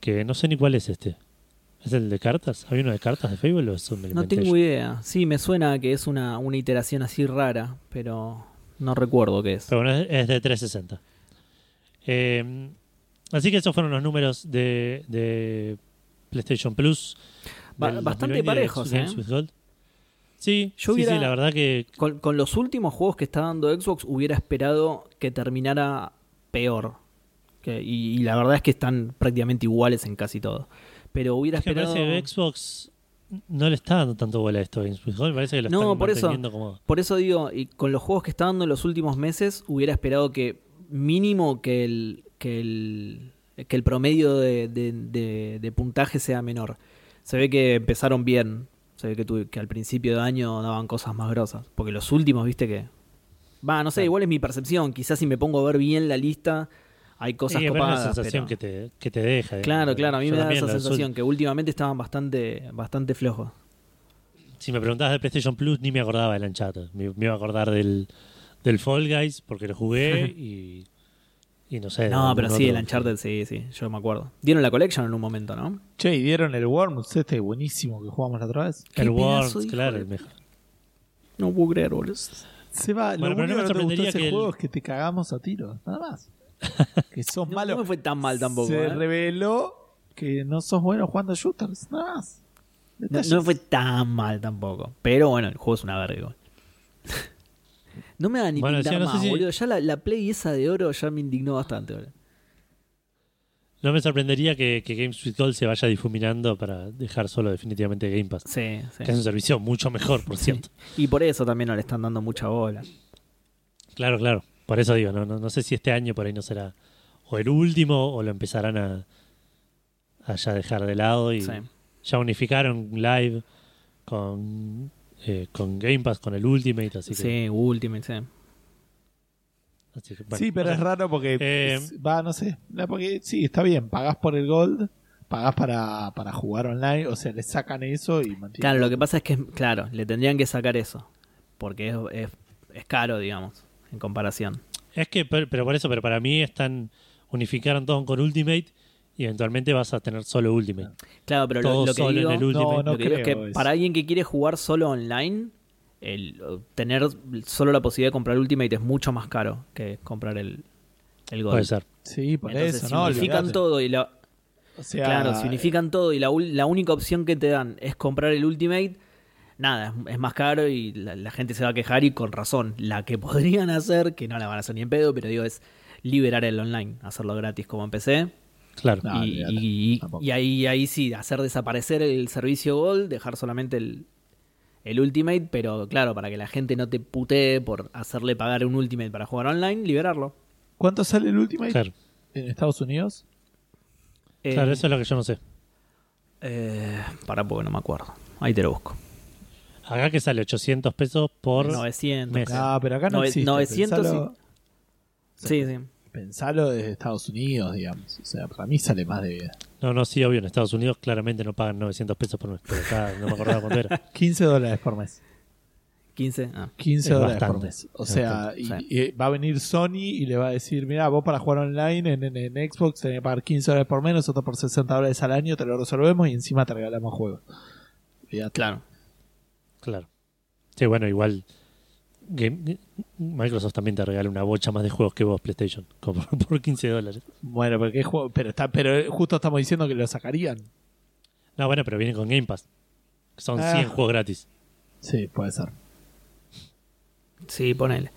que no sé ni cuál es este. ¿Es el de cartas? ¿Hay uno de cartas de Fable o es un No tengo idea. Sí, me suena que es una, una iteración así rara, pero no recuerdo qué es. Pero bueno, es, de 360. Eh, así que esos fueron los números de, de PlayStation Plus. Ba- bastante 2020 de parejos, ¿eh? Gold. Sí, Yo hubiera- sí, la verdad que Con, con los últimos juegos que está dando Xbox hubiera esperado que terminara peor. Que- y, y la verdad es que están prácticamente iguales en casi todo. Pero hubiera Es que esperado... parece que Xbox no le está dando tanto bola a esto. Me parece que lo No, están por eso. como... Por eso digo, y con los juegos que está dando en los últimos meses, hubiera esperado que mínimo que el, que el, que el promedio de, de- de- de puntaje sea menor. Se ve que empezaron bien. Se ve que, tu- que al principio de año daban cosas más grosas. Porque los últimos, viste que... Va, no sé, Claro. igual es mi percepción. Quizás si me pongo a ver bien la lista, hay cosas Sí, pero es copadas. la sensación pero- que, te, que te deja. eh. Claro, claro, a mí Yo me da esa sensación que últimamente estaban bastante, bastante flojos. Si me preguntabas de PlayStation Plus, ni me acordaba del Uncharted. Me, me iba a acordar del, del Fall Guys porque lo jugué y, y no sé. No, pero sí, otro. el Uncharted, sí, sí, yo me acuerdo. Dieron la collection en un momento, ¿no? Che, y dieron el Worms este buenísimo que jugamos la otra vez. Qué El Worms, claro, el mejor. No puedo creer, boludo. Se va, Bueno, lo pero no único me que no te gustó ese que el- juego es que te cagamos a tiros, nada más. que sos No, malo. no me fue tan mal tampoco. Se ¿eh? reveló que no sos bueno jugando shooters, nada más. No, no me fue tan mal tampoco. Pero bueno, el juego es una verga. No me da ni Bueno, pintar decía, no sé si- boludo. Ya la, la Play esa de oro ya me indignó bastante, boludo. No me sorprendería que, que Games with Gold se vaya difuminando para dejar solo definitivamente Game Pass. Sí, sí. Que es un servicio mucho mejor, por cierto. Y por eso también no le están dando mucha bola. Claro, claro. Por eso digo, no, no, no sé si este año por ahí no será o el último o lo empezarán a, a ya dejar de lado y Sí. ya unificaron Live con, eh, con Game Pass, con el Ultimate, así que... Sí, Ultimate, sí. así que, bueno, sí, pero o es raro porque eh, es- va, no sé. Porque sí, está bien, pagás por el Gold, pagás para, para jugar online, o sea, le sacan eso y mantienen. Claro, lo que pasa es que, claro, le tendrían que sacar eso. Porque es, es, es caro, digamos, en comparación. Es que, pero, pero por eso, pero para mí están unificaron todo con Ultimate y eventualmente vas a tener solo Ultimate. Claro, pero lo, Todo lo que solo digo, en el Ultimate. No, no lo que digo es creo que eso. para alguien que quiere jugar solo online, el tener solo la posibilidad de comprar Ultimate es mucho más caro que comprar el, el Gold. Puede ser. Sí, por Entonces, eso, si ¿no? todo y la, O sea, claro, si unifican todo y la, la única opción que te dan es comprar el Ultimate, nada, es, es más caro y la, la gente se va a quejar y con razón. La que podrían hacer, que no la van a hacer ni en pedo, pero digo, es liberar el online, hacerlo gratis como empecé. Claro. No, y, ahí, ahí sí, hacer desaparecer el servicio Gold, dejar solamente el, el Ultimate, pero claro, para que la gente no te putee por hacerle pagar un Ultimate para jugar online, liberarlo. ¿Cuánto sale el Ultimate Claro. en Estados Unidos? Eh, Claro, eso es lo que yo no sé. eh, para porque no me acuerdo. Ahí te lo busco. Acá que sale 800 pesos por... 900. mes. creo. No, pero acá no Nove- existe. 900 Pensalo, Sí, sí. Pensalo desde Estados Unidos, digamos. O sea, para mí sale más de No, no, sí, obvio. En Estados Unidos claramente no pagan 900 pesos por mes. Pero acá no me acordaba cuánto era. 15 dólares por mes. 15. Ah. 15 Es dólares por mes. O sea, y- sí. y va a venir Sony y le va a decir, mira, vos para jugar online en, en- en Xbox tenés que pagar 15 dólares por mes, nosotros por 60 dólares al año te lo resolvemos y encima te regalamos juegos. Claro. Claro. Sí, bueno, igual Game- Microsoft también te regala una bocha más de juegos que vos, PlayStation, como por 15 dólares. Bueno, pero, qué juego, pero, está, pero justo estamos diciendo que lo sacarían. No, bueno, pero viene con Game Pass. Son Ah. 100 juegos gratis. Sí, puede ser. Sí, ponele.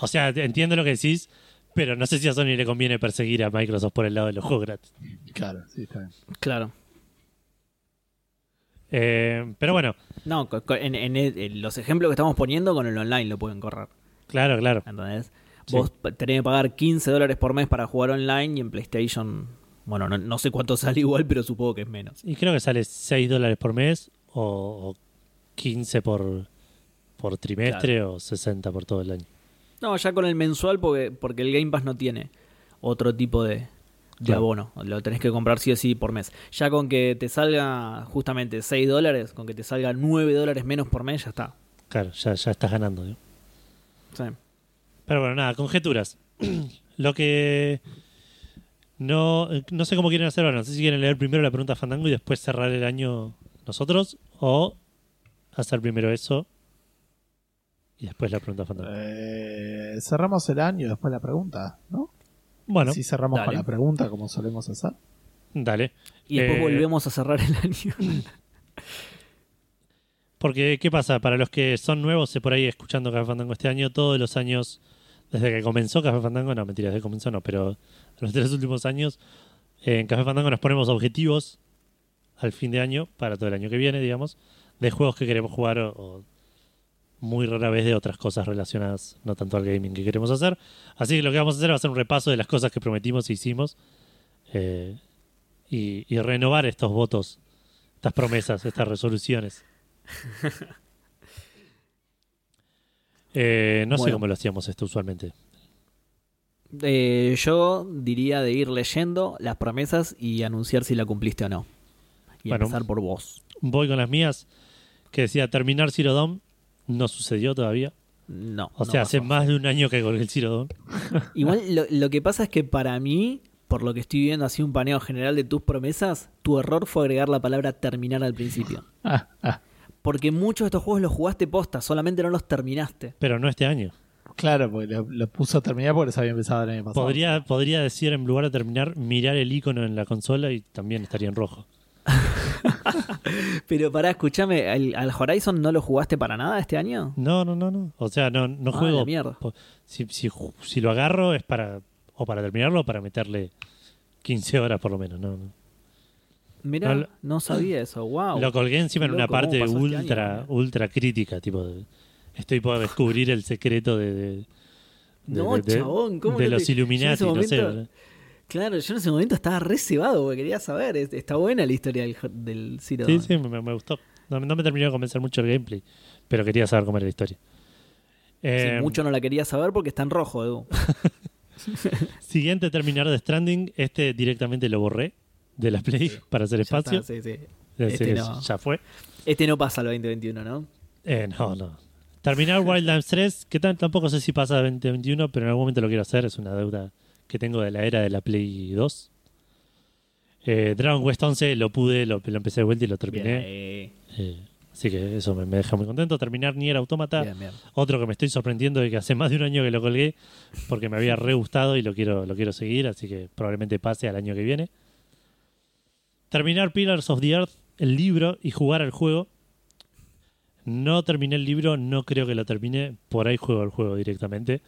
O sea, entiendo lo que decís, pero no sé si a Sony le conviene perseguir a Microsoft por el lado de los juegos gratis. Claro, sí, está bien. Claro. Eh, pero bueno, No, en, en los ejemplos que estamos poniendo con el online lo pueden correr. claro, claro. ¿Entendés? Sí. Vos tenés que pagar 15 dólares por mes para jugar online y en PlayStation, bueno, no, no sé cuánto sale igual, pero supongo que es menos. Y creo que sale 6 dólares por mes o, o 15 por, por trimestre o 60 por todo el año. No, ya con el mensual porque, porque el Game Pass no tiene otro tipo de, de Claro. abono. Lo tenés que comprar sí o sí por mes. Ya con que te salga justamente 6 dólares, con que te salga 9 dólares menos por mes, ya está. Claro, ya, ya estás ganando. ¿no? Sí. Pero bueno, nada, conjeturas. Lo que no, no sé cómo quieren hacerlo. No sé si quieren leer primero la pregunta Fandango y después cerrar el año nosotros o hacer primero eso y después la pregunta Fandango. Eh, cerramos el año y después la pregunta, ¿no? Bueno, Si cerramos dale. con la pregunta, como solemos hacer. dale. Y después Eh, volvemos a cerrar el año. Porque, ¿qué pasa? Para los que son nuevos, por ahí escuchando Café Fandango este año, todos los años, desde que comenzó Café Fandango, no, mentira, desde que comenzó no, pero los tres últimos años, eh, en Café Fandango nos ponemos objetivos al fin de año, para todo el año que viene, digamos, de juegos que queremos jugar o, o muy rara vez de otras cosas relacionadas, no tanto al gaming que queremos hacer. Así que lo que vamos a hacer va a ser un repaso de las cosas que prometimos e hicimos eh, y, y renovar estos votos, estas promesas, estas resoluciones. Eh, no sé cómo lo hacíamos esto usualmente. Eh, yo diría de ir leyendo las promesas y anunciar si la cumpliste o no. Y Bueno. empezar por vos. Voy con las mías, que decía terminar Zero Dawn. No sucedió todavía. No. O no sea, hace más de un año que colgué el Dawn. Igual lo, lo que pasa es que para mí, por lo que estoy viendo así un paneo general de tus promesas, tu error fue agregar la palabra terminar al principio. Ah, ah, Porque muchos de estos juegos los jugaste posta, solamente no los terminaste. Pero no este año. claro, porque lo, lo puso a terminar porque se había empezado el año pasado. Podría, podría decir, en lugar de terminar, mirar el icono en la consola y también estaría en rojo. Pero pará, escúchame, ¿al, Horizon no lo jugaste para nada este año? No, no, no, no. O sea, no, no Ah, juego. la mierda. Si, si, si lo agarro es para o para terminarlo o para meterle 15 horas por lo menos. No, no. Mirá, No sabía eso, wow. Lo colgué encima en una Loco, ¿cómo parte este ultra, ultra crítica, tipo de- estoy por descubrir el secreto de, de- de- No, de- de- chabón, ¿cómo de no los te- Illuminati, no sé. Claro, yo en ese momento estaba re cebado porque quería saber. es- Está buena la historia del, del Zero Sí, Dawn. sí, me, me gustó. No, no me terminó de convencer mucho el gameplay, pero quería saber cómo era la historia. Sí, Eh, mucho no la quería saber porque está en rojo, Edu. Siguiente terminar de Stranding, este directamente lo borré de la Play para hacer espacio. está, sí, sí. Este no. Ya fue. Este no pasa al 2021, ¿no? Eh, no, no. Terminar Wildlands 3, que tampoco sé si pasa a 2021, pero en algún momento lo quiero hacer. Es una deuda que tengo de la era de la Play 2. Eh, Dragon Quest 11 lo pude, lo, lo empecé de vuelta y lo terminé. Eh, así que eso me, me deja muy contento. Terminar Nier Automata, bien, bien. otro que me estoy sorprendiendo de que hace más de un año que lo colgué, porque me había re gustado y lo quiero, lo quiero seguir, así que probablemente pase al año que viene. Terminar Pillars of the Earth, el libro, y jugar al juego. No terminé el libro, no creo que lo termine. Por ahí juego el juego directamente.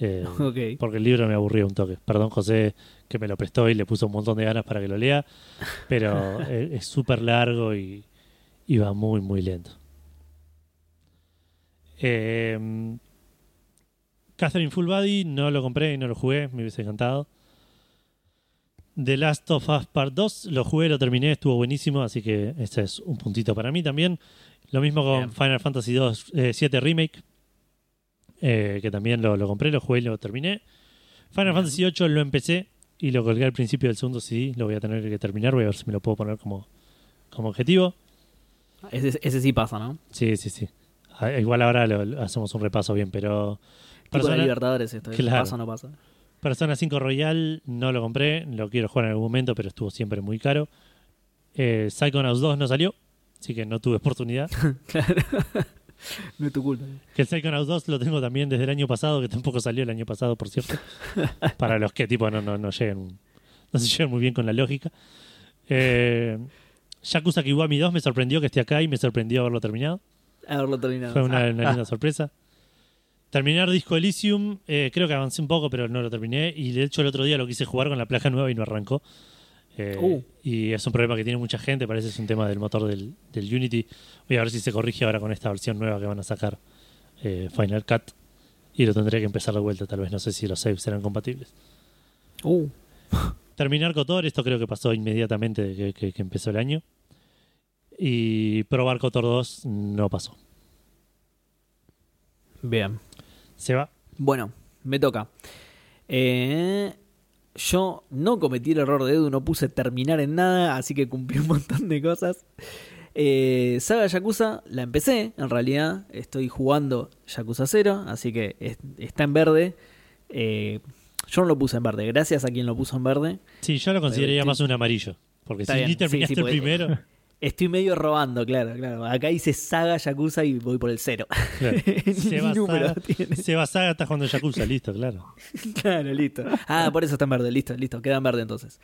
Eh, porque el libro me aburrió un toque. Perdón, José, que me lo prestó y le puso un montón de ganas para que lo lea. Pero es súper largo y, y va muy, muy lento. Eh, Catherine Full Body no lo compré y no lo jugué, me hubiese encantado. The Last of Us Part 2 lo jugué, lo terminé, estuvo buenísimo, así que ese es un puntito para mí también. Lo mismo con Bien. Final Fantasy 2, eh, 7 Remake, eh, que también lo, lo compré, lo jugué y lo terminé. Final Fantasy 8 lo empecé y lo colgué al principio del segundo CD, lo voy a tener que terminar, voy a ver si me lo puedo poner como, como objetivo. Ese, ese sí pasa, ¿no? Sí, sí, sí. Ah, Igual ahora lo- lo hacemos un repaso bien, pero. Tipo de Persona, Libertadores esto. ¿eh? Claro. ¿Pasa o no pasa? Persona 5 Royal no lo compré, lo quiero jugar en algún momento, pero estuvo siempre muy caro. Eh, Psychonauts 2 no salió, así que no tuve oportunidad. Claro. No es tu culpa. Que el Psychonauts 2 lo tengo también desde el año pasado, que tampoco salió el año pasado, por cierto. Para los que tipo no, no, no llegan, no se llevan muy bien con la lógica. Eh, Yakuza Kiwami 2 me sorprendió que esté acá y me sorprendió haberlo terminado. Haberlo terminado. Fue una, una linda sorpresa. Terminar Disco Elysium, eh, creo que avancé un poco, pero no lo terminé. Y de hecho, el otro día lo quise jugar con la placa nueva y no arrancó. Eh, Uh. Y es un problema que tiene mucha gente, parece que es un tema del motor del, del Unity. Voy a ver si se corrige ahora con esta versión nueva que van a sacar eh, Final Cut. Y lo tendré que empezar de vuelta, tal vez. No sé si los saves serán compatibles. Uh, Terminar Cotor, esto creo que pasó inmediatamente que- que empezó el año. Y probar Cotor 2 no pasó. bien. Se va. Bueno, me toca. Eh, yo no cometí el error de Edu, no puse terminar en nada, así que cumplí un montón de cosas. Eh, Saga Yakuza la empecé, en realidad estoy jugando Yakuza 0, así que es- está en verde. Eh, yo no lo puse en verde, gracias a quien lo puso en verde. Sí, yo lo consideraría más un amarillo. Porque si bien, ni terminaste sí, el primero. Estoy medio robando, claro, claro. Acá dice Saga Yakuza y voy por el cero. Claro. Seba número Saga. Seba Saga está jugando Yakuza, listo, claro. Claro, listo. Ah, por eso está en verde, listo, listo, queda en verde entonces.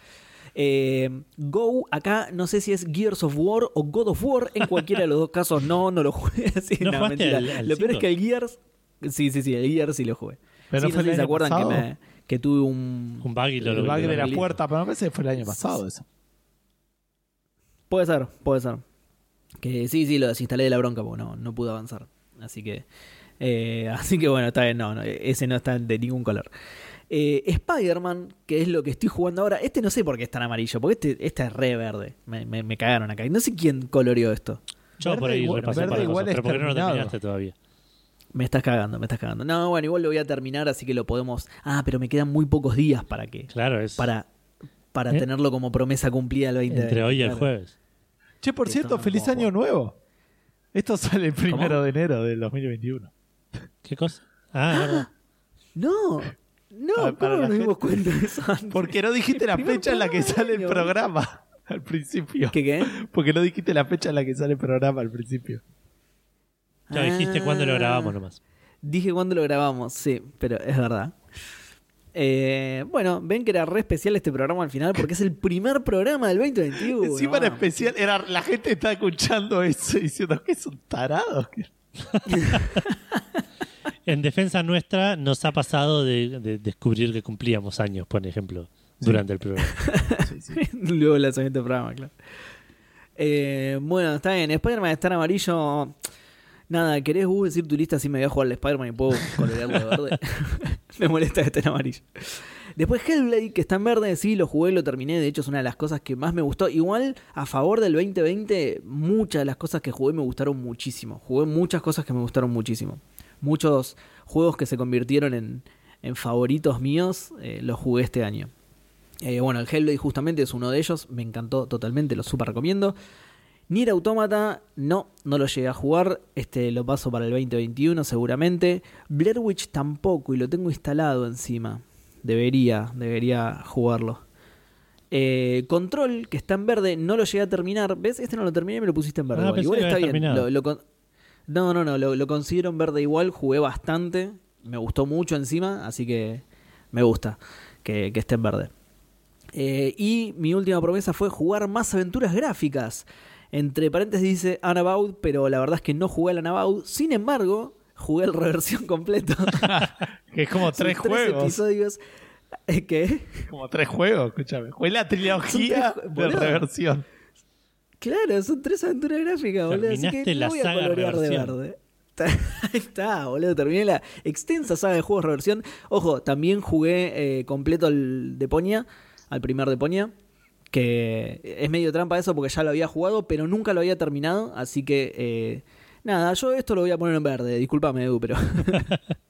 Eh, Go, acá no sé si es Gears of War o God of War, en cualquiera de los dos casos no, no lo jugué así. ¿No no, mentira. al- al lo peor es que el Gears, sí, sí, sí, el Gears sí lo jugué. Pero sí, no sé si se acuerdan que, me- que tuve un... Un bug y lo El lo- bug de la puerta, pero me parece que fue el año pasado eso. Puede ser, puede ser. Que sí, sí, lo desinstalé de la bronca porque no, no pude avanzar. Así que... eh, así que bueno, está bien, no, no, ese no está de ningún color. Eh, Spider-Man, que es lo que estoy jugando ahora, este no sé por qué es tan amarillo, porque este, este es re verde. Me, me- me cagaron acá. Y no sé quién coloreó esto. Yo Verde por ahí igual- repasé verde igual cosas, es pero porque no lo terminaste todavía. Me estás cagando, me estás cagando. No, bueno, igual lo voy a terminar, así que lo podemos. Ah, pero me quedan muy pocos días para que. Claro, es Para, para ¿Eh? tenerlo como promesa cumplida el 20 entre hoy y el jueves. Che, por Esto cierto, no feliz año nuevo. Esto sale el primero ¿Cómo? de enero del 2021. ¿Qué cosa? Ah, verdad. No, no, Ah, para ¿cómo nos dimos cuenta de eso antes? Porque no dijiste la fecha en la que sale el programa al principio. ¿Qué qué? Porque no dijiste la fecha en la que sale el programa al principio. Ya dijiste cuándo lo Ah. grabamos nomás. Dije cuándo lo grabamos, sí, pero es verdad. Eh, bueno, ven que era re especial este programa al final porque es el primer programa del 2021. Encima era vamos. especial, era, la gente está escuchando eso y diciendo que son tarados. En defensa nuestra nos ha pasado de, de descubrir que cumplíamos años, por ejemplo, durante el programa. Sí, sí. Luego el lanzamiento del programa, claro. Eh, bueno, está bien. Spider-Man está en amarillo. Nada, ¿querés decir tu lista si me voy a jugar al Spider-Man y puedo colorearlo de verde? me molesta que esté en amarillo. Después Hellblade, que está en verde, sí, lo jugué, lo terminé. De hecho, es una de las cosas que más me gustó. Igual, a favor del 2020, muchas de las cosas que jugué me gustaron muchísimo. Jugué muchas cosas que me gustaron muchísimo. Muchos juegos que se convirtieron en, en favoritos míos, eh, los jugué este año. Eh, bueno, el Hellblade justamente es uno de ellos, me encantó totalmente, lo super recomiendo. Nier Automata, no, no lo llegué a jugar, este lo paso para el 2021 seguramente. Blair Witch tampoco y lo tengo instalado encima. Debería, debería jugarlo. Eh, Control, que está en verde, no lo llegué a terminar. ¿Ves? Este no lo terminé y me lo pusiste en verde. Ah, igual. está bien. Lo- lo con- No, no, no, lo, lo considero en verde igual. Jugué bastante. Me gustó mucho encima, así que me gusta que, que esté en verde. Eh, y mi última promesa fue jugar más aventuras gráficas. Entre paréntesis dice Anabout, pero la verdad es que no jugué al Anabout. Sin embargo, jugué el reversión completo. Que es como tres Son juegos. episodios. ¿Eh, ¿Qué? Como tres juegos, escúchame. Jugué la trilogía tres de boludo. reversión. Claro, son tres aventuras gráficas, boludo. Así Terminaste que la voy a saga colorear de verde. Ahí está, boludo. Terminé la extensa saga de juegos reversión. Ojo, también jugué eh, completo el de Ponia, al primer de Ponia. Que es medio trampa eso porque ya lo había jugado, pero nunca lo había terminado. Así que, eh, nada, yo esto lo voy a poner en verde. Disculpame, Edu, pero.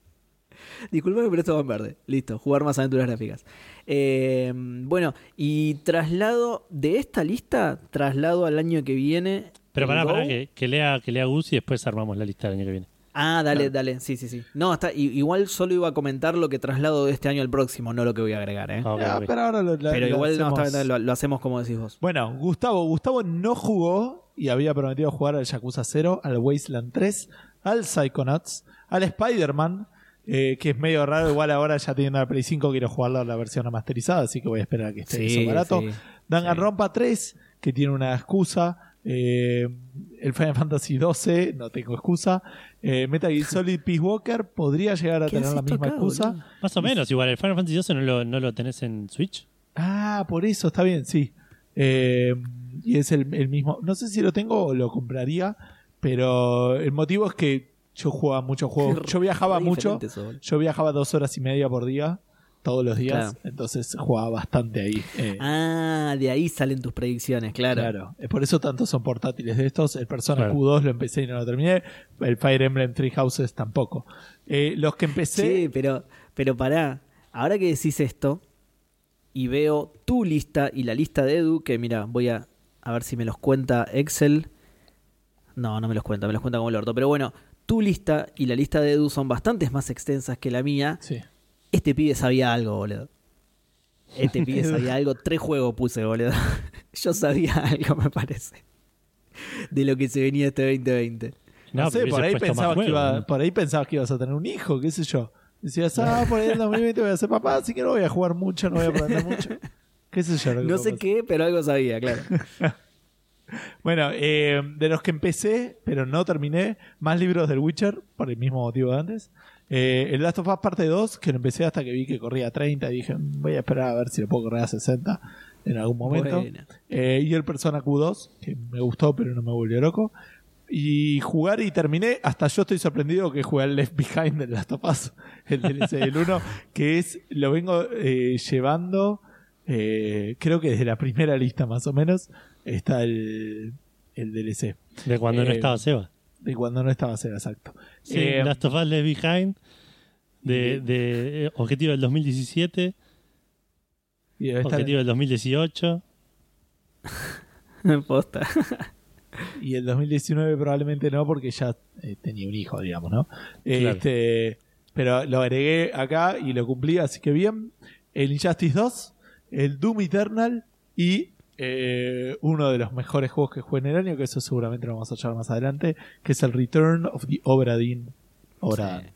Disculpame, pero esto va en verde. Listo, jugar más aventuras gráficas. Eh, bueno, y traslado de esta lista, traslado al año que viene. Pero pará, pará, que, que lea, que lea Gus y después armamos la lista del año que viene. Ah, dale, Claro. dale. Sí, sí, sí. No, está, igual solo iba a comentar lo que traslado de este año al próximo, no lo que voy a agregar, ¿eh? Ah, Ah, pero ahora lo, la- Pero lo igual no, hacemos- está lo, lo hacemos como decís vos. Bueno, Gustavo. Gustavo no jugó y había prometido jugar al Yakuza 0, al Wasteland 3, al Psychonauts, al Spider-Man, eh, que es medio raro. Igual ahora ya teniendo la Play 5 quiero jugarlo a la versión remasterizada, así que voy a esperar a que esté eso barato. sí. Danganronpa 3, que tiene una excusa. Eh, el Final Fantasy 12, no tengo excusa. Eh, Metal Gear Solid Peace Walker podría llegar a ¿Qué tener la misma acá, excusa. boludo? Más o menos, igual. El Final Fantasy XII no lo, no lo tenés en Switch. Ah, por eso, está bien, sí. Eh, y es el, el mismo. No sé si lo tengo o lo compraría, pero el motivo es que yo jugaba muchos juegos. Yo viajaba mucho. Yo viajaba dos horas y media por día, todos los días. Claro. Entonces jugaba bastante ahí. Eh, Ah, de ahí salen tus predicciones, claro. Claro, es por eso tantos son portátiles de estos. El Persona Claro. Q2 lo empecé y no lo terminé. El Fire Emblem Three Houses tampoco. Eh, los que empecé. Sí, pero, pero pará. Ahora que decís esto, y veo tu lista y la lista de Edu, que mira, voy a, a ver si me los cuenta Excel. No, no me los cuenta, me los cuenta como el orto. Pero bueno, tu lista y la lista de Edu son bastantes más extensas que la mía. Sí. Este pibe sabía algo, boludo. Este pibe sabía algo. Tres juegos puse, boludo. Yo sabía algo, me parece. De lo que se venía este 2020. No, sé, pero por ahí, pensabas que iba- ¿no? por ahí pensabas que ibas a tener un hijo, qué sé yo. Decías, ah, por ahí en el 2020 voy a ser papá, así que no voy a jugar mucho, no voy a aprender mucho. ¿Qué sé yo? No sé qué, pero algo sabía, claro. Bueno, eh, de los que empecé, pero no terminé, más libros del Witcher, por el mismo motivo de antes. Eh, el Last of Us parte 2, que lo empecé hasta que vi que corría a 30 y dije, "Mm, voy a esperar a ver si lo puedo correr a 60 en algún momento. Eh, y el Persona Q2, que me gustó pero no me volvió loco. Y jugar y terminé, hasta yo estoy sorprendido que jugué al Left Behind del Last of Us, el DLC del 1, que es, lo vengo eh, llevando, eh, creo que desde la primera lista más o menos, está el, el DLC, De cuando no Eh, estaba Seba. De cuando no estaba Sega, exacto. Sí, Eh, Last of Us Left Behind. De, de eh, objetivo del 2017. y debe estar- Objetivo del 2018. Posta. y el 2019 probablemente no, porque ya eh, tenía un hijo, digamos, ¿no? Claro. Este, pero lo agregué acá y lo cumplí, así que bien. El Injustice 2, el Doom Eternal y eh, uno de los mejores juegos que jugué en el año, que eso seguramente lo vamos a echar más adelante, que es el Return of the Obra Dinn. Obra Sí,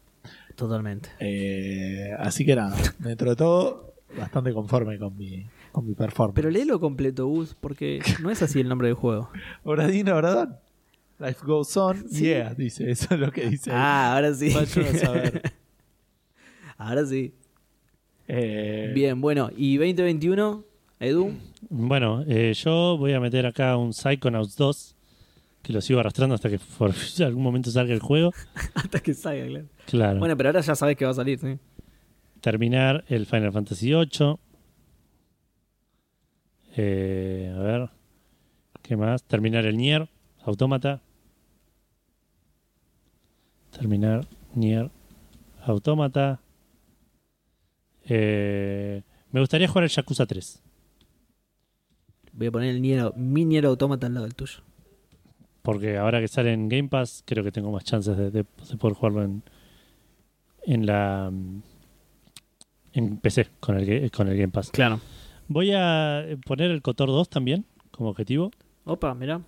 totalmente. Eh, así que nada, dentro de todo, bastante conforme con mi, con mi performance. Pero léelo completo, Gus, porque no es así el nombre del juego. Obra Dinn, Obra Done. Life goes on, Sí. yeah, dice, eso es lo que dice. Ah, ahora sí. Vayan a saber. Ahora sí. Eh, Bien, bueno, ¿y 2021, Edu? Bueno, eh, yo voy a meter acá un Psychonauts 2. Que lo sigo arrastrando hasta que por algún momento salga el juego. Hasta que salga, claro. Claro. Bueno, pero ahora ya sabes que va a salir, ¿sí? terminar el Final Fantasy VIII. Eh, a ver. ¿Qué más? Terminar el Nier Automata. Terminar Nier Automata. Eh, me gustaría jugar el Yakuza 3. Voy a poner el Nier, mi Nier Automata al lado del tuyo. Porque ahora que sale en Game Pass, creo que tengo más chances de, de- de poder jugarlo en, en la en PC con el, con el Game Pass. Claro. Voy a poner el Cotor 2 también como objetivo, Opa, mirá.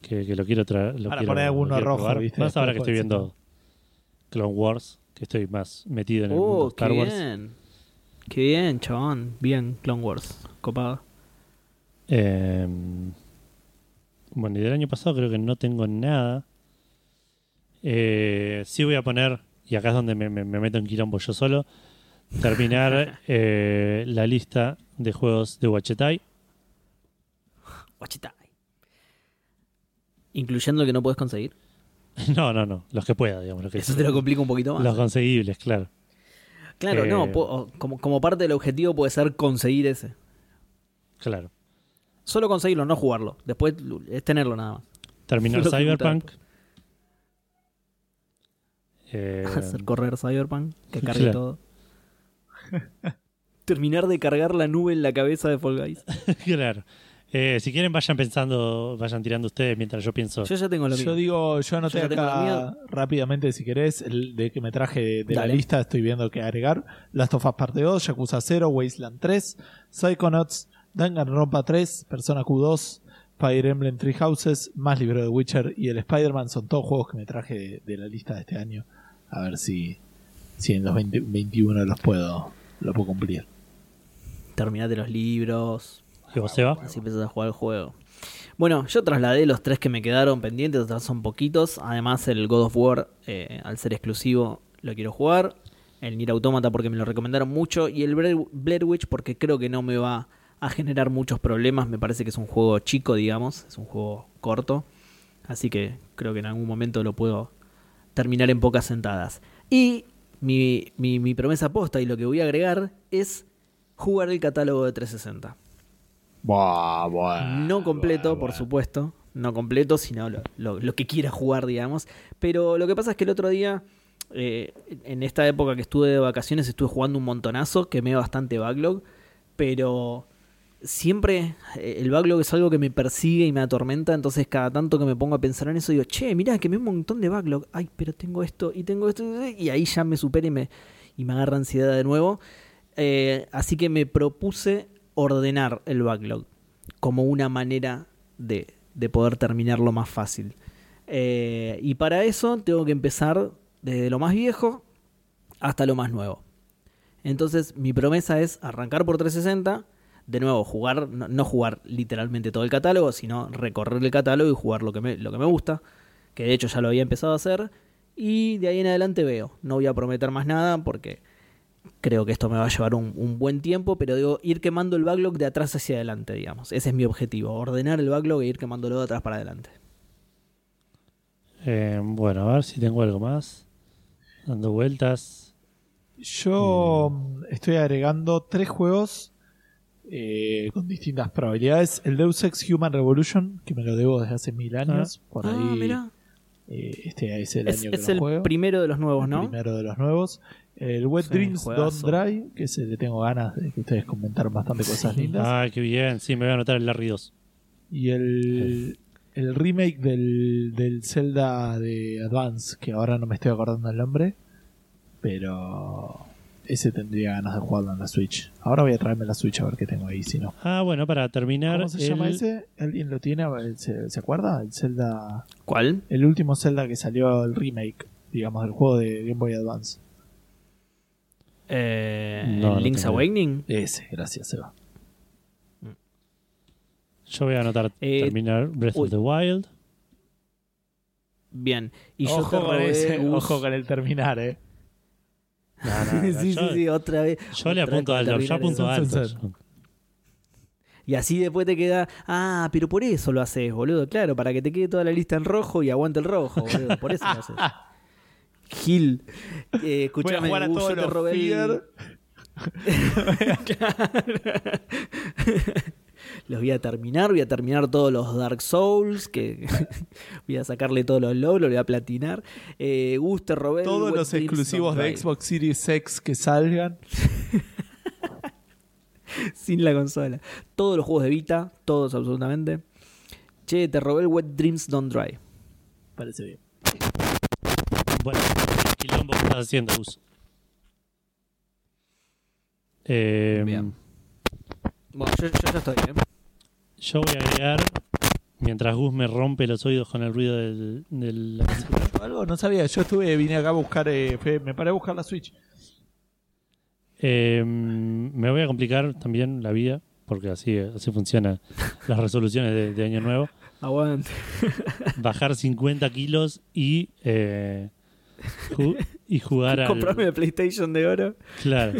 que, que lo quiero traer. Para poner alguno rojo, ¿viste? Más ahora que estoy viendo Clone Wars, que estoy más metido en el mundo Oh, de Star qué Wars. bien. Qué bien, chabón. Bien, Clone Wars. Copado. Eh, bueno, y del año pasado creo que no tengo nada. Eh, sí voy a poner, y acá es donde me, me- me meto en quilombo yo solo, terminar eh, la lista de juegos de Wachetai. Wachitai. Incluyendo el que no puedes conseguir. No, no, no, los que pueda, digamos. Los, que, Eso te lo complica un poquito más. los conseguibles, claro. Claro, Eh, no. o- como, como parte del objetivo puede ser conseguir ese. Claro. Solo conseguirlo, no jugarlo. Después es tenerlo nada más. Terminar Cyberpunk. Eh, Hacer correr Cyberpunk, que cargue Claro. todo. Terminar de cargar la nube en la cabeza de Fall Guys. claro. Eh, si quieren, vayan pensando, vayan tirando ustedes mientras yo pienso. Yo ya tengo lo Yo mío. digo, yo anoté Yo acá la rápidamente, si querés, el de que me traje de, de la lista, estoy viendo que agregar. Last of Us Parte 2, Yakuza 0, Wasteland 3, Psychonauts, Danganronpa 3, Persona Q2, Fire Emblem Three Houses, más libro de Witcher y el Spider-Man. Son todos juegos que me traje de, de la lista de este año. A ver si, si en los 20 21 los puedo, lo puedo cumplir. Terminate los libros. ¿Y vos, Seba? Así empiezas a jugar el juego. Bueno, yo trasladé los tres que me quedaron pendientes, otros son poquitos. Además, el God of War, eh, al ser exclusivo, lo quiero jugar. El Nier Automata porque me lo recomendaron mucho. Y el Blair Blair Witch porque creo que no me va a generar muchos problemas. Me parece que es un juego chico, digamos. Es un juego corto. Así que creo que en algún momento lo puedo terminar en pocas sentadas. Y mi, mi, mi promesa posta y lo que voy a agregar es jugar el catálogo de 360. Buah, buah, No completo, buah, por supuesto. No completo, sino lo, lo- lo que quiera jugar, digamos. Pero lo que pasa es que el otro día, eh, en esta época que estuve de vacaciones, estuve jugando un montonazo, quemé bastante backlog. Pero siempre eh, el backlog es algo que me persigue y me atormenta. Entonces, cada tanto que me pongo a pensar en eso, digo, che, mirá, quemé un montón de backlog. Ay, pero tengo esto y tengo esto. Y ahí ya me supera y me, y me agarra ansiedad de nuevo. Eh, así que me propuse ordenar el backlog como una manera de, de poder terminarlo más fácil. Eh, y para eso tengo que empezar desde lo más viejo hasta lo más nuevo. Entonces mi promesa es arrancar por 360, de nuevo jugar, no, no jugar literalmente todo el catálogo, sino recorrer el catálogo y jugar lo que, me, lo que me gusta, que de hecho ya lo había empezado a hacer, y de ahí en adelante veo, no voy a prometer más nada porque creo que esto me va a llevar un, un buen tiempo, pero digo, ir quemando el backlog de atrás hacia adelante, digamos. Ese es mi objetivo, ordenar el backlog e ir quemándolo de atrás para adelante. Eh, bueno, a ver si tengo algo más. Dando vueltas. Yo mm, estoy agregando tres juegos eh, con distintas probabilidades. El Deus Ex Human Revolution, que me lo debo desde hace mil años. Por Ah, ahí, mirá. eh, este es el Es, año que es lo el juego. primero de los nuevos, El ¿no? primero de los nuevos. El Wet Sí, Dreams juegazo. Don't Dry, que se le tengo ganas de que ustedes comentaron bastante cosas Sí. lindas. Ah, qué bien. Sí, me voy a anotar el Larry 2. Y el, el remake del, del Zelda de Advance, que ahora no me estoy acordando el nombre, pero ese tendría ganas de jugarlo en la Switch. Ahora voy a traerme la Switch a ver qué tengo ahí, si no. Ah, bueno, para terminar. ¿Cómo se el- llama ese? ¿Alguien lo tiene? ¿Se, se acuerda? El Zelda. ¿Cuál? El último Zelda que salió, el remake, digamos, del juego de Game Boy Advance. Eh, No, no Link's tengo Awakening. Ese, gracias, Seba. Yo voy a anotar Eh, terminar Breath uy. of the Wild. Bien. Y yo con ese, ojo con el terminar, eh. No, no, no, sí, yo, sí, sí, otra vez. yo le otra apunto vez alto. Yo apunto alto. Y así después te queda, ah, pero por eso lo haces, boludo. Claro, para que te quede toda la lista en rojo y aguante el rojo, boludo. Por eso lo haces. Gil. Eh, Voy a escuchame, jugar a todos yo te los robé el- Fear. Los voy a terminar, voy a terminar todos los Dark Souls, que voy a sacarle todos los logros, los voy a platinar. Eh, Gus, te robé el Todos los Dreams exclusivos de. Xbox Series X que salgan. sin la consola. Todos los juegos de Vita, todos absolutamente. Che, te robé el Wet Dreams Don't Dry. Parece bien. Bueno, quilombo que estás haciendo, Gus. Eh, Bien. Bueno, yo, yo ya estoy, ¿eh? Yo voy a agregar, mientras Gus me rompe los oídos con el ruido del, de la película. Algo no sabía. Yo estuve, vine acá a buscar, eh, fue- me paré a buscar la Switch. Eh, me voy a complicar también la vida, porque así, así funcionan las resoluciones de, de Año Nuevo. Aguante. Bajar 50 kilos y, eh, ju- y jugar al... Comprarme el PlayStation de oro. Claro.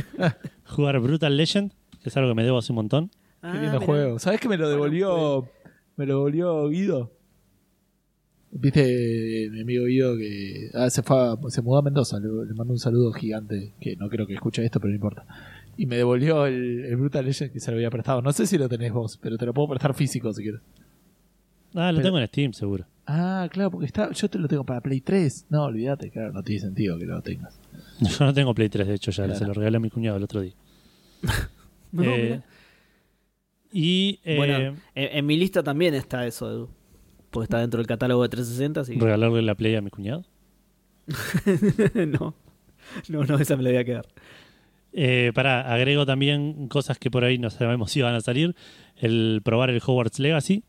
Jugar Brutal Legend, que es algo que me debo hace un montón. Ah, Qué lindo juego. ¿Sabes que me lo devolvió? me lo devolvió Guido. Viste mi amigo Guido que ah, se fue a- se mudó a Mendoza. Le, le mando un saludo gigante. Que no creo que escuche esto, pero no importa. Y me devolvió el, el Brutal Legend que se lo había prestado. No sé si lo tenés vos, pero te lo puedo prestar físico si quieres. Ah, lo Pero- tengo en Steam, seguro. Ah, claro, porque está, yo te lo tengo para Play 3. No, olvídate, claro, no tiene sentido que lo tengas. Yo no tengo Play 3, de hecho, ya Claro. se lo regalé a mi cuñado el otro día. No, Eh. Y eh, Bueno, en, en mi lista también está eso, Edu. Porque está dentro del catálogo de 360, así que... regalarle la Play a mi cuñado. no. No, no, esa me la voy a quedar. Eh, pará, agrego también cosas que por ahí no sabemos si van a salir. El probar el Hogwarts Legacy.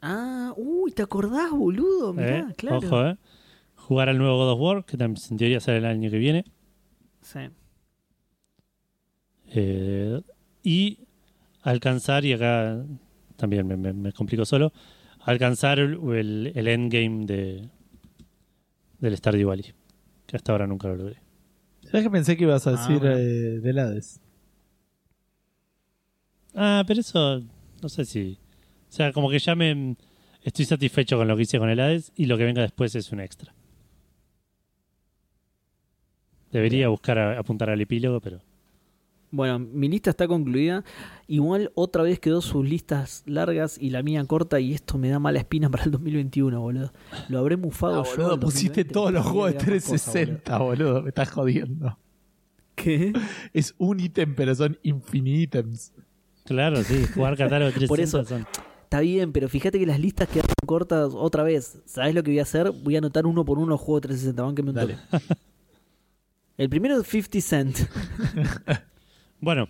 Ah, uy, ¿te acordás, boludo? Mirá, eh, claro. Ojo, eh. Jugar al nuevo God of War, que también en teoría sale el año que viene. Sí. Eh, y alcanzar, y acá también me, me- me complico solo, alcanzar el, el- endgame de, del Stardew Valley. Que hasta ahora nunca lo logré. ¿Sabes que pensé que ibas a Ah, decir bueno. eh, del Hades? Ah, pero eso, no sé si. O sea, como que ya me. Estoy satisfecho con lo que hice con el Hades y lo que venga después es un extra. Debería buscar a- apuntar al epílogo, pero. Bueno, mi lista está concluida. Igual otra vez quedó sus listas largas y la mía corta y esto me da mala espina para el 2021, boludo. Lo habré mufado Ah, yo. boludo, el pusiste 2020, todos los juegos de había más cosas, 360, boludo. Me estás jodiendo. ¿Qué? Es un ítem, pero son infinitos. Claro, sí, jugar catálogo 360 Por eso- son- Está bien, pero fíjate que las listas quedaron cortas otra vez. ¿Sabes lo que voy a hacer? Voy a anotar uno por uno los juegos de 360. Bánqueme un Dale. El primero es 50 Cent. Bueno,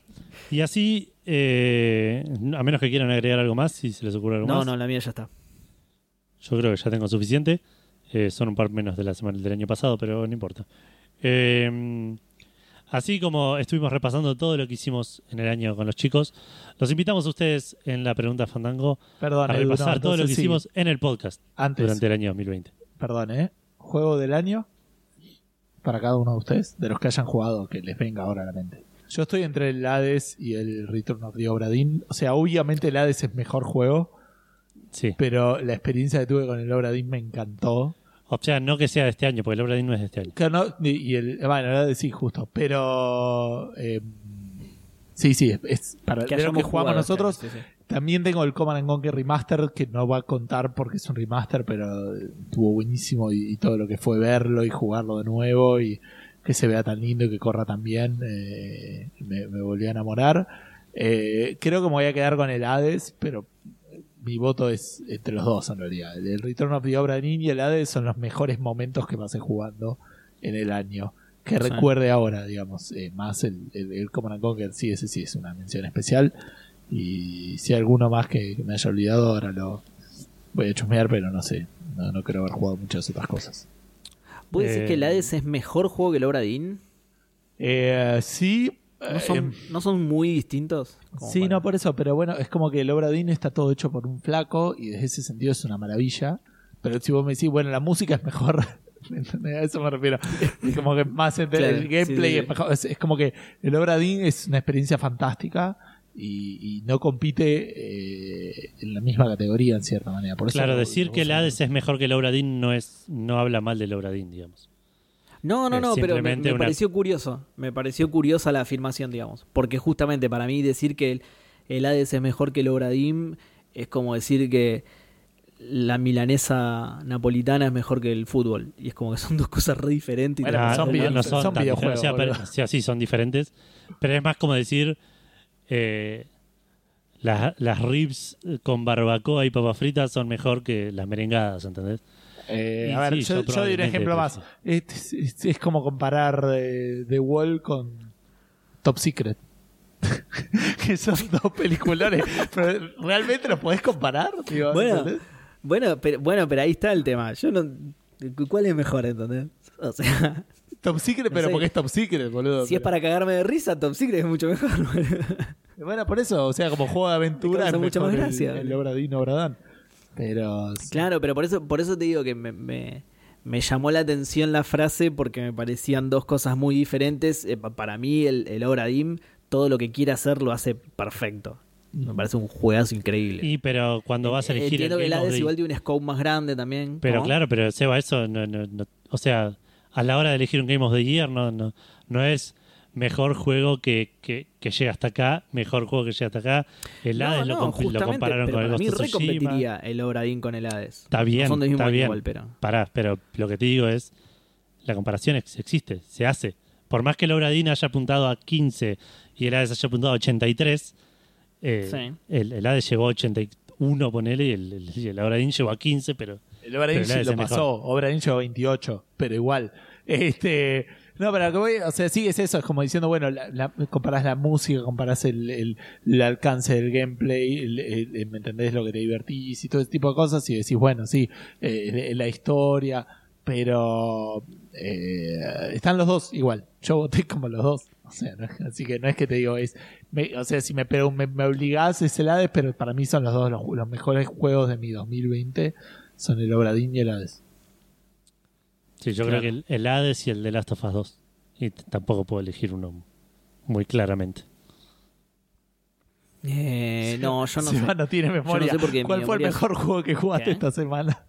y así, eh, a menos que quieran agregar algo más, si se les ocurre algo No, más. no, la mía ya está. Yo creo que ya tengo suficiente. Eh, son un par menos de la semana del año pasado, pero no importa. Eh, así como estuvimos repasando todo lo que hicimos en el año con los chicos, los invitamos a ustedes en la pregunta Fandango Perdón, a no, repasar todo lo que sí. hicimos en el podcast Antes, durante el año 2020. perdón, ¿eh? Juego del año para cada uno de ustedes, de los que hayan jugado, que les venga ahora a la mente. Yo estoy entre el Hades y el Return of the Obra Dinn. O sea, obviamente el Hades es mejor juego, Sí. pero la experiencia que tuve con el Obra Dinn me encantó. O sea, no que sea de este año, porque el Obra Dinn no es de este año. Claro, no, y el, bueno, el Hades sí, justo, pero... eh, sí, sí, es, es para Que de lo que jugamos jugado, nosotros. sí, sí. También tengo el Command and Conquer Remaster, que no va a contar porque es un remaster, pero estuvo buenísimo y, y todo lo que fue verlo y jugarlo de nuevo y que se vea tan lindo y que corra tan bien, eh, me, me volví a enamorar. Eh, creo que me voy a quedar con el Hades, pero mi voto es entre los dos en realidad. El, el Return of the Obra y el Hades son los mejores momentos que pasé jugando en el año. Que Sí. recuerde ahora, digamos, eh, más el, el, el Command Conquer, sí, ese sí es una mención especial. Y si hay alguno más que, que me haya olvidado, ahora lo voy a chusmear, pero no sé. No, no creo haber jugado muchas otras cosas. ¿Vos decís Eh, que el Hades es mejor juego que el Obra Dinn? Eh, sí. ¿No eh, son, ¿No son muy distintos? Sí, para- no por eso, pero bueno, es como que el Obra Dinn está todo hecho por un flaco y desde ese sentido es una maravilla. Pero si vos me decís, bueno, la música es mejor, a eso me refiero. Es como que más Claro, el gameplay sí, sí, es mejor. Es, es como que el Obra Dinn es una experiencia fantástica y, y no compite eh, en la misma categoría en cierta manera. Por eso Claro, lo- decir lo que el Hades es mejor que Dinn no, es, no habla mal del Obra Dinn, digamos. No, no, no, pero me, simplemente me una- pareció curioso. Me pareció curiosa la afirmación, digamos. Porque justamente para mí decir que el, el Hades es mejor que el Obra Dinn es como decir que la milanesa napolitana es mejor que el fútbol. Y es como que son dos cosas re diferentes. y Bueno, son no, no son, son tan videojuegos. O sea, pero- boludo. o sea, sí, son diferentes. Pero es más como decir eh, las, las ribs con barbacoa y papas fritas son mejor que las merengadas, ¿entendés? Eh, a ver, sí, yo, yo yo doy un ejemplo más. Es, es- es como comparar eh, The Wall con Top Secret. que son dos peliculones. pero realmente los podés comparar. Digo, Bueno, ¿entendés? bueno, pero, bueno, pero ahí está el tema. Yo no. ¿Cuál es mejor, entendés? O sea, Top Secret, No pero sé. porque es Top Secret, boludo. si es para cagarme de risa, Top Secret es mucho mejor. boludo. Bueno, por eso, o sea, como juego de aventura Me es mucha más el- gracia. el, Obra Dinn, Obra Dinn. Pero Claro, pero por eso, por eso te digo que me, me, me llamó la atención la frase porque me parecían dos cosas muy diferentes. Eh, pa- para mí, el, el Obra Dinn, todo lo que quiere hacer lo hace perfecto. Me parece un juegazo increíble. Y pero cuando vas a elegir Entiendo el que el Hades igual tiene un scope más grande también. Pero ¿no? claro, pero Seba, eso no, no- no- o sea, a la hora de elegir un Game of the Year no, no, no es mejor juego que, que, que llega hasta acá, mejor juego que llega hasta acá. El No, Hades lo, no, comp- lo compararon pero con el Ghost of Tsushima. el Obra Dinn con el Hades. Está bien, No está bien. nivel, pero... Pará, pero lo que te digo es, la comparación ex- existe, se hace. Por más que el Obra Dinn haya apuntado a 15 y el Hades haya apuntado a 83, eh, Sí. el, el Hades llegó a 81, ponele, y el, el, y el Obradín llegó a 15, pero El Obradín lo pasó, mejor. Obradín llegó a 28, pero igual. Este, no, pero que voy, o sea, sí es eso, es como diciendo, bueno, la, la- comparás la música, comparás el, el, alcance del gameplay, ¿me entendés lo que te divertís y todo ese tipo de cosas? Y decís, bueno, sí, eh, la historia, pero eh, están los dos igual. Yo voté como los dos. O sea, no así que no es que te digo, es, me- o sea, si me, me, me obligás es el Hades, pero para mí son los dos los, los mejores juegos de mi 2020, son el Obradín y el Hades. Sí, yo Claro. creo que el, el Hades y el de Last of Us 2. Y tampoco puedo elegir uno muy claramente. Eh, no, yo no sé. no tiene memoria. sé ¿Cuál fue el es- mejor juego que jugaste ¿Qué? esta semana?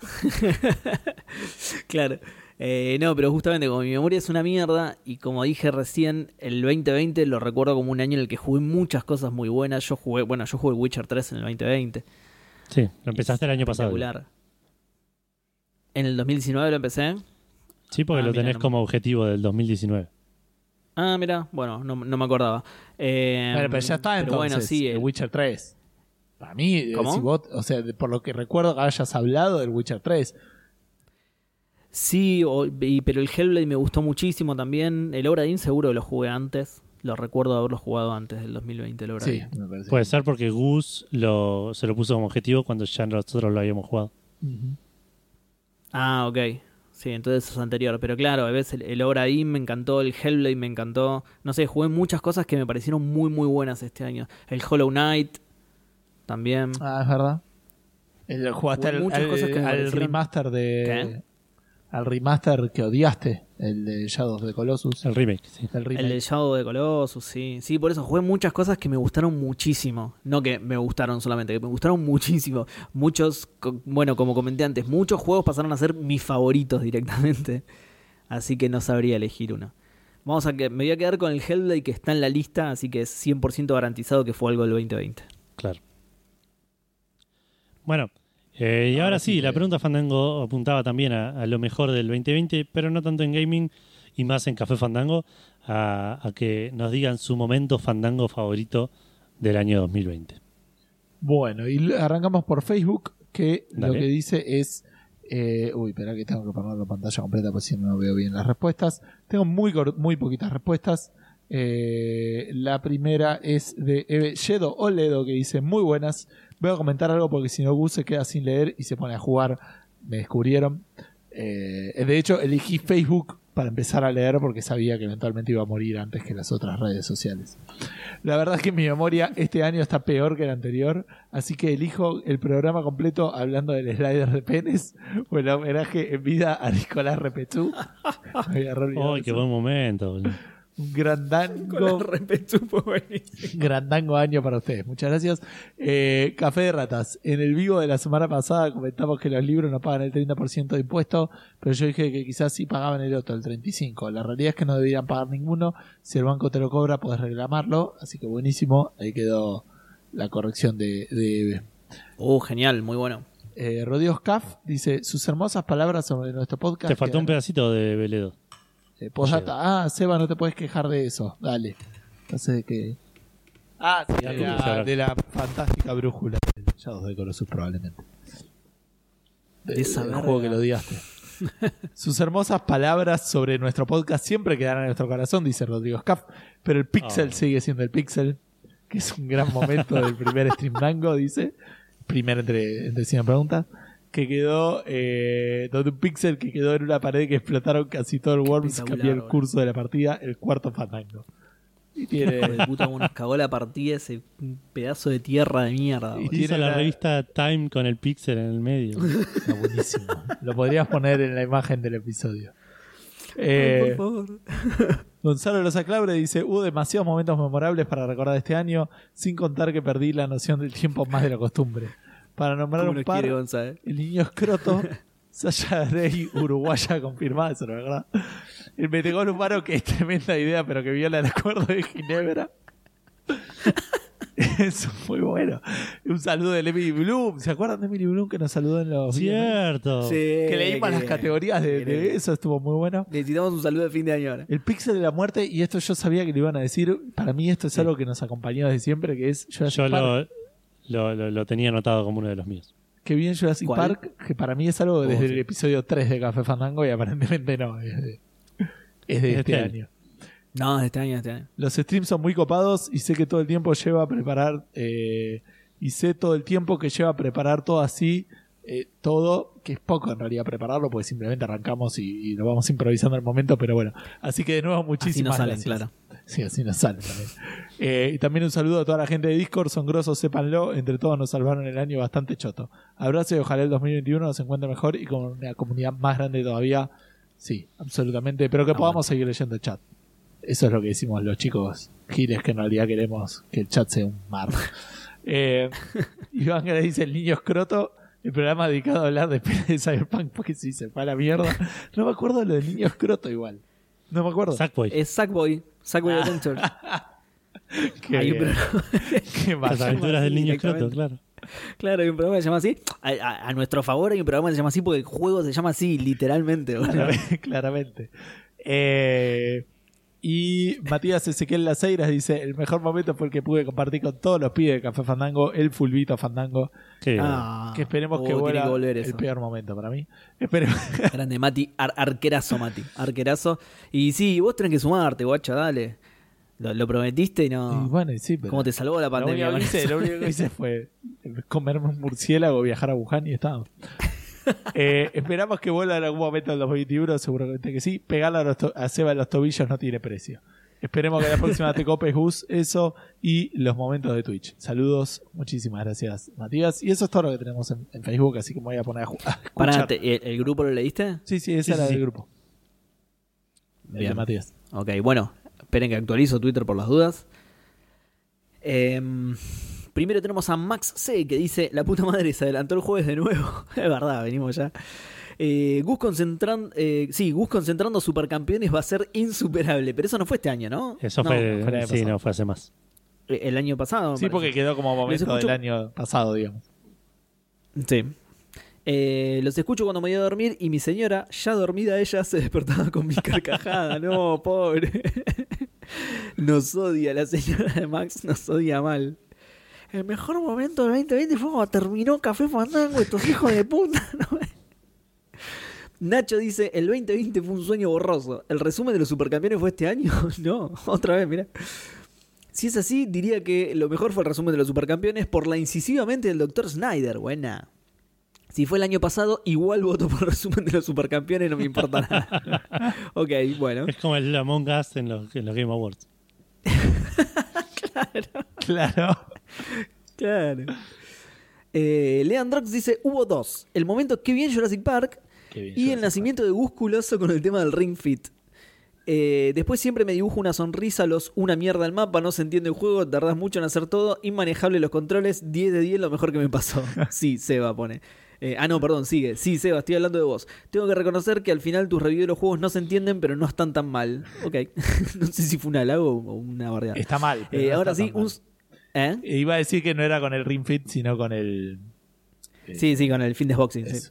Claro. Eh, no, pero justamente como mi memoria es una mierda y como dije recién, el 2020 lo recuerdo como un año en el que jugué muchas cosas muy buenas. Yo jugué, bueno, yo jugué Witcher 3 en el 2020. Sí, lo empezaste el año pasado. Espectacular. En el 2019 lo empecé. Sí, porque Ah, lo mira, tenés no me- como objetivo del 2019. Ah, mira, bueno, no, no me acordaba. Eh, bueno, pero ya está pero entonces. bueno, sí, el el- Witcher 3. Para mí, eh, ¿Cómo? si vos, o sea, de- por lo que recuerdo que hayas hablado del Witcher 3. Sí, o- y- pero el Hellblade me gustó muchísimo también. El Obra Dinn seguro lo jugué antes. Lo recuerdo haberlo jugado antes del 2020, el Sí, me parece. Puede ser porque Gus lo, se lo puso como objetivo cuando ya nosotros lo habíamos jugado. Ujú. Ah, ok. Sí, entonces eso es anterior. Pero claro, a veces el, el Obra me encantó, el Hellblade me encantó. No sé, jugué muchas cosas que me parecieron muy, muy buenas este año. El Hollow Knight también. Ah, es verdad. El, jugaste al, muchas al- cosas que al remaster de. ¿Qué? Al remaster que odiaste, el de Shadows de Colossus. El remake, sí. El El remake. Shadow de Colossus, sí. Sí, por eso jugué muchas cosas que me gustaron muchísimo. No que me gustaron solamente, que me gustaron muchísimo. Muchos, bueno, como comenté antes, muchos juegos pasaron a ser mis favoritos directamente. Así que no sabría elegir uno. Vamos a que me voy a quedar con el Hellblade que está en la lista, así que es 100% garantizado que fue algo del 2020. Claro. Bueno, eh, y ahora, Ahora sí, sí la te- pregunta Fandango apuntaba también a, a lo mejor del 2020, pero no tanto en gaming y más en Café Fandango, a, a que nos digan su momento Fandango favorito del año 2020. Bueno, y arrancamos por Facebook, que lo que dice es. eh, uy, espera que tengo que poner la pantalla completa porque si no no veo bien las respuestas. Tengo muy, muy poquitas respuestas. Eh, la primera es de Eve Yedo Oledo que dice muy buenas. Voy a comentar algo porque si no Gus se queda sin leer y se pone a jugar. Me descubrieron. Eh, de hecho, elegí Facebook para empezar a leer porque sabía que eventualmente iba a morir antes que las otras redes sociales. La verdad es que mi memoria este año está peor que el anterior, así que elijo el programa completo hablando del slider de penes o el homenaje en vida a Nicolás Repetú. ¡Ay, qué buen momento! Grandango, grandango año para ustedes. Muchas gracias. Eh, Café de Ratas. En el vivo de la semana pasada comentamos que los libros no pagan el 30% de impuesto, pero yo dije que quizás sí pagaban el otro, el 35%. La realidad es que no deberían pagar ninguno. Si el banco te lo cobra, puedes reclamarlo. Así que buenísimo. Ahí quedó la corrección de, de Eve. Uh, genial, muy bueno. Eh, Rodrigo Caf dice sus hermosas palabras sobre nuestro podcast. Te faltó un pedacito de Veledo. Eh, postdata. Ah, Seba, no te puedes quejar de eso. Dale. Entonces de que. Ah, sí, de, la, de la fantástica brújula del Shadows de Colossus, probablemente. De esa el juego que lo odiaste. Sus hermosas palabras sobre nuestro podcast siempre quedarán en nuestro corazón, dice Rodrigo Scaff. Pero el Pixel Oh. sigue siendo el Pixel, que es un gran momento del primer Stream Dango, dice. Primero entre, entre cien preguntas. Que quedó, eh, donde un Pixel que quedó en una pared que explotaron casi todo el Worms, cambió el curso de la partida, el cuarto Fandango. Y de tiene, puta, cómo nos cagó la partida ese pedazo de tierra de mierda. Y tiene Hizo la la- revista Time con el Pixel en el medio. Está buenísimo. Lo podrías poner en la imagen del episodio. Eh, Por favor. Gonzalo Loza Claure dice, hubo demasiados momentos memorables para recordar este año, sin contar que perdí la noción del tiempo más de la costumbre. Para nombrar ¿Cómo un par, quiere Gonza, eh? el niño escroto, Sasha Grey, uruguaya confirmada, eso no es verdad. El metegol humano, que es tremenda idea, pero que viola el acuerdo de Ginebra. Eso es muy bueno. Un saludo de Emily Bloom. ¿Se acuerdan de Emily Bloom que nos saludó en los? Cierto. Que leímos las categorías de, de eso, estuvo muy bueno. Necesitamos un saludo de fin de año ahora. El pixel de la muerte, y esto yo sabía que lo iban a decir, para mí esto es algo que nos acompañó desde siempre, que es Yo Park. lo, lo, lo- lo tenía anotado como uno de los míos. Que bien Jurassic ¿Cuál? Park, que para mí es algo desde Oh, sí. el episodio 3 de Café Fandango y aparentemente no, es de, es de Es este de año. No, de este año, de este año. Los streams son muy copados y sé que todo el tiempo lleva a preparar, eh, y sé todo el tiempo que lleva a preparar todo así, eh, todo, que es poco en realidad prepararlo, porque simplemente arrancamos y, y lo vamos improvisando al momento, pero bueno. Así que de nuevo, Así muchísimas nos salen, gracias. claro. Sí, así nos salen también. Eh, y también un saludo a toda la gente de Discord, son grosos, sépanlo. Entre todos nos salvaron el año bastante choto. Abrazo y ojalá el 2021 nos encuentre mejor y con una comunidad más grande todavía. Sí, absolutamente. Pero que podamos seguir leyendo el chat. Eso es lo que decimos los chicos giles que en realidad queremos que el chat sea un mar. Eh, Iván que dice el niño escroto. El programa dedicado a hablar de de Cyberpunk porque sí se fue a la mierda. No me acuerdo de lo del niño escroto igual. No me acuerdo. Sackboy. Es Sackboy. Sackboy Adventures. Qué Hay un programa- Qué Las aventuras del niño escroto, claro. claro, hay un programa que se llama así. A, a- a nuestro favor hay un programa que se llama así porque el juego se llama así, literalmente. Claramente. claramente. Eh, y Matías Ezequiel Laceiras dice: El mejor momento fue el que pude compartir con todos los pibes de Café Fandango, el fulbito Fandango. Qué Ah, que esperemos oh, que vuelva volver el peor momento para mí. Esperemos. Grande Mati, ar- arquerazo Mati, arquerazo. Y sí, vos tenés que sumarte, guacha, dale. Lo, lo prometiste y no. Y bueno, sí, pero ¿Cómo te salvó la lo, pandemia? único hice, eso? lo único que hice fue comerme un murciélago, viajar a Wuhan y estábamos. Eh, esperamos que vuelva en algún momento en 2021, seguramente que sí. Pegarle a, los to- a Seba en los tobillos no tiene precio. Esperemos que la próxima te copes Gus, eso y los momentos de Twitch. Saludos, muchísimas gracias, Matías. Y eso es todo lo que tenemos en, en Facebook, así que me voy a poner a, ju- a escuchar. Pará, ¿el, el grupo lo leíste? Sí, sí, esa Sí, era sí, grupo. El de Bien. Matías. Ok, bueno, esperen que actualizo Twitter por las dudas. Em, primero tenemos a Max C que dice: La puta madre se adelantó el jueves de nuevo. es verdad, venimos ya. Eh, Gus concentrando, eh, sí, Gus concentrando supercampeones va a ser insuperable, pero eso no fue este año, ¿no? Eso No, fue, año sí, no, fue hace más. eh, el año pasado. Sí, porque quedó como momento del año pasado, digamos. Sí. Eh, los escucho cuando me voy a dormir y mi señora, ya dormida ella, se despertaba con mi carcajada. No, pobre. Nos odia, la señora de Max nos odia mal. El mejor momento del 2020 fue cuando terminó Café Fandango, estos hijos de puta. ¿no? Nacho dice, el 2020 fue un sueño borroso. ¿El resumen de los supercampeones fue este año? No, otra vez, mira. Si es así, diría que lo mejor fue el resumen de los supercampeones por la incisivamente del Dr. Snyder. Buena. Si fue el año pasado, igual voto por el resumen de los supercampeones, no me importa nada. ok, bueno. Es como el Among Us en los, en los Game Awards. Claro. Claro. Eh, Leandrox dice, hubo dos. El momento que bien Jurassic Park y el nacimiento de Gusculoso con el tema del Ring Fit. Eh, después siempre me dibujo una sonrisa, los una mierda al mapa, no se entiende el juego, tardás mucho en hacer todo, inmanejable los controles, 10 de 10 lo mejor que me pasó. sí, Seba pone. Eh, ah, no, perdón, sigue. Sí, Seba, estoy hablando de vos. Tengo que reconocer que al final tus reviews de los juegos no se entienden, pero no están tan mal. Ok. no sé si fue un halago o una bardeada. Está mal. Eh, no ahora está sí, un... mal. ¿Eh? Iba a decir que no era con el Ring Fit, sino con el. Sí, sí, con el de boxing. sí.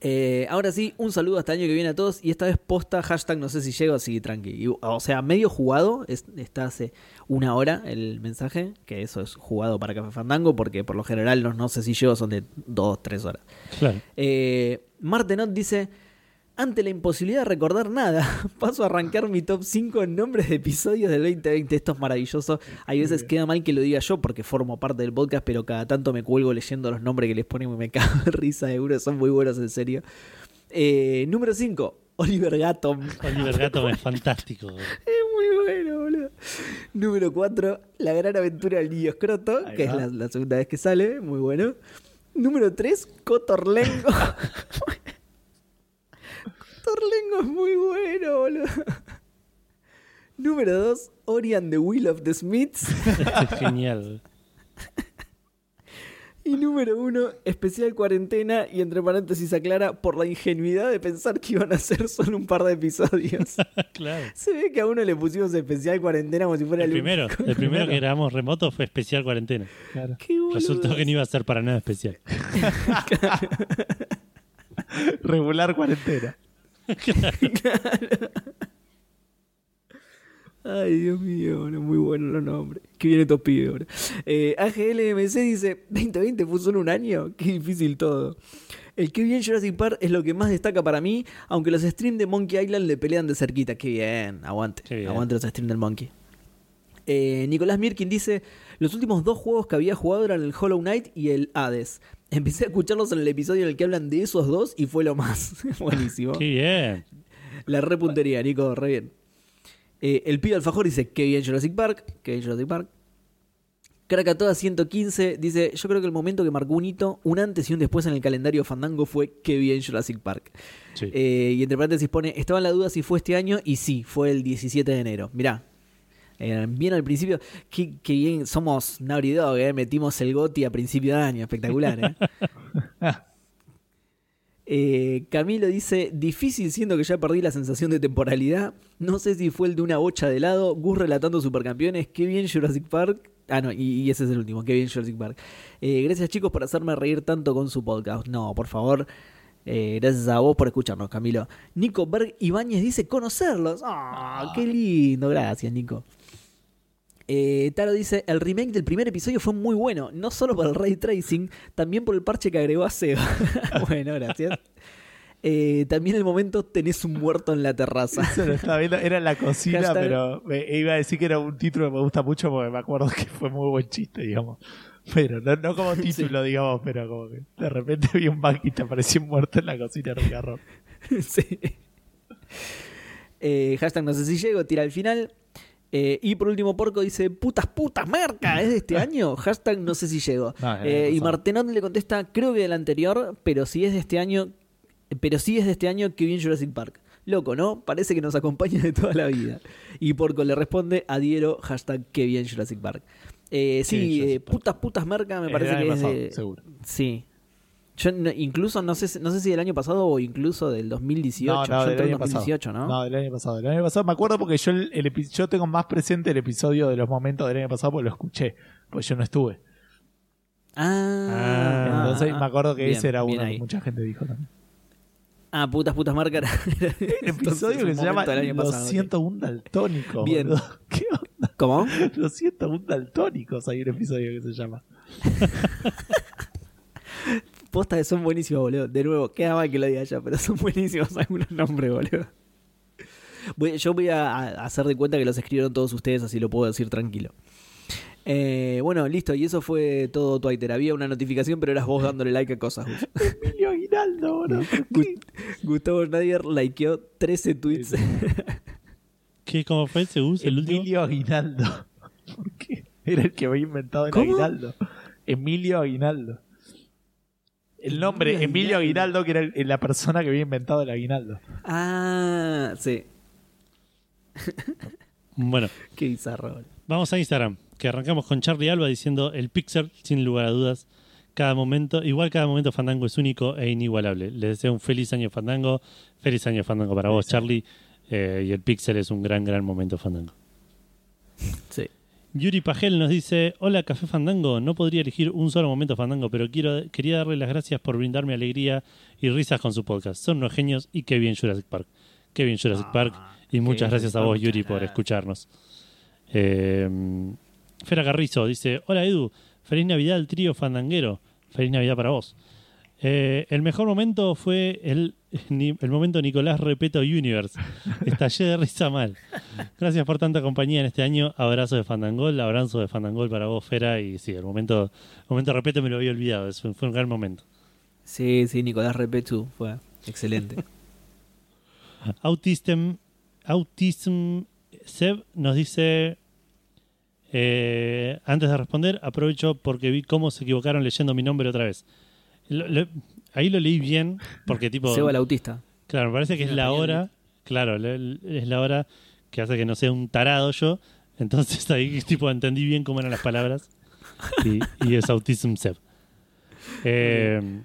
Eh, ahora sí, un saludo hasta el año que viene a todos. Y esta vez posta, hashtag no sé si llego, así tranqui. Y, o sea, medio jugado. es- está hace una hora el mensaje. Que eso es jugado para Café Fandango. Porque por lo general los no sé si llego son de dos, tres horas. Claro. Eh, Martenot dice: Ante la imposibilidad de recordar nada, paso a arrancar mi top 5 en nombres de episodios del 2020. Esto es maravilloso. Hay veces queda mal que lo diga yo porque formo parte del podcast, pero cada tanto me cuelgo leyendo los nombres que les ponen y me cago de risa, seguro. Son muy buenos, en serio. Eh, número 5, Oliver Gatton. Oliver Gato es fantástico. Es muy bueno, boludo. Número 4, La gran aventura del niño escroto, Ahí que va. es la, la segunda vez que sale, muy bueno. Número 3, Cotorlengo. Cotorlengo es muy bueno, boludo. Número 2, Ori and the Will of the Smiths. Genial. Y número uno, especial cuarentena y entre paréntesis aclara por la ingenuidad de pensar que iban a ser solo un par de episodios. claro. Se ve que a uno le pusimos especial cuarentena como si fuera El el, primero, único. el primero que grabamos remoto fue especial cuarentena. Claro. Resultó que no iba a ser para nada especial. Regular cuarentena. Ay, Dios mío, boludo, muy buenos los nombres. Qué bien estos pibes, boludo. Eh, AGLMC dice, 2020 fue solo un año, qué difícil todo. El que bien Jurassic Park es lo que más destaca para mí, aunque los streams de Monkey Island le pelean de cerquita. Qué bien, aguante, Qué bien. aguante los streams del Monkey. Eh, Nicolás Mirkin dice, los últimos dos juegos que había jugado eran el Hollow Knight y el Hades. Empecé a escucharlos en el episodio en el que hablan de esos dos y fue lo más. Buenísimo. Qué bien. La repuntería, Nico, re bien. Eh, el pibe alfajor dice, qué bien Jurassic Park, qué bien Jurassic Park. Krakatoa 115 dice, yo creo que el momento que marcó un hito, un antes y un después en el calendario Fandango fue qué bien Jurassic Park. Sí. Eh, y entre paréntesis pone, estaba en la duda si fue este año y sí, fue el 17 de enero. Mirá, eh, bien al principio, qué, qué bien, somos Naughty Dog, eh, metimos el GOTI a principio de año, espectacular. Eh. Eh, Camilo dice, difícil siendo que ya perdí la sensación de temporalidad. No sé si fue el de una bocha de helado. Gus relatando supercampeones. Qué bien Jurassic Park. Ah, no, y, ese es el último. Qué bien Jurassic Park. Eh, gracias chicos por hacerme reír tanto con su podcast. No, por favor. eh, gracias a vos por escucharnos, Camilo. Nico Berg Ibáñez dice conocerlos. ¡Ah, qué lindo! Gracias, Nico. Eh, Taro dice, el remake del primer episodio fue muy bueno, no solo por el ray tracing, también por el parche que agregó a Seba. bueno, gracias. Eh, también el momento tenés un muerto en la terraza. Eso lo estaba viendo, era en la cocina, Hashtag- pero me- iba a decir que era un título que me gusta mucho porque me acuerdo que fue muy buen chiste, digamos. Pero no, no como título, digamos, pero como que de repente vi un bug y te apareció muerto en la cocina en un garrón. sí. Eh, hashtag no sé si llego, tira al final. Eh, y por último, Porco dice: Putas, putas, merca, ¿es de este año? Hashtag no sé si llego. No, Eh, y. Martenot le contesta: Creo que del anterior, pero si es de este año, pero si es de este año, que bien Jurassic Park. Loco, ¿no? Parece que nos acompaña de toda la vida. Y Porco le responde: Adhiero, hashtag que bien Jurassic Park. Eh, sí, bien Jurassic Park. putas, putas, merca, me parece que es de. seguro. Sí. Yo no- incluso no sé, si- no sé si del año pasado o incluso del 2018. No, no, Yo del año 2018, pasado. ¿no? No, del año pasado. Del año pasado me acuerdo porque yo, el, el yo tengo más presente el episodio de los momentos del año pasado porque lo escuché, pues yo no estuve. Ah, Entonces ah, me acuerdo que bien, ese era uno que ahí. mucha gente dijo también. Ah, putas, putas, marca. era- era El episodio que se llama Lo siento un daltónico. Bien. boludo. ¿Qué onda? ¿Cómo? Lo siento un daltónicos hay un episodio que se llama. Postas que son buenísimos, boludo. De nuevo, queda mal que lo diga ya, pero son buenísimos algunos nombres, boludo. Voy- yo voy a, a hacer de cuenta que los escribieron todos ustedes, así lo puedo decir tranquilo. Eh, bueno, listo, y eso fue todo Twitter. Había una notificación, pero eras vos dándole like a cosas. Gus. Emilio Aguinaldo, boludo. ¿por qué? Gu- Gustavo Nadir likeó 13 tweets. ¿Qué, ¿Cómo fue ese bus? El último. Emilio Aguinaldo. ¿Por qué? Era el que había inventado el ¿Cómo? Aguinaldo. Emilio Aguinaldo. El nombre, Emilio Emilio Aguinaldo. Que era el- la persona que había inventado el Aguinaldo. ah, sí. Bueno, Qué bizarro, vamos a Instagram, que arrancamos con Charlie Alba diciendo el Pixel, sin lugar a dudas. Cada momento, igual cada momento Fandango es único e inigualable. Les deseo un feliz año Fandango. Feliz año Fandango para vos, Charlie. Eh, y el Pixel es un gran, gran momento Fandango. Sí. Yuri Pagel nos dice: Hola, Café Fandango. No podría elegir un solo momento Fandango, pero quiero, quería darle las gracias por brindarme alegría y risas con su podcast. Son unos genios y qué bien Jurassic Park. Qué bien Jurassic Park. Y muchas gracias a vos, Yuri, por escucharnos. Eh, Fera Carrizo dice: Hola, Edu. Feliz Navidad al trío Fandanguero. Feliz Navidad para vos. Eh, el mejor momento fue el, momento Nicolás Repeto Universe. Estallé de risa mal. Gracias por tanta compañía en este año. Abrazo de Fandangol, abrazo de Fandangol para vos, Fera. Y sí, el momento, el momento Repeto me lo había olvidado. Fue un gran momento. Sí, sí, Nicolás Repetu fue excelente. Autism, Autism Seb nos dice. eh, antes de responder, aprovecho porque vi cómo se equivocaron leyendo mi nombre otra vez. Lo- lo- ahí lo leí bien, porque tipo. Seba el autista. Claro, me parece que es la hora, claro, es la hora que hace que no sea un tarado yo. Entonces ahí tipo entendí bien cómo eran las palabras y, y es Autism Seb. Eh,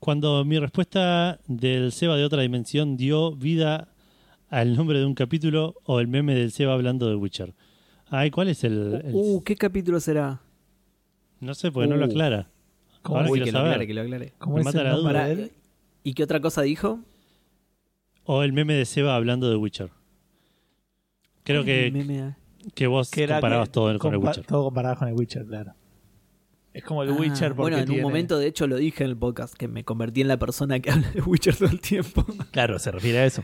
cuando mi respuesta del Seba de otra dimensión dio vida al nombre de un capítulo o el meme del Seba hablando de Witcher. Ay, ¿cuál es el...? el- Uh, ¿qué capítulo será? no sé, porque no lo uh. aclara. ¿Cómo Ahora Uy, quiero que lo saber. aclare, que lo aclare. ¿Cómo Me es mata el la duda. él? ¿Y qué otra cosa dijo? O el meme de Seba hablando de Witcher. Creo ¿Cuál es el que, meme? que vos Que era comparabas que- todo con el compa- Witcher. Todo comparado con el Witcher, claro. Es como el Ah, Witcher porque bueno, en tiene- un momento, de hecho, lo dije en el podcast, que me convertí en la persona que habla de Witcher todo el tiempo. Claro, se refiere a eso.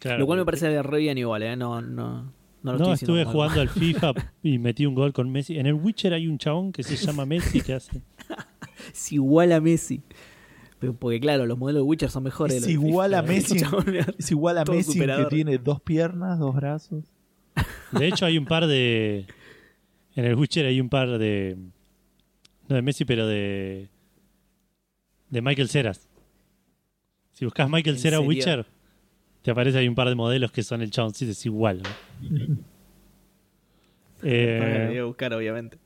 Claro, Lo cual me parece re bien igual, ¿eh? No, no, no lo No, estoy diciendo estuve jugando al FIFA y metí un gol con Messi. En el Witcher hay un chabón que se llama Messi que hace. Es igual a Messi. Pero porque, claro, los modelos de Witcher son mejores. Es los igual FIFA. a Messi. Es igual a Todo Messi que tiene dos piernas, dos brazos. De hecho, hay un par de. En el Witcher hay un par de. No de Messi, pero de. De Michael Ceras. Si buscas Michael ¿En Cera serio? Witcher, te aparece ahí un par de modelos que son el chaboncito, es igual. ¿no? Eh, voy a buscar, obviamente.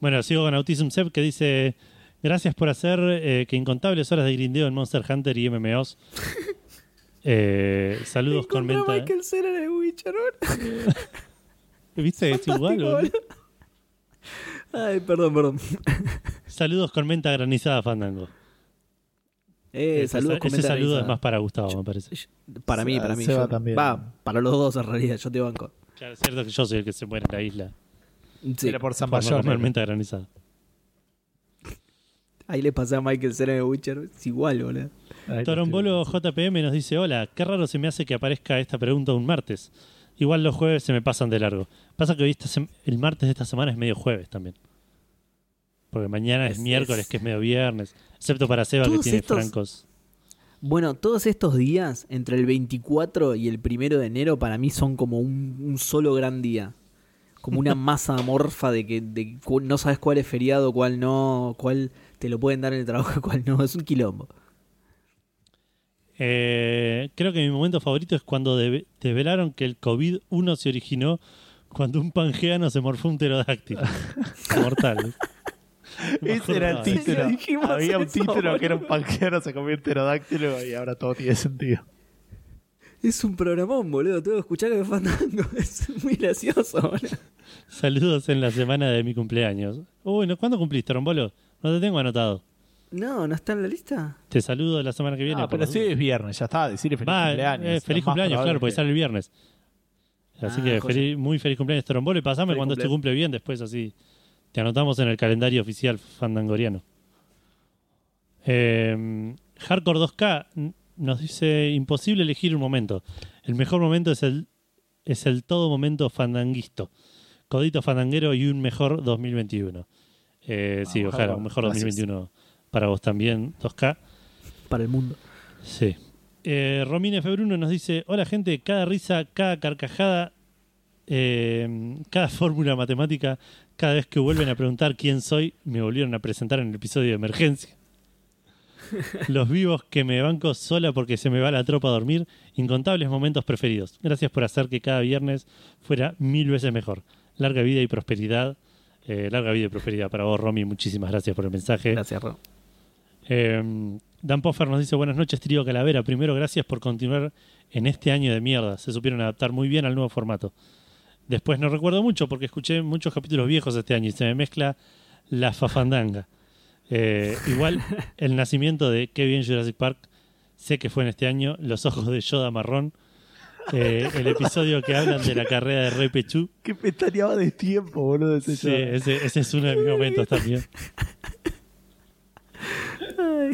Bueno, sigo con Autism Sep que dice: Gracias por hacer eh, que incontables horas de grindeo en Monster Hunter y MMOs. Eh, saludos con menta. Michael Cera en el Witcher. ¿Viste? Es igual. Boludo. Ay, perdón, perdón. Saludos con menta granizada, Fandango. Eh, Ese, saludos, ese saludo es más para Gustavo, me parece. Para mí, para mí. Seba yo- también. Va, para los dos en realidad, yo te banco. Claro, es cierto que yo soy el que se muere en la isla. Sí, Pero por San Por no comer Bayón. menta granizada. ahí le pasé a Michael Cera el Witcher. Es igual, boludo. Torombolo JPM nos dice: Hola, qué raro se me hace que aparezca esta pregunta un martes. Igual los jueves se me pasan de largo. Pasa que hoy el martes de esta semana es medio jueves también. Porque mañana es, Es- miércoles, es- que es medio viernes. Excepto para Seba que tiene estos- francos. Bueno, todos estos días, entre el 24 y el 1 de enero, para mí son como un, un solo gran día. Como una masa amorfa de que de no sabes cuál es feriado, cuál no, cuál te lo pueden dar en el trabajo, cuál no. Es un quilombo. Eh, creo que mi momento favorito es cuando deve- desvelaron que el COVID-1 se originó cuando un pangeano se morfó un pterodáctilo. Mortal. Ese era el de título. dijimos Había un eso, título boludo. que era un panquero, se comió un pterodáctilo y ahora todo tiene sentido. Es un programón, boludo. Tengo que escuchar que fandango. Es muy gracioso, boludo. Saludos en la semana de mi cumpleaños. Uy, ¿no? ¿cuándo cumpliste, Rombolo? No te tengo anotado. No, ¿no está en la lista? Te saludo la semana que viene. Ah, pero sí es viernes, ya está, decirle feliz Va, cumpleaños. eh, feliz cumpleaños, claro, porque que- sale el viernes. Así Ah, que feliz- muy feliz cumpleaños, Torombolo. Y pasame Feliz cuando este cumpleaños. cumple bien, después así te anotamos en el calendario oficial fandangoriano. Eh, Hardcore 2K n- nos dice: imposible elegir un momento. El mejor momento es el, es el todo momento fandanguisto. Codito fandanguero y un mejor 2021. Eh, sí, ojalá, un mejor Gracias. 2021 para vos también, 2K. Para el mundo. Sí. Eh, Romine Februno nos dice: Hola, gente, cada risa, cada carcajada, eh, cada fórmula matemática, cada vez que vuelven a preguntar quién soy, me volvieron a presentar en el episodio de emergencia. Los vivos que me banco sola porque se me va la tropa a dormir, incontables momentos preferidos. Gracias por hacer que cada viernes fuera mil veces mejor. Larga vida y prosperidad. Eh, larga vida y prosperidad para vos, Romy. Muchísimas gracias por el mensaje. Gracias, Ro. Eh, Dan Poffer nos dice buenas noches, trío Calavera. Primero, gracias por continuar en este año de mierda. Se supieron adaptar muy bien al nuevo formato. Después no recuerdo mucho porque escuché muchos capítulos viejos este año y se me mezcla la fafandanga. Eh, igual, el nacimiento de bien Jurassic Park, sé que fue en este año, Los ojos de Yoda marrón, eh, el episodio que hablan de la carrera de Rey Pechú. Qué pestañaba de tiempo, boludo. Ese Sí, ese, ese es uno de mis momentos también.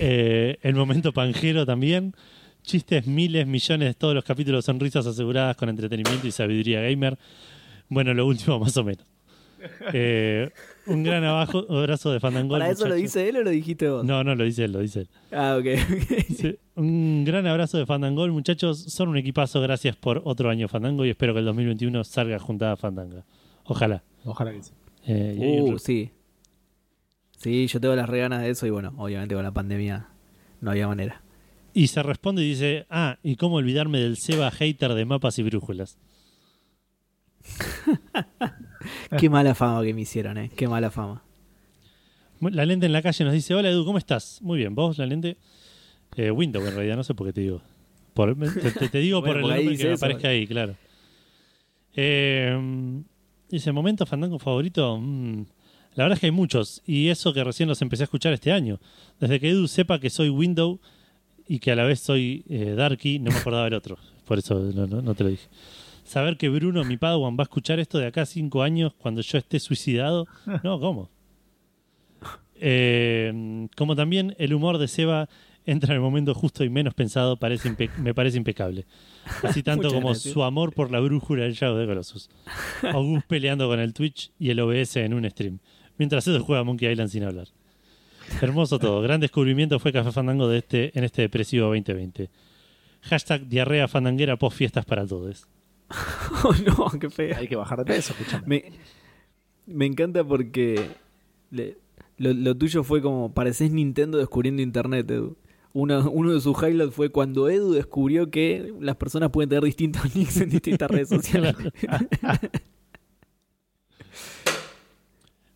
Eh, el momento panjero también. Chistes, miles, millones, todos los capítulos son risas aseguradas con entretenimiento y sabiduría gamer. Bueno, lo último más o menos. Eh, un gran abajo, abrazo de Fandangol. ¿Para eso lo dice él o lo dijiste vos? No, no, lo dice él, lo dice él. Ah, ok. ok. Sí, un gran abrazo de Fandangol, muchachos. Son un equipazo, gracias por otro año Fandango y espero que el 2021 salga juntada Fandanga. Ojalá. Ojalá que sí. Eh, Uh, sí. Sí, yo tengo las reganas de eso y bueno, obviamente con la pandemia no había manera. Y se responde y dice, ah, y cómo olvidarme del Seba hater de mapas y brújulas. Qué mala fama que me hicieron, eh. Qué mala fama. La lente en la calle nos dice, hola Edu, ¿cómo estás? Muy bien, vos, la lente. Eh, Windows, en realidad, no sé por qué te digo. Por- te, te- te digo Bueno, por el nombre que me aparezca ahí, claro. Eh, dice, momento fandango favorito. Mm, la verdad es que hay muchos. Y eso que recién los empecé a escuchar este año. Desde que Edu sepa que soy Windows y que a la vez soy eh, Darky, no me acordaba del otro. Por eso no, no- no te lo dije. Saber que Bruno, mi Padawan, va a escuchar esto de acá a cinco años cuando yo esté suicidado. No, ¿cómo? Eh, como también el humor de Seba entra en el momento justo y menos pensado, parece me parece impecable. Así tanto como gracias. su amor por la brújula del Shadow de Colossus. August peleando con el Twitch y el OBS en un stream. Mientras Edu juega Monkey Island sin hablar. Hermoso todo. Gran descubrimiento fue Café Fandango de este, en este depresivo 2020. Hashtag diarrea fandanguera post fiestas para todos. Oh, no, qué feo. Hay que bajar de peso, escúchame. Me, me encanta porque le- lo, lo tuyo fue como pareces Nintendo descubriendo Internet, Edu. Uno, uno de sus highlights fue cuando Edu descubrió que las personas pueden tener distintos nicks en distintas redes sociales.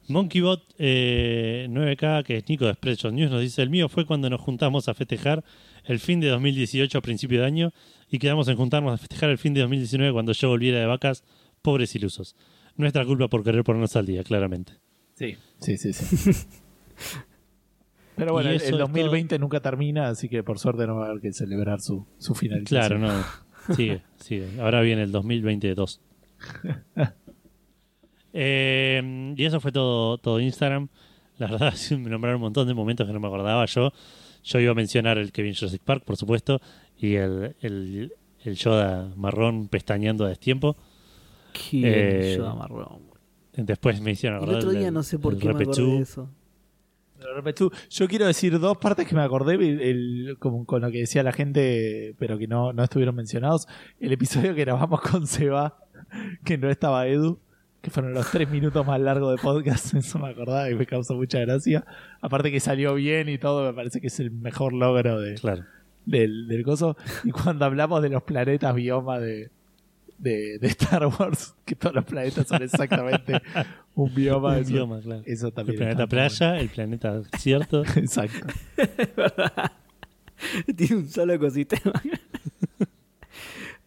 MonkeyBot eh, 9K, que es Nico de Expression News, nos dice: El mío fue cuando nos juntamos a festejar el fin de 2018 a principio de año y quedamos en juntarnos a festejar el fin de 2019 cuando yo volviera de vacas. Pobres ilusos. Nuestra culpa por querer ponernos al día, claramente. Sí, sí, sí. sí. Pero bueno, el, el es 2020 nunca termina, así que por suerte no va a haber que celebrar su, su finalización. Claro, no. Sigue, sigue. Ahora viene el 2022. Eh, y eso fue todo, todo Instagram. La verdad, me nombraron un montón de momentos que no me acordaba yo. Yo iba a mencionar el Kevin Jurassic Park, por supuesto, y el, el, el Yoda marrón pestañeando a destiempo. Qué Eh, Yoda marrón. Después me hicieron El acordar otro día no sé por qué me acordé de eso. Yo quiero decir dos partes que me acordé el- el- como con lo que decía la gente, pero que no, no estuvieron mencionados. El episodio que grabamos con Seba, que no estaba Edu, que fueron los tres minutos más largos de podcast, eso me acordaba y me causó mucha gracia. Aparte que salió bien y todo, me parece que es el mejor logro de, Claro. del, del coso. Y cuando hablamos de los planetas bioma de, de, de Star Wars, que todos los planetas son exactamente un bioma. Un eso, bioma, claro. eso El también. planeta está muy playa, el planeta desierto. bueno. Exacto. Tiene un solo ecosistema.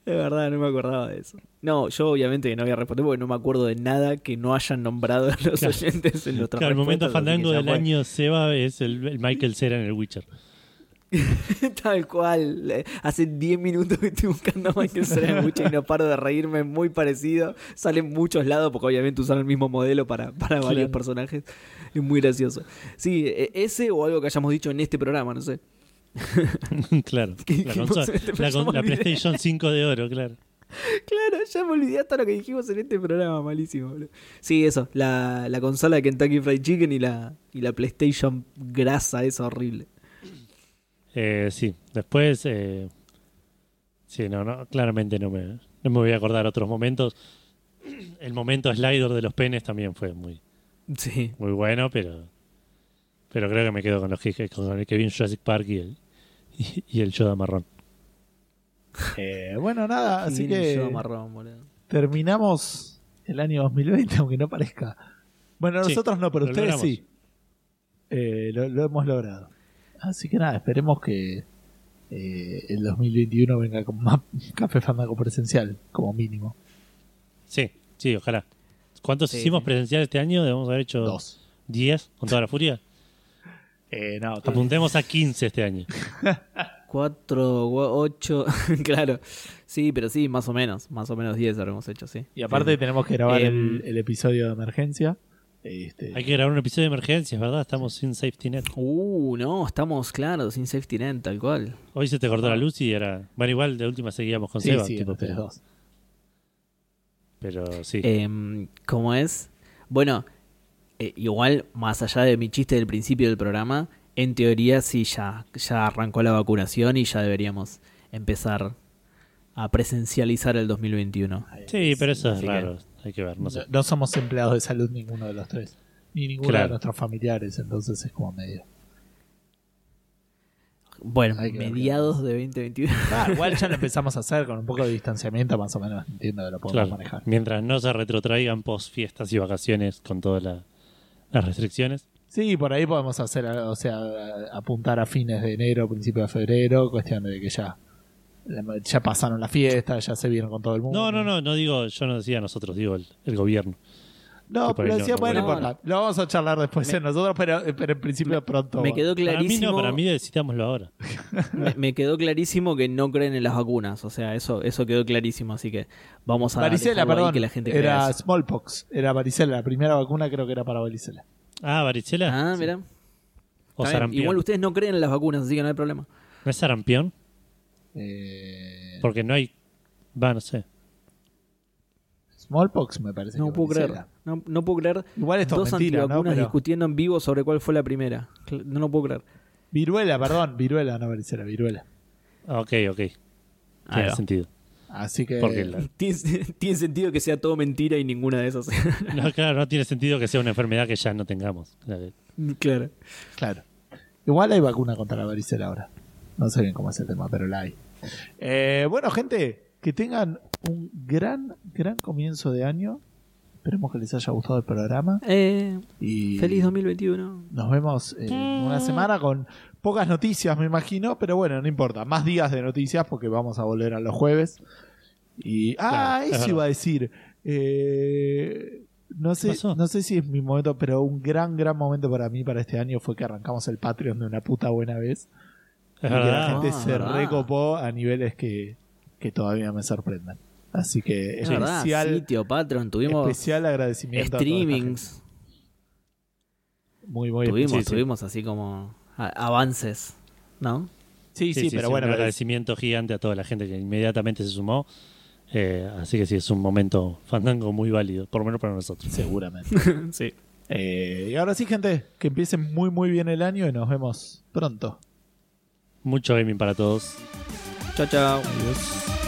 De verdad, no me acordaba de eso. No, yo obviamente que no voy a responder porque no me acuerdo de nada que no hayan nombrado los Claro. oyentes en nuestra Claro, el momento fandango del año Seba es el, el Michael Cera en el Witcher. Tal cual. Hace 10 minutos que estoy buscando a Michael Cera mucho y no paro de reírme. Muy parecido. Sale en muchos lados porque obviamente usaron el mismo modelo para, para varios personajes. Es muy gracioso. Sí, e- ese o algo que hayamos dicho en este programa, no sé. claro. ¿Qué La, consola- en este la, con- programa? la PlayStation 5 de oro, claro. Claro, ya me olvidé hasta lo que dijimos en este programa, malísimo. boludo. Sí, eso, la, la consola de Kentucky Fried Chicken y la, y la PlayStation grasa, esa horrible. Eh, sí, después. eh, sí, no, no, claramente no me, no me voy a acordar otros momentos. El momento slider de los penes también fue muy, Sí. muy bueno, pero. Pero creo que me quedo con los que con el Kevin Jurassic Park y el, y, y el Yoda marrón. Eh, bueno, nada, así que marrón, terminamos el año 2020, aunque no parezca. Bueno, Sí, nosotros no, pero lo ustedes logramos. sí. Eh, lo, lo hemos logrado. Así que nada, esperemos que eh, el 2021 venga con más café fandango presencial, como mínimo. Sí, sí, ojalá. ¿Cuántos Sí, hicimos sí. presencial este año? Debemos haber hecho Dos. 10 con toda la furia. Eh, no, Apuntemos a 15 este año. 4, 8, claro. Sí, pero sí, más o menos. Más o menos 10 habremos hecho, sí. y aparte Sí. tenemos que grabar Em, el, el episodio de emergencia. Este, Hay que grabar un episodio de emergencias, ¿verdad? Estamos sin safety net. Uh, no, estamos, claro, sin safety net, tal cual. Hoy se te cortó la luz y era. Bueno, igual de última seguíamos con sí, Seba. sí, tipo, pero, dos. pero sí. Em, ¿Cómo es? Bueno, eh, igual, más allá de mi chiste del principio del programa, en teoría sí ya, ya arrancó la vacunación y ya deberíamos empezar a presencializar el 2021. sí, pero eso es que- raro. Hay que ver, no No, sé. no somos empleados de salud ninguno de los tres. Ni ninguno Claro. de nuestros familiares, entonces es como medio. Bueno, ver mediados de 2021. Ah, igual ya lo empezamos a hacer con un poco de distanciamiento, más o menos entiendo que lo podemos Claro, manejar. mientras no se retrotraigan post fiestas y vacaciones con todas la- las restricciones. Sí, por ahí podemos hacer, o sea, apuntar a fines de enero, principio de febrero, cuestión de que ya ya pasaron la fiesta, ya se vieron con todo el mundo. No, no, no, no digo, yo no decía nosotros, digo el, el gobierno. No, pero decía, no- bueno, no, no. Lo vamos a charlar después en nosotros, pero, pero en principio pronto. Me quedó Para mí clarísimo. no, para mí decidámoslo ahora. me, me quedó clarísimo que no creen en las vacunas. O sea, eso, eso quedó clarísimo. Así que vamos a varicela, perdón. que la gente crea era eso. smallpox, era varicela. La primera vacuna creo que era para varicela. Ah, varicela. Ah, mira. o sarampión. Igual ustedes no creen en las vacunas, así que no hay problema. ¿No es sarampión? Eh, Porque no hay. Va, no sé. Smallpox me parece No que puedo creer. No, no puedo creer. Igual esto Dos es mentira, ¿no? antivacunas Pero- discutiendo en vivo sobre cuál fue la primera. No lo puedo creer. Viruela, perdón, viruela, no varicela, viruela. Ok, ok. Tiene va. sentido. Así que. Porque la- Tiene, tiene sentido que sea todo mentira y ninguna de esas. no, claro, no tiene sentido que sea una enfermedad que ya no tengamos. Claro. claro. Claro. Igual hay vacuna contra la varicela ahora. No sé bien cómo es el tema, pero la hay. Eh, bueno, gente, que tengan un gran, gran comienzo de año. Esperemos que les haya gustado el programa. Eh, Y feliz 2021. nos vemos en una semana con pocas noticias, me imagino, pero bueno, no importa. Más días de noticias porque vamos a volver a los jueves. Y. Ah, Claro, es eso iba a decir. Eh, no sé, no sé si es mi momento, pero un gran, gran momento para mí para este año fue que arrancamos el Patreon de una puta buena vez. Es y que la gente Ah, se verdad. recopó a niveles que, que todavía me sorprendan. Así que Es verdad, especial, sitio, Patreon, tuvimos especial agradecimiento. streamings. Muy, muy tuvimos, sí. tuvimos así como avances, ¿no? Sí, sí, pero bueno, un pero- agradecimiento gigante a toda la gente que inmediatamente se sumó. Eh, así que sí, es un momento fandango muy válido, por lo menos para nosotros. seguramente. sí. Eh, y ahora sí, gente, que empiecen muy, muy bien el año y nos vemos pronto. Mucho gaming para todos. Chao, chao. Adiós.